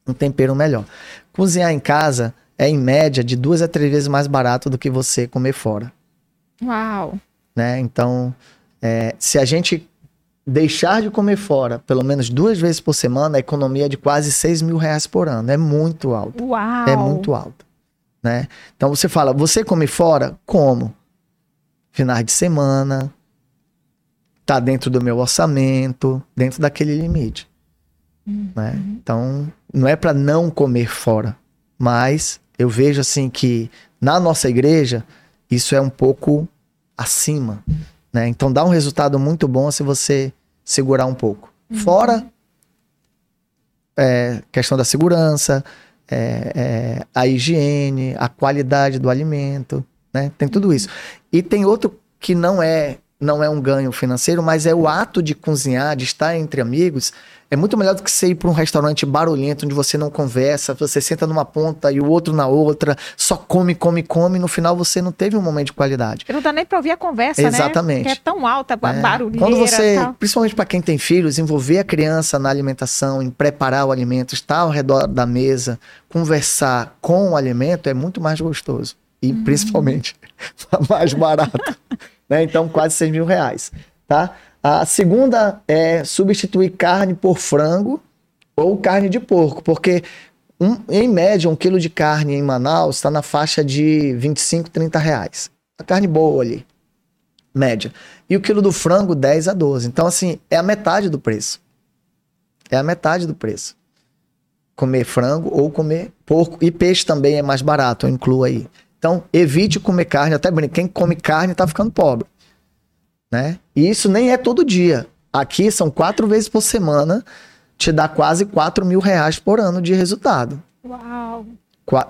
um tempero melhor. Cozinhar em casa é, em média, de duas a três vezes mais barato do que você comer fora Uau. né? Então, é, se a gente deixar de comer fora pelo menos duas vezes por semana, a economia é de quase 6 mil reais por ano. É muito alto. Uau. É muito alto. Né? Então você fala, você come fora? Como? Finais de semana, tá dentro do meu orçamento, dentro daquele limite. Né? Então, não é para não comer fora, mas eu vejo assim que na nossa igreja isso é um pouco acima, né? Então dá um resultado muito bom se você segurar um pouco. Fora é, questão da segurança, é, é, a higiene, a qualidade do alimento, né? Tem tudo isso. E tem outro que não é não é um ganho financeiro, mas é o ato de cozinhar, de estar entre amigos, é muito melhor do que você ir para um restaurante barulhento onde você não conversa, você senta numa ponta e o outro na outra, só come, come, come, e no final você não teve um momento de qualidade. Não dá nem pra ouvir a conversa, Exatamente. né? Que é tão alta, É. barulheira Quando você, tal. principalmente para quem tem filhos, envolver a criança na alimentação, em preparar o alimento, estar ao redor da mesa, conversar com o alimento é muito mais gostoso. E Uhum. principalmente mais barato. né? Então, quase 6 mil reais. Tá? A segunda é substituir carne por frango ou carne de porco, porque um- em média, um quilo de carne em Manaus está na faixa de 25, 30 reais. A carne boa ali média. E o quilo do frango, 10 a 12. Então, assim, é a metade do preço. É a metade do preço. Comer frango ou comer porco. E peixe também é mais barato, eu incluo aí. Então, evite comer carne. Até brinco, quem come carne tá ficando pobre. Né? E isso nem é todo dia. Aqui são quatro vezes por semana, te dá quase 4 mil reais por ano de resultado. Uau.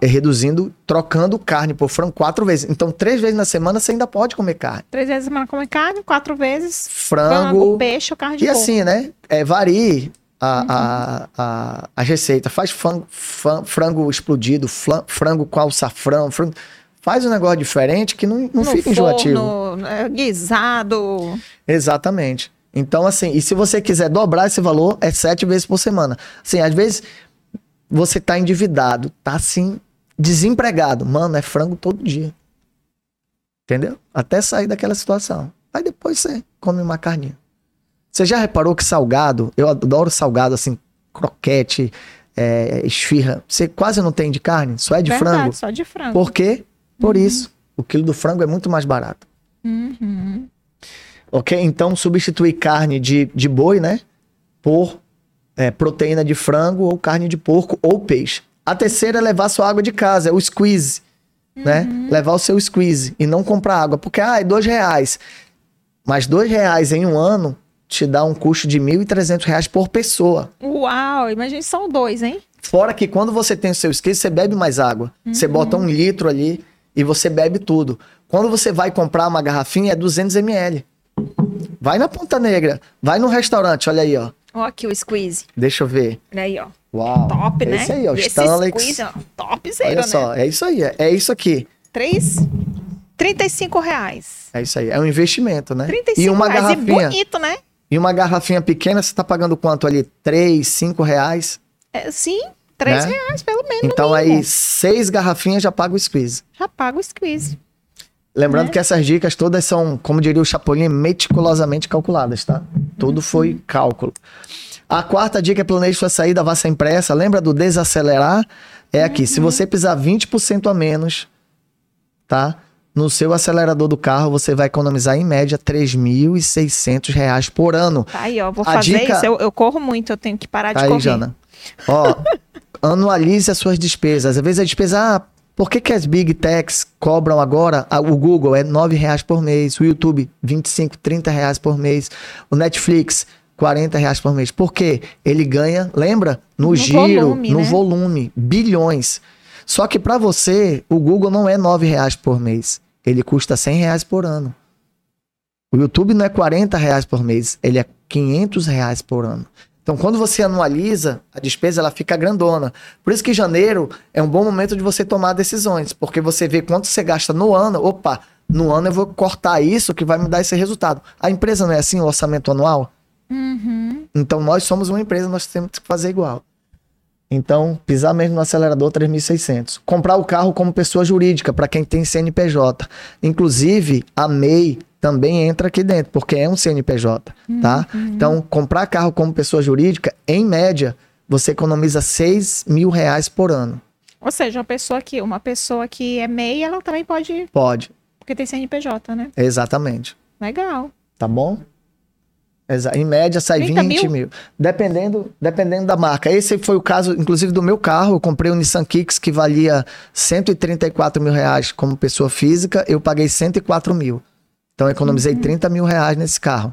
É, Reduzindo, trocando carne por frango quatro vezes. Então, três vezes na semana você ainda pode comer carne. Três vezes a semana come carne, quatro vezes Frango. peixe ou carne de E porco. assim, né? É, varie a, a, a, a receita. Faz frango, fran- frango explodido, frango com alçafrão, frango... Faz um negócio diferente que não, não no fica forno, enjoativo. né, guisado. Exatamente. Então, assim, e se você quiser dobrar esse valor, é sete vezes por semana. Assim, às vezes você tá endividado, tá assim, desempregado. Mano, é frango todo dia. Entendeu? Até sair daquela situação. Aí depois você come uma carninha. Você já reparou que salgado, eu adoro salgado, assim, croquete, é, esfirra. Você quase não tem de carne, só é de Verdade, frango. só de frango. Por quê? Por isso. O quilo do frango é muito mais barato. Uhum. Ok? Então, substituir carne de, de boi, né? Por é, proteína de frango ou carne de porco ou peixe. A terceira é levar sua água de casa, é o squeeze. Né? Levar o seu squeeze e não comprar água. Porque, ah, é dois reais. Mas dois reais em um ano te dá um custo de 1.300 reais por pessoa. Uau, imagina são dois, hein? Fora que quando você tem o seu squeeze, você bebe mais água. Você bota um litro ali e você bebe tudo. Quando você vai comprar uma garrafinha, é 200 ml. Vai na Ponta Negra, vai no restaurante, olha aí, ó. Ó aqui o squeeze. Deixa eu ver. Olha aí, ó. Uau. Top, né? Esse aí, ó, E esse Stanley. squeeze, ó, topzera, Olha né? só, é isso aí, é, é isso aqui. Três... 35 reais. É isso aí, é um investimento, né? 35 e uma reais. garrafinha, E bonito, né? e uma garrafinha pequena, você tá pagando quanto ali? 3, 5 reais? É, sim, 3 Né? reais pelo menos. Então aí, seis garrafinhas já paga o squeeze. Já paga o squeeze. Lembrando Né? que essas dicas todas são, como diria o Chapolin, meticulosamente calculadas, tá? Tudo foi cálculo. A quarta dica é planeje sua saída, vá sem pressa. Lembra do desacelerar? É aqui. Se você pisar 20% a menos, tá? No seu acelerador do carro, você vai economizar em média 3.600 reais por ano. Tá aí, ó. Vou A fazer dica- isso. Eu, eu corro muito, eu tenho que parar Tá de aí, correr. Jana. Ó, anualize as suas despesas. Às vezes a despesa, ah, por que, que as Big Techs cobram agora? Ah, o Google é 9 reais por mês, o YouTube 25, 30 reais por mês, o Netflix 40 reais por mês. Por quê? Ele ganha, lembra? No, No giro, volume, no né? volume, bilhões. Só que para você, o Google não é 9 reais por mês. Ele custa 100 reais por ano. O YouTube não é 40 reais por mês, ele é 500 reais por ano. Então, quando você anualiza, a despesa ela fica grandona. Por isso que janeiro é um bom momento de você tomar decisões, porque você vê quanto você gasta no ano. Opa, no ano eu vou cortar isso que vai me dar esse resultado. A empresa não é assim, o orçamento anual? Uhum. Então, nós somos uma empresa, nós temos que fazer igual. Então, pisar mesmo no acelerador 3.600. Comprar o carro como pessoa jurídica, para quem tem CNPJ. Inclusive, a MEI também entra aqui dentro, porque é um CNPJ, tá? Então, comprar carro como pessoa jurídica, em média, você economiza 6 mil reais por ano. Ou seja, uma pessoa que, uma pessoa que é MEI, ela também pode, Pode, porque tem CNPJ, né? exatamente. Legal. Tá bom? Exa- Em média sai 30 20 mil. mil? Dependendo, dependendo da marca. Esse foi o caso, inclusive, do meu carro. Eu comprei um Nissan Kicks que valia 134 mil reais como pessoa física. Eu paguei 104 mil. Então, eu economizei 30 mil reais nesse carro.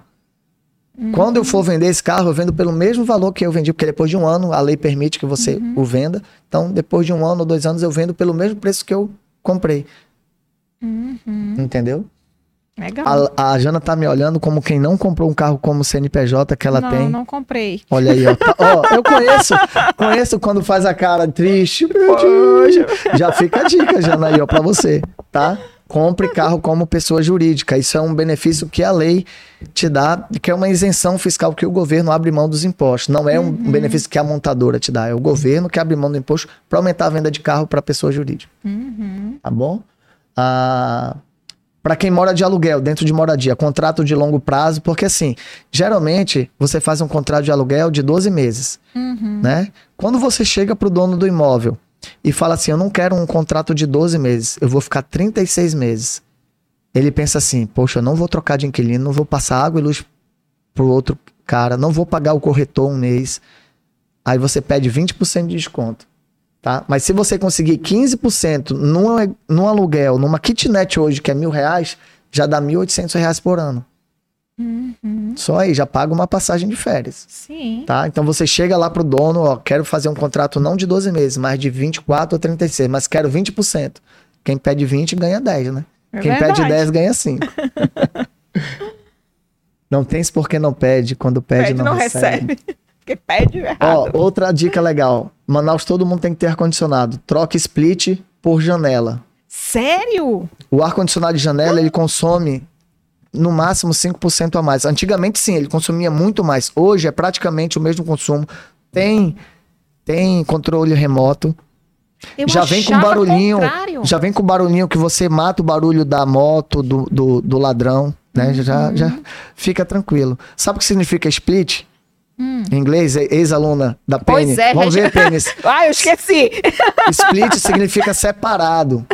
Quando eu for vender esse carro, eu vendo pelo mesmo valor que eu vendi, porque depois de um ano a lei permite que você o venda. Então, depois de um ano ou dois anos, eu vendo pelo mesmo preço que eu comprei. Entendeu? Legal. A, a Jana tá me olhando como quem não comprou um carro como CNPJ que ela não, tem. não comprei. Olha aí, ó. Tá- ó, eu conheço, conheço quando faz a cara triste. meu Deus. Já fica a dica, Jana, aí, ó, pra você, tá? Compre carro como pessoa jurídica. Isso é um benefício que a lei te dá, que é uma isenção fiscal que o governo abre mão dos impostos. Não é um benefício que a montadora te dá, é o governo que abre mão do imposto para aumentar a venda de carro para pessoa jurídica. Tá bom? Ah, para quem mora de aluguel, dentro de moradia, contrato de longo prazo, porque assim, geralmente você faz um contrato de aluguel de 12 meses, né? Quando você chega pro dono do imóvel e fala assim, eu não quero um contrato de 12 meses, eu vou ficar 36 meses. Ele pensa assim, poxa, eu não vou trocar de inquilino, não vou passar água e luz pro outro cara, não vou pagar o corretor um mês. Aí você pede 20% de desconto. Tá? Mas se você conseguir 15% num, num aluguel, numa kitnet hoje, que é mil reais, já dá 1.800 reais por ano. Uhum. Só aí já paga uma passagem de férias. Sim. Tá? Então você chega lá pro dono, ó, quero fazer um contrato não de 12 meses, mas de 24 ou 36, mas quero 20%. Quem pede 20 ganha 10, né? É Quem verdade. pede 10 ganha 5. não tem se porque não pede, quando pede, Pede, não, não recebe. recebe. Porque pede errado. Ó, outra dica legal. Manaus todo mundo tem que ter ar-condicionado. Troca split por janela. Sério? O ar-condicionado de janela, ele consome no máximo 5% a mais. Antigamente, sim, ele consumia muito mais. Hoje é praticamente o mesmo consumo. Tem, tem controle remoto. Eu já vem com barulhinho. contrário. Já vem com barulhinho que você mata o barulho da moto, do, do, do ladrão. Né? Já, já fica tranquilo. Sabe o que significa split? Em inglês, é ex-aluna da Pois Penny. é, Vamos ver, Penny. Ah, eu esqueci. Split significa separado.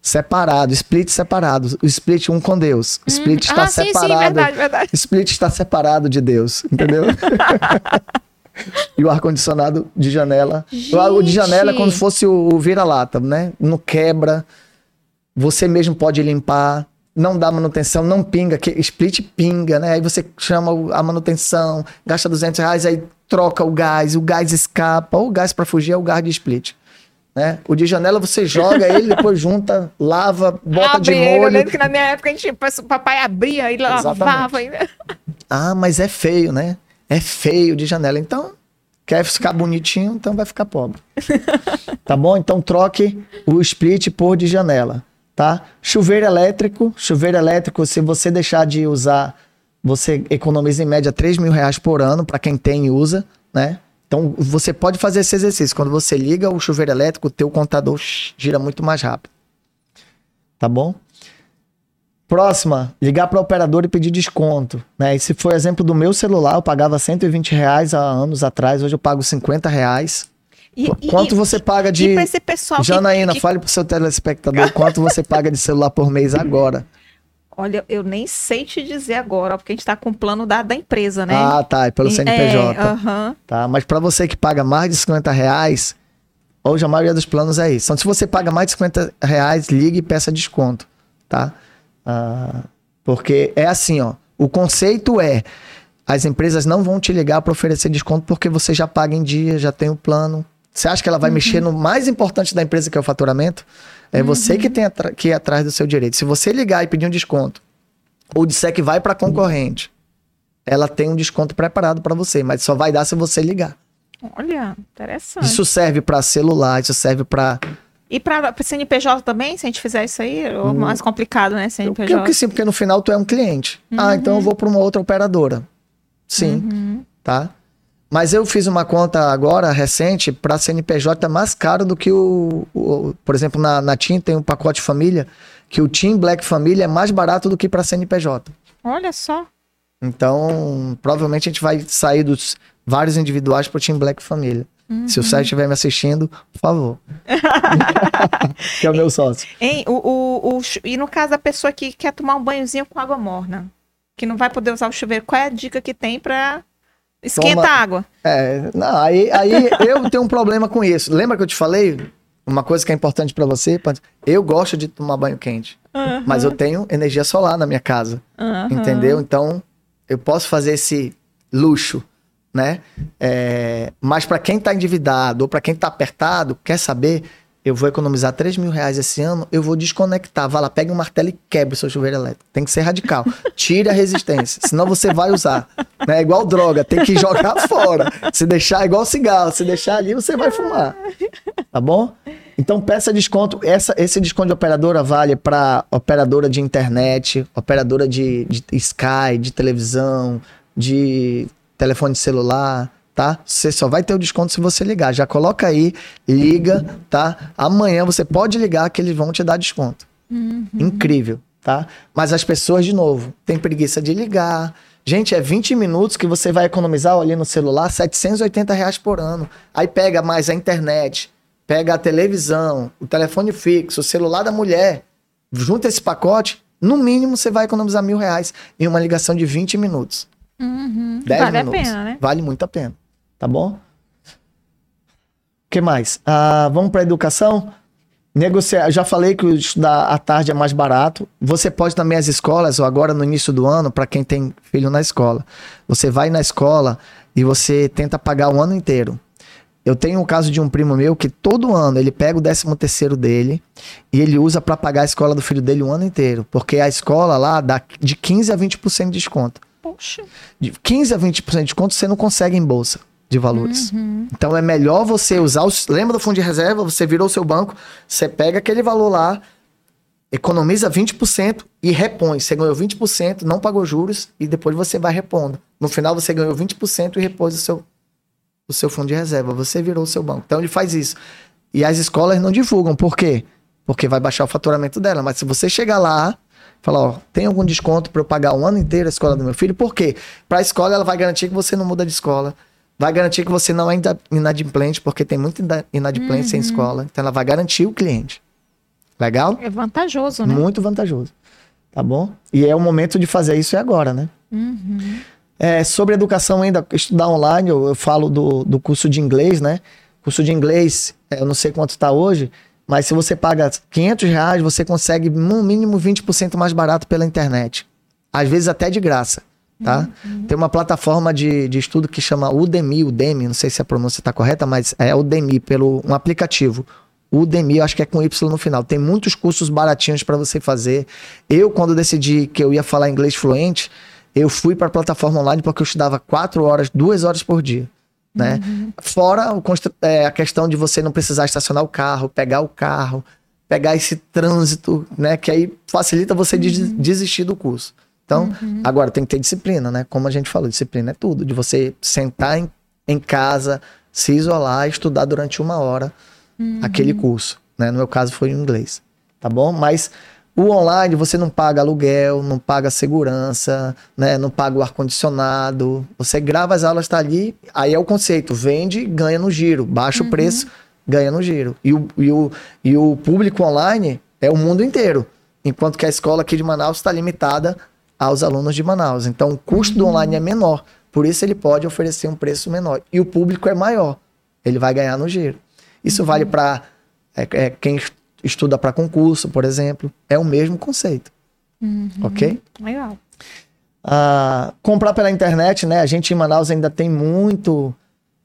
Separado, split separado. O split um com Deus. Split está ah, sim, separado. sim, verdade, verdade. Split está separado de Deus, entendeu? e o ar-condicionado de janela. O de janela é como se fosse o vira-lata, né? Não quebra. Você mesmo pode limpar. Não dá manutenção, não pinga. Que split pinga, né? Aí você chama a manutenção, gasta 200 reais, aí troca o gás, o gás escapa. Ou o gás para fugir é o gás de split. Né? O de janela você joga ele, depois junta, lava, bota Abre de ele. Eu molho. lembro que na minha época a gente, o papai abria e lavava. ainda. Ah, mas é feio, né? É feio de janela. Então, quer ficar bonitinho, então vai ficar pobre. tá bom? Então troque o split por de janela, tá? Chuveiro elétrico. Chuveiro elétrico, se você deixar de usar, você economiza em média 3 mil reais por ano para quem tem e usa, né? Então, você pode fazer esse exercício. Quando você liga o chuveiro elétrico, o teu contador gira muito mais rápido. Tá bom? Próxima, ligar para a operadora e pedir desconto. Né? E se for exemplo do meu celular, eu pagava 120 reais há anos atrás, hoje eu pago 50 reais. E, Qu- quanto e- você paga de. pessoal que- Janaína, que, fale pro seu telespectador quanto você paga de celular por mês agora. Olha, eu nem sei te dizer agora, porque a gente tá com o plano da, da empresa, né? Ah, tá, é pelo CNPJ. É. Tá? Mas para você que paga mais de 50 reais, hoje a maioria dos planos é isso. Então, se você paga mais de 50 reais, ligue e peça desconto, tá? Ah, porque é assim, ó. O conceito é, as empresas não vão te ligar para oferecer desconto porque você já paga em dia, já tem o plano. Você acha que ela vai mexer no mais importante da empresa, que é o faturamento? É você que tem que ir atrás do seu direito. Se você ligar e pedir um desconto, ou disser que vai para concorrente, ela tem um desconto preparado para você, mas só vai dar se você ligar. Olha, interessante. Isso serve para celular, isso serve para E pra CNPJ também, se a gente fizer isso aí, é mais complicado, né, CNPJ? porque sim, porque no final tu é um cliente. Ah, então eu vou para uma outra operadora. Sim, Uhum. tá? Mas eu fiz uma conta agora recente para CNPJ mais caro do que o, o- por exemplo, na, na TIM tem um pacote família que o TIM Black Família é mais barato do que para CNPJ. Olha só. Então, provavelmente a gente vai sair dos vários individuais para o Team Black Família. Se o Sérgio estiver me assistindo, por favor. que é o meu sócio. Hein, o, o, o e no caso da pessoa que quer tomar um banhozinho com água morna, que não vai poder usar o chuveiro, qual é a dica que tem pra esquentar Toma- a água? É, não, aí, aí eu tenho um problema com isso. Lembra que eu te falei? Uma coisa que é importante para você, eu gosto de tomar banho quente, mas eu tenho energia solar na minha casa, entendeu? Então eu posso fazer esse luxo, né? É, mas para quem tá endividado ou para quem tá apertado, quer saber? Eu vou economizar 3 mil reais esse ano, eu vou desconectar. Vai lá, pega um martelo e quebra o seu chuveiro elétrico. Tem que ser radical. Tire a resistência, senão você vai usar. Né? É igual droga, tem que jogar fora. Se deixar, é igual cigarro, se deixar ali, você vai fumar. Tá bom? Então peça desconto. Essa, esse desconto de operadora vale para operadora de internet, operadora de, de Sky, de televisão, de telefone celular, tá? Você só vai ter o desconto se você ligar. Já coloca aí, liga, tá? Amanhã você pode ligar que eles vão te dar desconto. Incrível, tá? Mas as pessoas, de novo, têm preguiça de ligar. Gente, é 20 minutos que você vai economizar ali no celular, 780 reais por ano. Aí pega mais a internet, pega a televisão, o telefone fixo, o celular da mulher. Junta esse pacote, no mínimo você vai economizar mil reais em uma ligação de 20 minutos. Uhum. 10 Vale minutos. a pena, né? Vale muito a pena. Tá bom? O que mais? Ah, vamos para educação? Negociar, já falei que estudar à tarde é mais barato. Você pode também as escolas, ou agora no início do ano, para quem tem filho na escola. Você vai na escola e você tenta pagar o ano inteiro. Eu tenho um caso de um primo meu que todo ano ele pega o 13 terceiro dele e ele usa para pagar a escola do filho dele o ano inteiro, porque a escola lá dá de 15 a 20% de desconto. Poxa. De 15 a 20% de desconto você não consegue em bolsa de valores. Uhum. Então é melhor você usar os lembra do fundo de reserva, você virou o seu banco, você pega aquele valor lá, economiza 20% e repõe. Você ganhou 20%, não pagou juros e depois você vai repondo. No final você ganhou 20% e repôs o seu o seu fundo de reserva, você virou o seu banco. Então ele faz isso. E as escolas não divulgam, por quê? Porque vai baixar o faturamento dela. Mas se você chegar lá, falar, ó, tem algum desconto para eu pagar um ano inteiro a escola do meu filho? Por quê? Para a escola ela vai garantir que você não muda de escola. Vai garantir que você não é inadimplente, porque tem muita inadimplência uhum. em escola. Então ela vai garantir o cliente. Legal? É vantajoso, né? Muito vantajoso. Tá bom? E é o momento de fazer isso é agora, né? Uhum. É, sobre educação ainda, estudar online, eu, eu falo do, do curso de inglês, né? Curso de inglês, é, eu não sei quanto está hoje, mas se você paga 500 reais, você consegue no mínimo 20% mais barato pela internet. Às vezes até de graça, tá? Uhum. Tem uma plataforma de, de estudo que chama Udemy, Udemy, não sei se a pronúncia está correta, mas é Udemy, pelo um aplicativo. Udemy, eu acho que é com Y no final. Tem muitos cursos baratinhos para você fazer. Eu, quando decidi que eu ia falar inglês fluente, eu fui para a plataforma online porque eu estudava quatro horas, duas horas por dia. Né? Uhum. Fora o, é, a questão de você não precisar estacionar o carro, pegar o carro, pegar esse trânsito, né? Que aí facilita você uhum. desistir do curso. Então, uhum. agora tem que ter disciplina, né? Como a gente falou, disciplina é tudo. De você sentar em, em casa, se isolar, estudar durante uma hora uhum. aquele curso. Né? No meu caso foi em inglês. Tá bom? Mas o online você não paga aluguel, não paga segurança, né? não paga o ar-condicionado. Você grava as aulas, está ali. Aí é o conceito: vende, ganha no giro. Baixa uhum. o preço, ganha no giro. E o, e, o, e o público online é o mundo inteiro. Enquanto que a escola aqui de Manaus está limitada aos alunos de Manaus. Então o custo do online é menor. Por isso ele pode oferecer um preço menor. E o público é maior. Ele vai ganhar no giro. Isso vale para é, é, quem estuda para concurso, por exemplo. É o mesmo conceito. Uhum. Ok? Legal. Ah, comprar pela internet, né? A gente em Manaus ainda tem muito,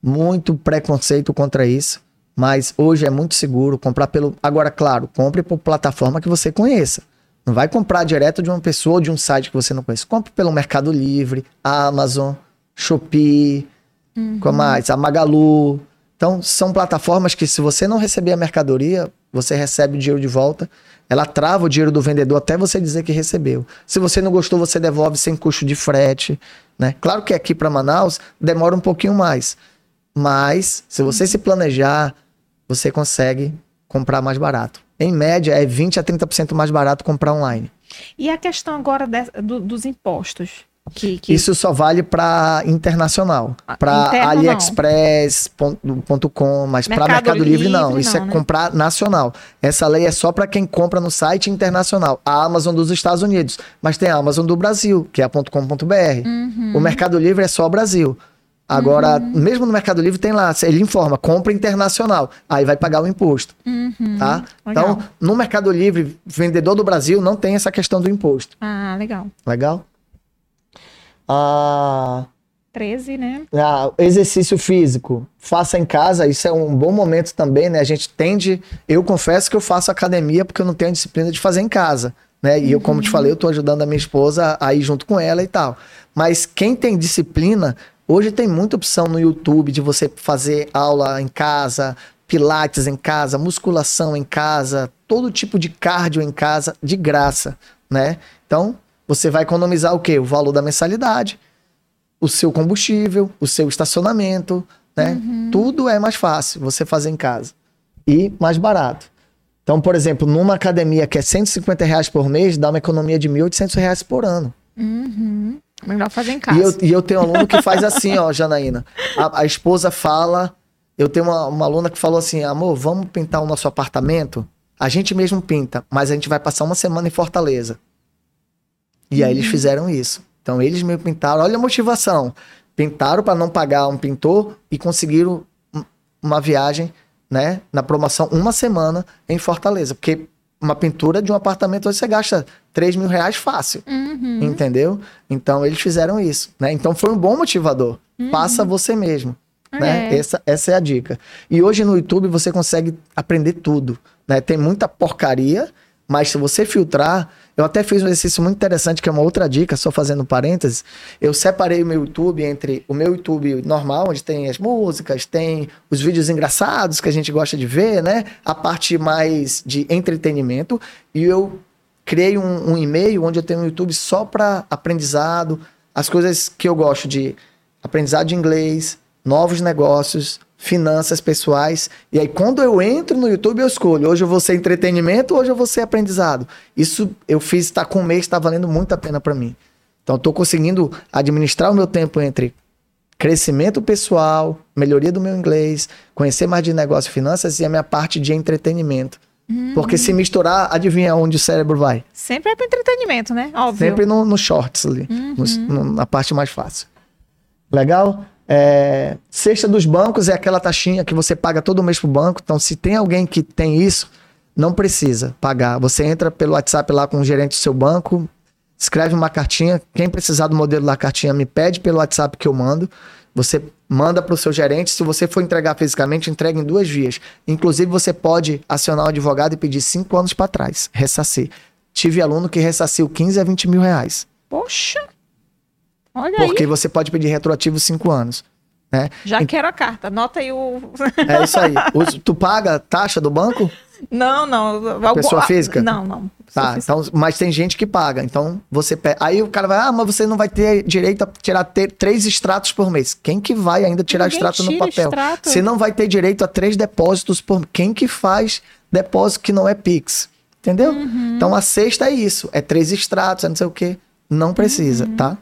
muito preconceito contra isso. Mas hoje é muito seguro comprar pelo. Agora, claro, compre por plataforma que você conheça. Não vai comprar direto de uma pessoa ou de um site que você não conhece. Compre pelo Mercado Livre, Amazon, Shopee, uhum. como mais? A Magalu. Então, são plataformas que, se você não receber a mercadoria, você recebe o dinheiro de volta. Ela trava o dinheiro do vendedor até você dizer que recebeu. Se você não gostou, você devolve sem custo de frete. Né? Claro que aqui para Manaus demora um pouquinho mais. Mas, se você se planejar, você consegue comprar mais barato. Em média, é 20% a 30% mais barato comprar online. E a questão agora de, do, dos impostos? Que, que... Isso só vale para internacional. Ah, para aliexpress.com, mas para Mercado Livre, Livre não. Isso é né? comprar nacional. Essa lei é só para quem compra no site internacional. A Amazon dos Estados Unidos, mas tem a Amazon do Brasil, que é a .com.br. Uhum. O Mercado Livre é só Brasil. Agora, uhum. mesmo no Mercado Livre tem lá, ele informa, compra internacional, aí vai pagar o imposto, uhum. tá? Então, no Mercado Livre, vendedor do Brasil não tem essa questão do imposto. Ah, legal. Legal? Ah, 13, né? Ah, exercício físico. Faça em casa, isso é um bom momento também, né? A gente tende. Eu confesso que eu faço academia porque eu não tenho a disciplina de fazer em casa. Né? E uhum. eu, como te falei, eu tô ajudando a minha esposa a ir junto com ela e tal. Mas quem tem disciplina, hoje tem muita opção no YouTube de você fazer aula em casa, pilates em casa, musculação em casa, todo tipo de cardio em casa, de graça, né? Então, você vai economizar o quê? O valor da mensalidade, o seu combustível, o seu estacionamento, né? Uhum. Tudo é mais fácil você fazer em casa e mais barato. Então, por exemplo, numa academia que é 150 reais por mês, dá uma economia de 1.800 reais por ano. Uhum. Melhor fazer em casa. E eu, e eu tenho um aluno que faz assim, ó, Janaína. A, a esposa fala. Eu tenho uma, uma aluna que falou assim: amor, vamos pintar o nosso apartamento? A gente mesmo pinta, mas a gente vai passar uma semana em Fortaleza. E aí eles uhum. fizeram isso. Então eles me pintaram, olha a motivação. Pintaram para não pagar um pintor e conseguiram uma viagem né, na promoção uma semana em Fortaleza. Porque uma pintura de um apartamento hoje você gasta 3 mil reais fácil. Uhum. Entendeu? Então eles fizeram isso, né? Então foi um bom motivador. Faça você mesmo. Né? É. Essa, essa é a dica. E hoje no YouTube você consegue aprender tudo. Né? Tem muita porcaria, mas se você filtrar, eu até fiz um exercício muito interessante, que é uma outra dica, só fazendo parênteses. Eu separei o meu YouTube entre o meu YouTube normal, onde tem as músicas, tem os vídeos engraçados que a gente gosta de ver, né? A parte mais de entretenimento. E eu criei um, um e-mail onde eu tenho um YouTube só para aprendizado, as coisas que eu gosto de aprendizado de inglês, novos negócios, finanças pessoais. E aí, quando eu entro no YouTube, eu escolho. Hoje eu vou ser entretenimento, hoje eu vou ser aprendizado. Isso eu fiz, está com um mês, está valendo muito a pena para mim. Então, estou conseguindo administrar o meu tempo entre crescimento pessoal, melhoria do meu inglês, conhecer mais de negócio e finanças e a minha parte de entretenimento. Porque se misturar, adivinha onde o cérebro vai? Sempre é para entretenimento, né? Óbvio. Sempre no, no shorts ali, nos- no- na parte mais fácil. Legal? É, cesta dos bancos é aquela taxinha que você paga todo mês pro banco. Então, se tem alguém que tem isso, não precisa pagar. Você entra pelo WhatsApp lá com o gerente do seu banco, escreve uma cartinha. Quem precisar do modelo da cartinha, me pede pelo WhatsApp que eu mando. Você manda para o seu gerente. Se você for entregar fisicamente, entrega em duas vias. Inclusive, você pode acionar o advogado e pedir cinco anos para trás, ressarcir. Tive aluno que ressarciu 15 a 20 mil reais. Poxa. Olha Porque aí. você pode pedir retroativo cinco anos. Né? Já quero a carta. Anota aí o. É isso aí. Tu paga taxa do banco? não, não. Pessoa física? Não, não. Tá, física. então, mas tem gente que paga. Então você pega. Aí o cara vai, ah, mas você não vai ter direito a tirar ter três extratos por mês. Quem que vai ainda tirar Ninguém extrato no papel? extrato. Você não vai ter direito a três depósitos por Quem que faz depósito que não é Pix? Entendeu? Uhum. Então a sexta é isso. É três extratos, é não sei o quê. Não precisa, Uhum. tá?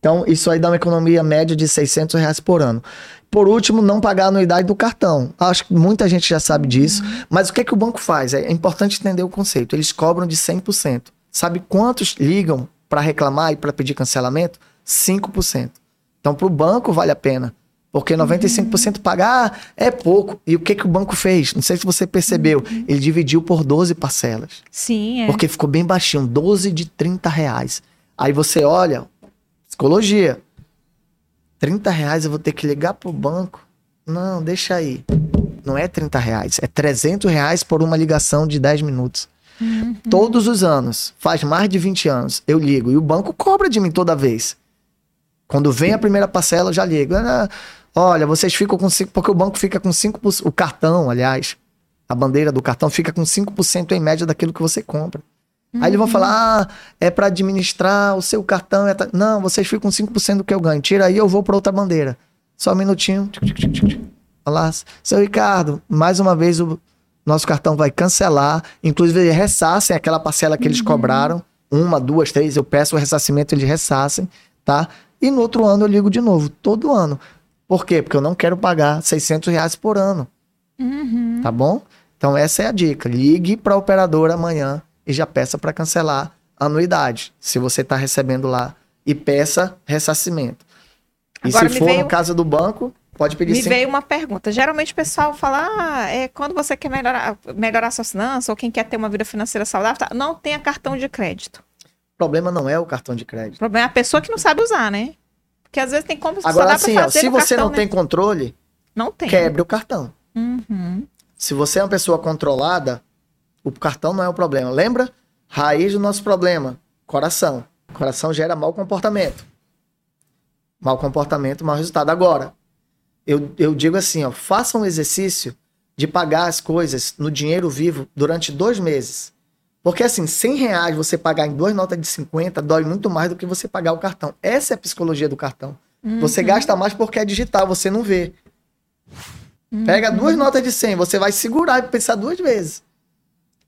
Então, isso aí dá uma economia média de 600 reais por ano. Por último, não pagar a anuidade do cartão. Acho que muita gente já sabe disso. Mas o que, que o banco faz? É importante entender o conceito. Eles cobram de 100%. Sabe quantos ligam para reclamar e para pedir cancelamento? 5%. Então, para o banco, vale a pena. Porque 95% pagar é pouco. E o que, que o banco fez? Não sei se você percebeu. Ele dividiu por 12 parcelas. Sim, é. Porque ficou bem baixinho, 12 de 30 reais. Aí você olha, psicologia. 30 reais eu vou ter que ligar pro banco? Não, deixa aí. Não é 30 reais, é 300 reais por uma ligação de 10 minutos. Todos os anos, faz mais de 20 anos, eu ligo. E o banco cobra de mim toda vez. Quando vem a primeira parcela, eu já ligo. Ah, olha, vocês ficam com 5%, porque o banco fica com 5%, o cartão, aliás, a bandeira do cartão fica com 5% em média daquilo que você compra. Aí eles vão falar, ah, é para administrar o seu cartão. é ta- Não, vocês ficam com 5% do que eu ganho. Tira aí, eu vou para outra bandeira. Só um minutinho. Olá, seu Ricardo, mais uma vez o nosso cartão vai cancelar. Inclusive, eles ressarcem aquela parcela que eles cobraram. Uma, duas, três, eu peço o ressarcimento, eles ressarcem, tá? E no outro ano eu ligo de novo, todo ano. Por quê? Porque eu não quero pagar 600 reais por ano. Uhum. Tá bom? Então essa é a dica. Ligue para a operadora amanhã e já peça para cancelar a anuidade, se você está recebendo lá. E peça ressarcimento. E Agora se for veio- no caso do banco, pode pedir Me veio uma pergunta. Geralmente o pessoal fala, ah, é quando você quer melhorar, melhorar suas finanças ou quem quer ter uma vida financeira saudável, tá, não tenha cartão de crédito. O problema não é o cartão de O crédito. problema é a pessoa que não sabe usar, né? Porque às vezes tem como Agora assim, ó, se você cartão, não né? tem controle, Não tem. quebre o cartão. Uhum. Se você é uma pessoa controlada, o cartão não é o problema. Lembra? Raiz do nosso problema, coração. Coração gera mau comportamento. Mau comportamento, mau resultado. Agora, eu, eu digo assim, ó, faça um exercício de pagar as coisas no dinheiro vivo durante dois meses. Porque assim, 100 reais você pagar em duas notas de 50 dói muito mais do que você pagar o cartão. Essa é a psicologia do cartão. Você gasta mais porque é digital, você não vê. Pega duas notas de 100, você vai segurar e pensar duas vezes.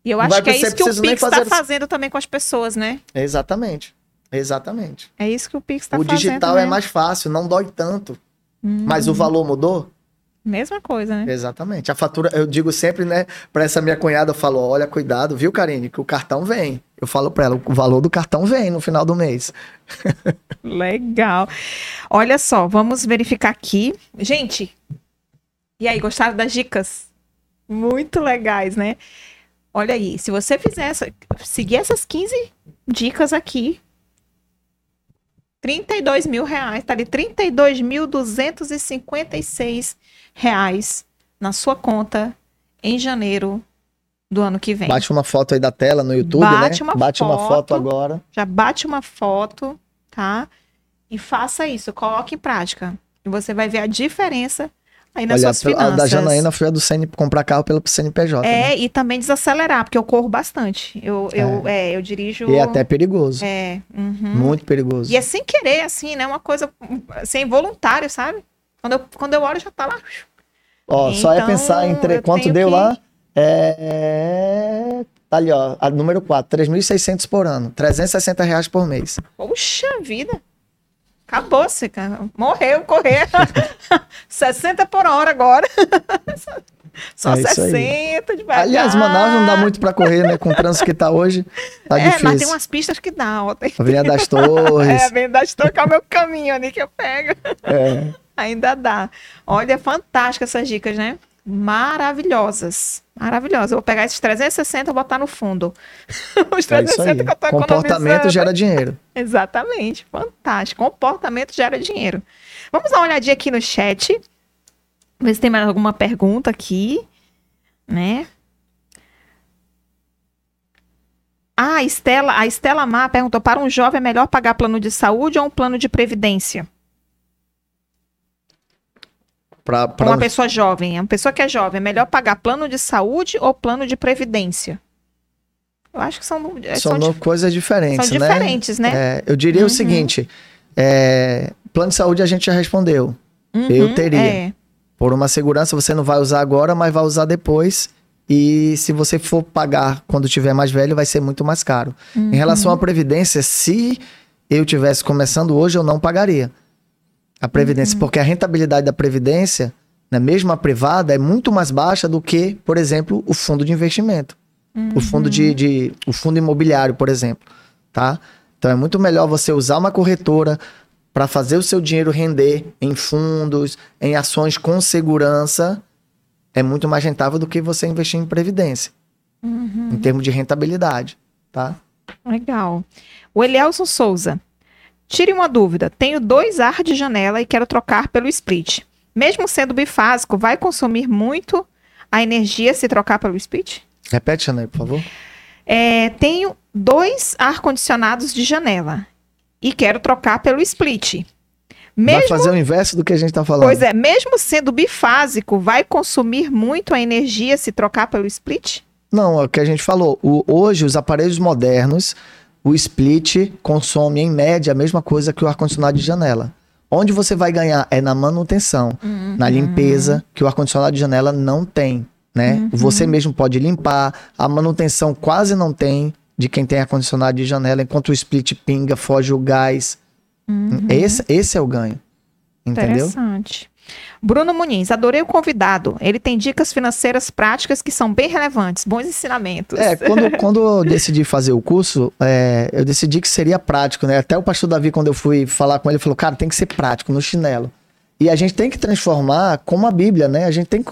E eu Não acho que é isso que o Pix está fazendo também com as pessoas, né? Exatamente. Exatamente. É isso que o Pix está o fazendo. digital né? é mais fácil, não dói tanto. Hum, Mas o valor mudou? Mesma coisa, né? Exatamente. A fatura, eu digo sempre, né, pra essa minha cunhada, eu falo, olha, cuidado, viu, Karine, que o cartão vem. Eu falo pra ela, o valor do cartão vem no final do mês. Legal. Olha só, vamos verificar aqui. Gente, E aí, gostaram das dicas? Muito legais, né? Olha aí, se você fizer essa, seguir essas 15 dicas aqui, 32 mil reais, tá ali 32.256 reais na sua conta em janeiro do ano que vem. Bate uma foto aí da tela no YouTube, Bate né? uma Bate uma foto. foto agora. Já bate uma foto, tá? E faça isso, coloque em prática. E você vai ver a diferença aí nas Olha, suas a finanças. da Janaína foi a do CN, comprar carro pelo CNPJ. né? É, e também desacelerar, porque eu corro bastante. Eu, eu, é, eu dirijo. E é até perigoso. É, uhum. Muito perigoso. E é sem querer, assim, né? Uma coisa sem voluntário, sabe? Quando eu, quando eu olho, já tá lá. Ó, só é Então, pensar em tre- quanto deu que- lá. É. Tá ali, ó. A número 4, 3.600 por ano. 360 reais por mês. Poxa vida. Acabou-se, cara. Morreu, correr. 60 por hora agora. Só É isso aí. 60 devagar. Aliás, Manaus não dá muito pra correr, né? Com o trânsito que tá hoje, tá é, difícil. mas tem umas pistas que dá. Ó. Tem... Avenida das É, Torres. bem, dá de trocar o meu caminho ali que eu pego. É. Ainda dá. Olha, fantástica essas dicas, né? Maravilhosas. Maravilhosas. Eu vou pegar esses 360 e botar no fundo. Os É isso 360 aí. que eu tô Comportamento gera dinheiro. Exatamente. Fantástico. Comportamento gera dinheiro. Vamos dar uma olhadinha aqui no chat. Ver se tem mais alguma pergunta aqui. Né? Ah, a Estela, a Estela Mar perguntou: para um jovem é melhor pagar plano de saúde ou um plano de previdência? Pra, Para pra... uma pessoa jovem, uma pessoa que é jovem, é melhor pagar plano de saúde ou plano de previdência? Eu acho que são, é, São, são, coisas diferentes, são né? diferentes, né? É, eu diria Uhum. o seguinte: é, plano de saúde a gente já respondeu. Uhum, eu teria. é. Por uma segurança, você não vai usar agora, mas vai usar depois. E se você for pagar quando tiver mais velho, vai ser muito mais caro. Em relação Uhum. à previdência, se eu tivesse começando hoje, eu não pagaria a Uhum. previdência, porque a rentabilidade da previdência, né, mesmo a privada, é muito mais baixa do que, por exemplo, o fundo de investimento, o fundo Uhum. de, de- o fundo imobiliário, por exemplo, tá? Então é muito melhor você usar uma corretora para fazer o seu dinheiro render em fundos, em ações com segurança, é muito mais rentável do que você investir em previdência, Uhum. em termos de rentabilidade, tá? Legal. O Elielson Souza. Tire uma dúvida. Tenho dois ar de janela e quero trocar pelo split. Mesmo sendo bifásico, vai consumir muito a energia se trocar pelo split? Repete, Chanel, por favor. É, tenho dois ar-condicionados de janela e quero trocar pelo split. Vai Mesmo, fazer o inverso do que a gente tá falando. pois é, mesmo sendo bifásico, vai consumir muito a energia se trocar pelo split? Não, é o que a gente falou. O- hoje, os aparelhos modernos, o split consome, em média, a mesma coisa que o ar-condicionado de janela. Onde você vai ganhar é na manutenção, na limpeza, que o ar-condicionado de janela não tem, né? Você mesmo pode limpar, a manutenção quase não tem de quem tem ar-condicionado de janela, enquanto o split pinga, foge o gás. Esse, esse é o ganho. Entendeu? Interessante. Bruno Muniz, adorei o convidado. Ele tem dicas financeiras práticas que são bem relevantes, bons ensinamentos. É, quando, quando eu decidi fazer o curso, é, eu decidi que seria prático, né? Até o pastor Davi, quando eu fui falar com ele, falou, cara, tem que ser prático, no chinelo. E a gente tem que transformar como a Bíblia, né? A gente tem que...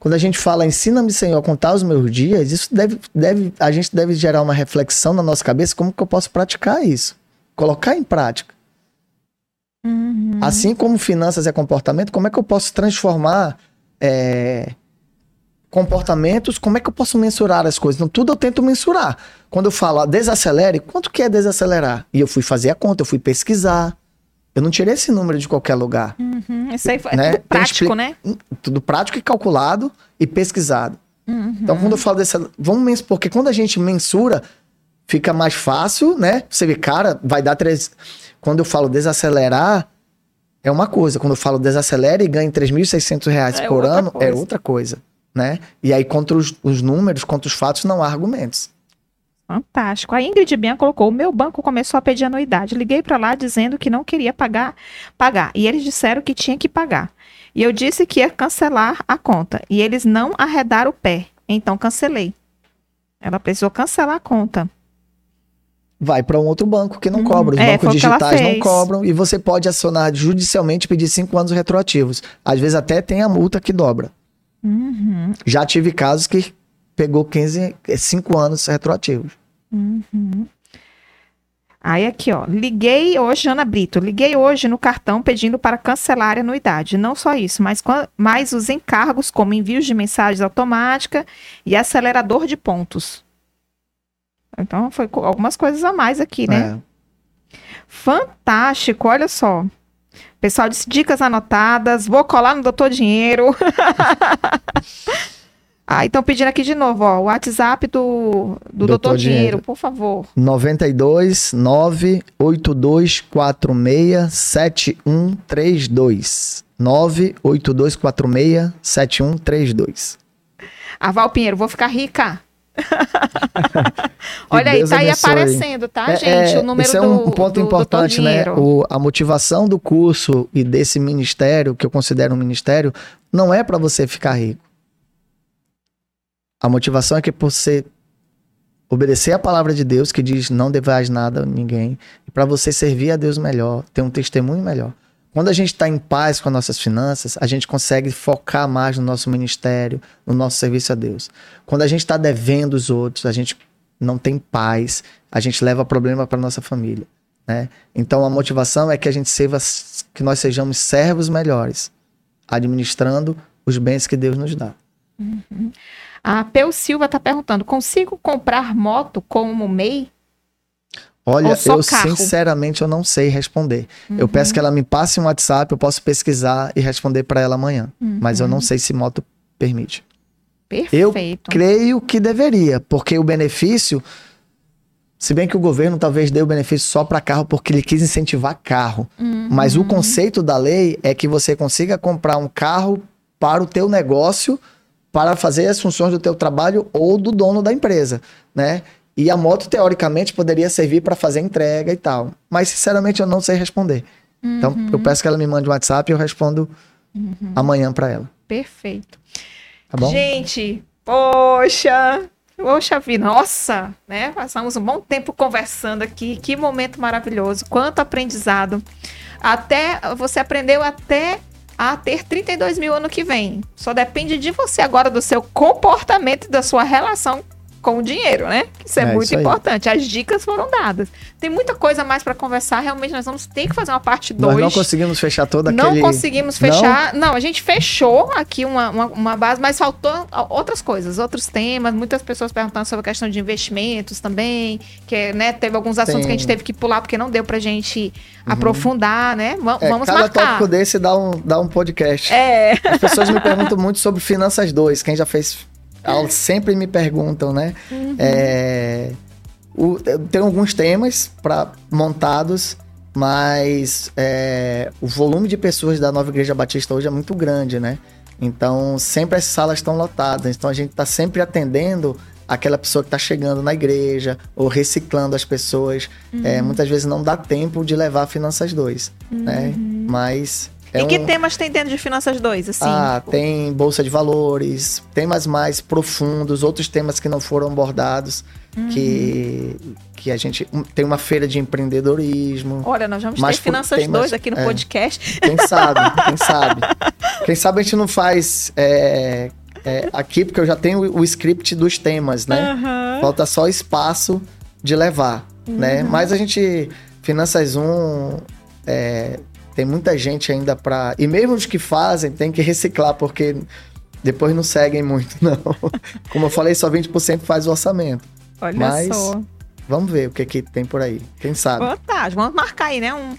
Quando a gente fala, ensina-me, Senhor, a contar os meus dias, isso deve, deve, a gente deve gerar uma reflexão na nossa cabeça, como que eu posso praticar isso? Colocar em prática. Uhum. Assim como finanças é comportamento, como é que eu posso transformar é, comportamentos? Como é que eu posso mensurar as coisas? Então, tudo eu tento mensurar. Quando eu falo ah, desacelere, quanto que é desacelerar? E eu fui fazer a conta, eu fui pesquisar. Eu não tirei esse número de qualquer lugar. Uhum, Isso aí foi né? é tudo prático, expli- né? Tudo prático e calculado e pesquisado. Uhum. Então, quando eu falo dessa. Vamos mens- porque quando a gente mensura, fica mais fácil, né? Você vê, cara, vai dar três. Quando eu falo desacelerar, é uma coisa. Quando eu falo desacelera e ganha 3.600 reais É por ano, é coisa. outra coisa, né? E aí, contra os, os números, contra os fatos, não há argumentos. Fantástico. A Ingrid Bian colocou: o meu banco começou a pedir anuidade. Liguei para lá dizendo que não queria pagar, pagar. E eles disseram que tinha que pagar. E eu disse que ia cancelar a conta. E eles não arredaram o pé. Então cancelei. Ela precisou cancelar a conta. Vai para um outro banco que não Uhum. cobra. Os É, bancos digitais não cobram e você pode acionar judicialmente e pedir cinco anos retroativos. Às vezes até tem a multa que dobra. Uhum. Já tive casos que pegou 15, 5 anos retroativos. Uhum. Aí aqui, ó, liguei hoje, Ana Brito, liguei hoje no cartão pedindo para cancelar a anuidade. Não só isso, mas, mas os encargos como envios de mensagens automática e acelerador de pontos. Então, foi algumas coisas a mais aqui, né? É. Fantástico, olha só. Pessoal disse dicas anotadas, vou colar no Doutor Dinheiro. ah, então pedindo aqui de novo, ó, o WhatsApp do, do Doutor Doutor, Dinheiro, Dinheiro. por favor. 92 98246 7132. 98246 7132. A Val Pinheiro, vou ficar rica. Olha aí, Deus tá aí abençoe. aparecendo, tá, É, gente? é, o número Isso é do, um ponto do importante, Doutor né? O, a motivação do curso e desse ministério, que eu considero um ministério, não é para você ficar rico. A motivação é que por você obedecer a palavra de Deus, que diz não devais nada a ninguém, e para você servir a Deus melhor, ter um testemunho melhor. Quando a gente está em paz com as nossas finanças, a gente consegue focar mais no nosso ministério, no nosso serviço a Deus. Quando a gente está devendo os outros, a gente não tem paz, a gente leva problema para nossa família, né? Então a motivação é que a gente serva, que nós sejamos servos melhores, administrando os bens que Deus nos dá. A Peu Silva tá perguntando: consigo comprar moto como MEI? Olha, eu carro? sinceramente eu não sei responder. Eu Uhum. peço que ela me passe um WhatsApp, eu posso pesquisar e responder para ela amanhã. Mas Uhum. eu não sei se moto permite. Perfeito. Creio que deveria, porque o benefício, se bem que o governo talvez dê o benefício só para carro porque ele quis incentivar carro, Uhum. mas o conceito da lei é que você consiga comprar um carro para o teu negócio, para fazer as funções do teu trabalho ou do dono da empresa, né? E a moto teoricamente poderia servir para fazer entrega e tal, mas sinceramente eu não sei responder. Então Uhum. eu peço que ela me mande um WhatsApp e eu respondo amanhã para ela, Perfeito. tá bom? Gente, poxa, poxa vida, nossa, né? Passamos um bom tempo conversando aqui, que momento maravilhoso, quanto aprendizado. Até você aprendeu até a ter 32 mil ano que vem. Só depende de você agora, do seu comportamento e da sua relação com o dinheiro, né? Isso é, É, muito isso importante. As dicas foram dadas. Tem muita coisa mais para conversar. Realmente, nós vamos ter que fazer uma parte 2. Nós não conseguimos fechar Não aquele... conseguimos fechar. Não? a gente fechou aqui uma, uma, uma base, mas faltou outras coisas, outros temas. Muitas pessoas perguntando sobre a questão de investimentos também. Que né, teve alguns assuntos Tem. que a gente teve que pular porque não deu pra gente aprofundar, né? Va- É, vamos cada marcar. tópico desse dá um, dá um podcast. É. As pessoas me perguntam muito sobre Finanças 2. Quem já fez sempre me perguntam, né? Uhum. É, o, tenho alguns temas pra, montados, mas é, o volume de pessoas da Nova Igreja Batista hoje é muito grande, né? Então, sempre as salas estão lotadas. Então, a gente está sempre atendendo aquela pessoa que está chegando na igreja ou reciclando as pessoas. É, Uhum. muitas vezes não dá tempo de levar Finanças 2, né? Mas... é e que um- temas tem dentro de Finanças 2, assim? ah, tem bolsa de valores, temas mais profundos, outros temas que não foram abordados, que, que a gente tem uma feira de empreendedorismo. Olha, nós vamos ter Finanças temas- 2 aqui no é. podcast. Quem sabe, quem sabe. Quem sabe a gente não faz é, é, aqui, porque eu já tenho o, script dos temas, né? Aham. Falta só espaço de levar, né? Mas a gente, Finanças 1, é, tem muita gente ainda para E mesmo os que fazem, tem que reciclar, porque depois não seguem muito, não. Como eu falei, só 20% faz o orçamento. Olha Mas- só. Vamos ver o que, que tem por aí. Quem sabe? Fantástico. Vamos marcar aí, né? Um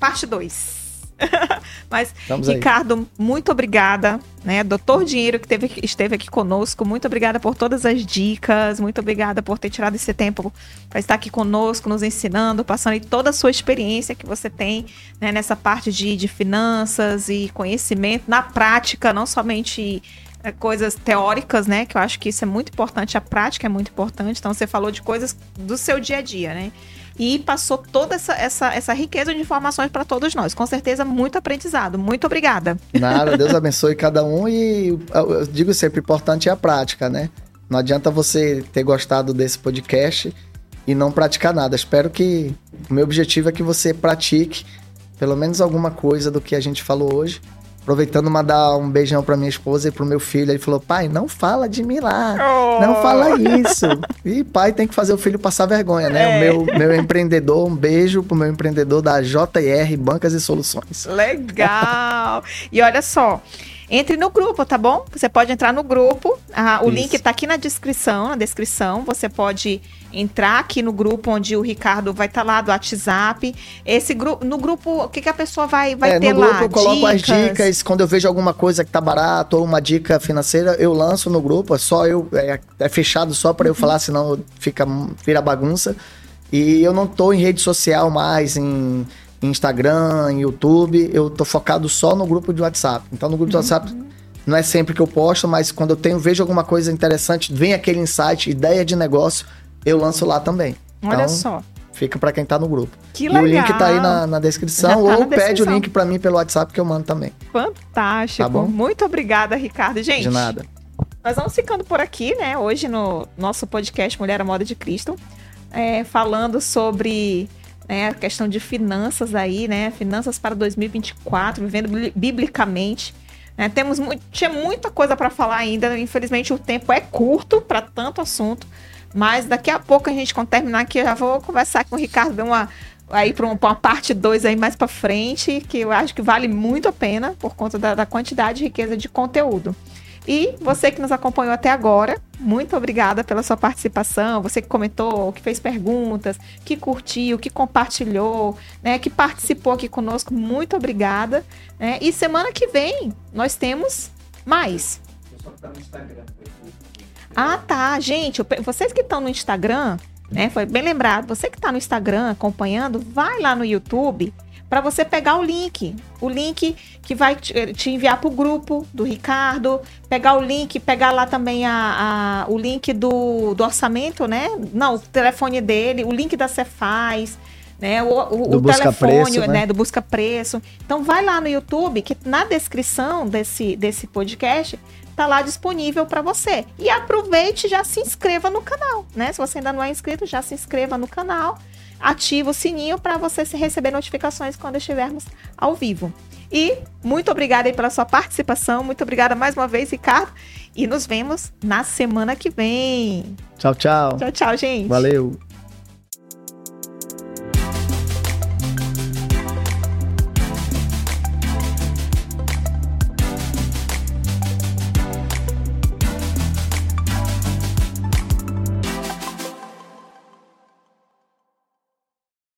parte 2. Mas, aí. Ricardo, muito obrigada, né? Doutor Dinheiro que teve, esteve aqui conosco. Muito obrigada por todas as dicas. Muito obrigada por ter tirado esse tempo para estar aqui conosco, nos ensinando, passando aí toda a sua experiência que você tem né, nessa parte de, de finanças e conhecimento na prática, não somente é, coisas teóricas, né? Que eu acho que isso é muito importante, a prática é muito importante. Então, você falou de coisas do seu dia a dia, né? E passou toda essa, essa, essa riqueza de informações para todos nós. Com certeza, muito aprendizado. Muito obrigada. Nada, Deus abençoe cada um e eu, eu digo sempre, o importante é a prática, né? Não adianta você ter gostado desse podcast e não praticar nada. Espero que o meu objetivo é que você pratique pelo menos alguma coisa do que a gente falou hoje. Aproveitando, mandar um beijão pra minha esposa e pro meu filho. Ele falou: pai, não fala de mim lá. Oh. Não fala isso. E pai tem que fazer o filho passar vergonha, né? É. O meu, meu empreendedor, um beijo pro meu empreendedor da JR Bancas e Soluções. Legal! e olha só. Entre no grupo, tá bom? Você pode entrar no grupo. Ah, o Isso. link tá aqui na descrição, na descrição. Você pode entrar aqui no grupo onde o Ricardo vai estar tá lá do WhatsApp. Esse grupo, no grupo, o que, que a pessoa vai, vai é, ter no lá? No grupo eu coloco dicas. as dicas. Quando eu vejo alguma coisa que tá barato ou uma dica financeira, eu lanço no grupo. É só eu, é, é fechado só para eu uhum. falar, senão fica vira bagunça. E eu não tô em rede social mais, em Instagram, YouTube, eu tô focado só no grupo de WhatsApp. Então no grupo de WhatsApp não é sempre que eu posto, mas quando eu tenho, vejo alguma coisa interessante, vem aquele insight, ideia de negócio, eu lanço lá também. Olha então, só. Fica para quem tá no grupo. Que legal. E o link tá aí na, na descrição, tá ou na descrição. pede o link para mim pelo WhatsApp que eu mando também. Fantástico. Tá bom? Muito obrigada, Ricardo. Gente. De nada. Nós vamos ficando por aqui, né? Hoje no nosso podcast Mulher à Moda de Cristo, é, falando sobre né, a questão de finanças aí, né? Finanças para 2024, vivendo biblicamente. Né? Temos muito, tinha muita coisa para falar ainda. Infelizmente, o tempo é curto para tanto assunto. Mas daqui a pouco a gente, quando terminar aqui, eu já vou conversar com o Ricardo, ver uma, aí para uma, uma, parte 2 aí mais para frente, que eu acho que vale muito a pena por conta da, da quantidade e riqueza de conteúdo. E você que nos acompanhou até agora, muito obrigada pela sua participação. Você que comentou, que fez perguntas, que curtiu, que compartilhou, né, que participou aqui conosco, muito obrigada. Né? E semana que vem nós temos mais. Ah, tá, gente. Vocês que estão no Instagram, né? Foi bem lembrado. Você que está no Instagram acompanhando, vai lá no YouTube para você pegar o link. O link que vai te enviar para o grupo do Ricardo, pegar o link, pegar lá também a, a, o link do, do orçamento, né? Não, o telefone dele, o link da Cefaz, né? O, o, o telefone preço, né? né? do busca preço. Então vai lá no YouTube, que na descrição desse, desse podcast tá lá disponível para você. E aproveite e já se inscreva no canal, né? Se você ainda não é inscrito, já se inscreva no canal ativa o sininho para você receber notificações quando estivermos ao vivo. E muito obrigada aí pela sua participação, muito obrigada mais uma vez, Ricardo, e nos vemos na semana que vem. Tchau, tchau. Tchau, tchau, gente. Valeu.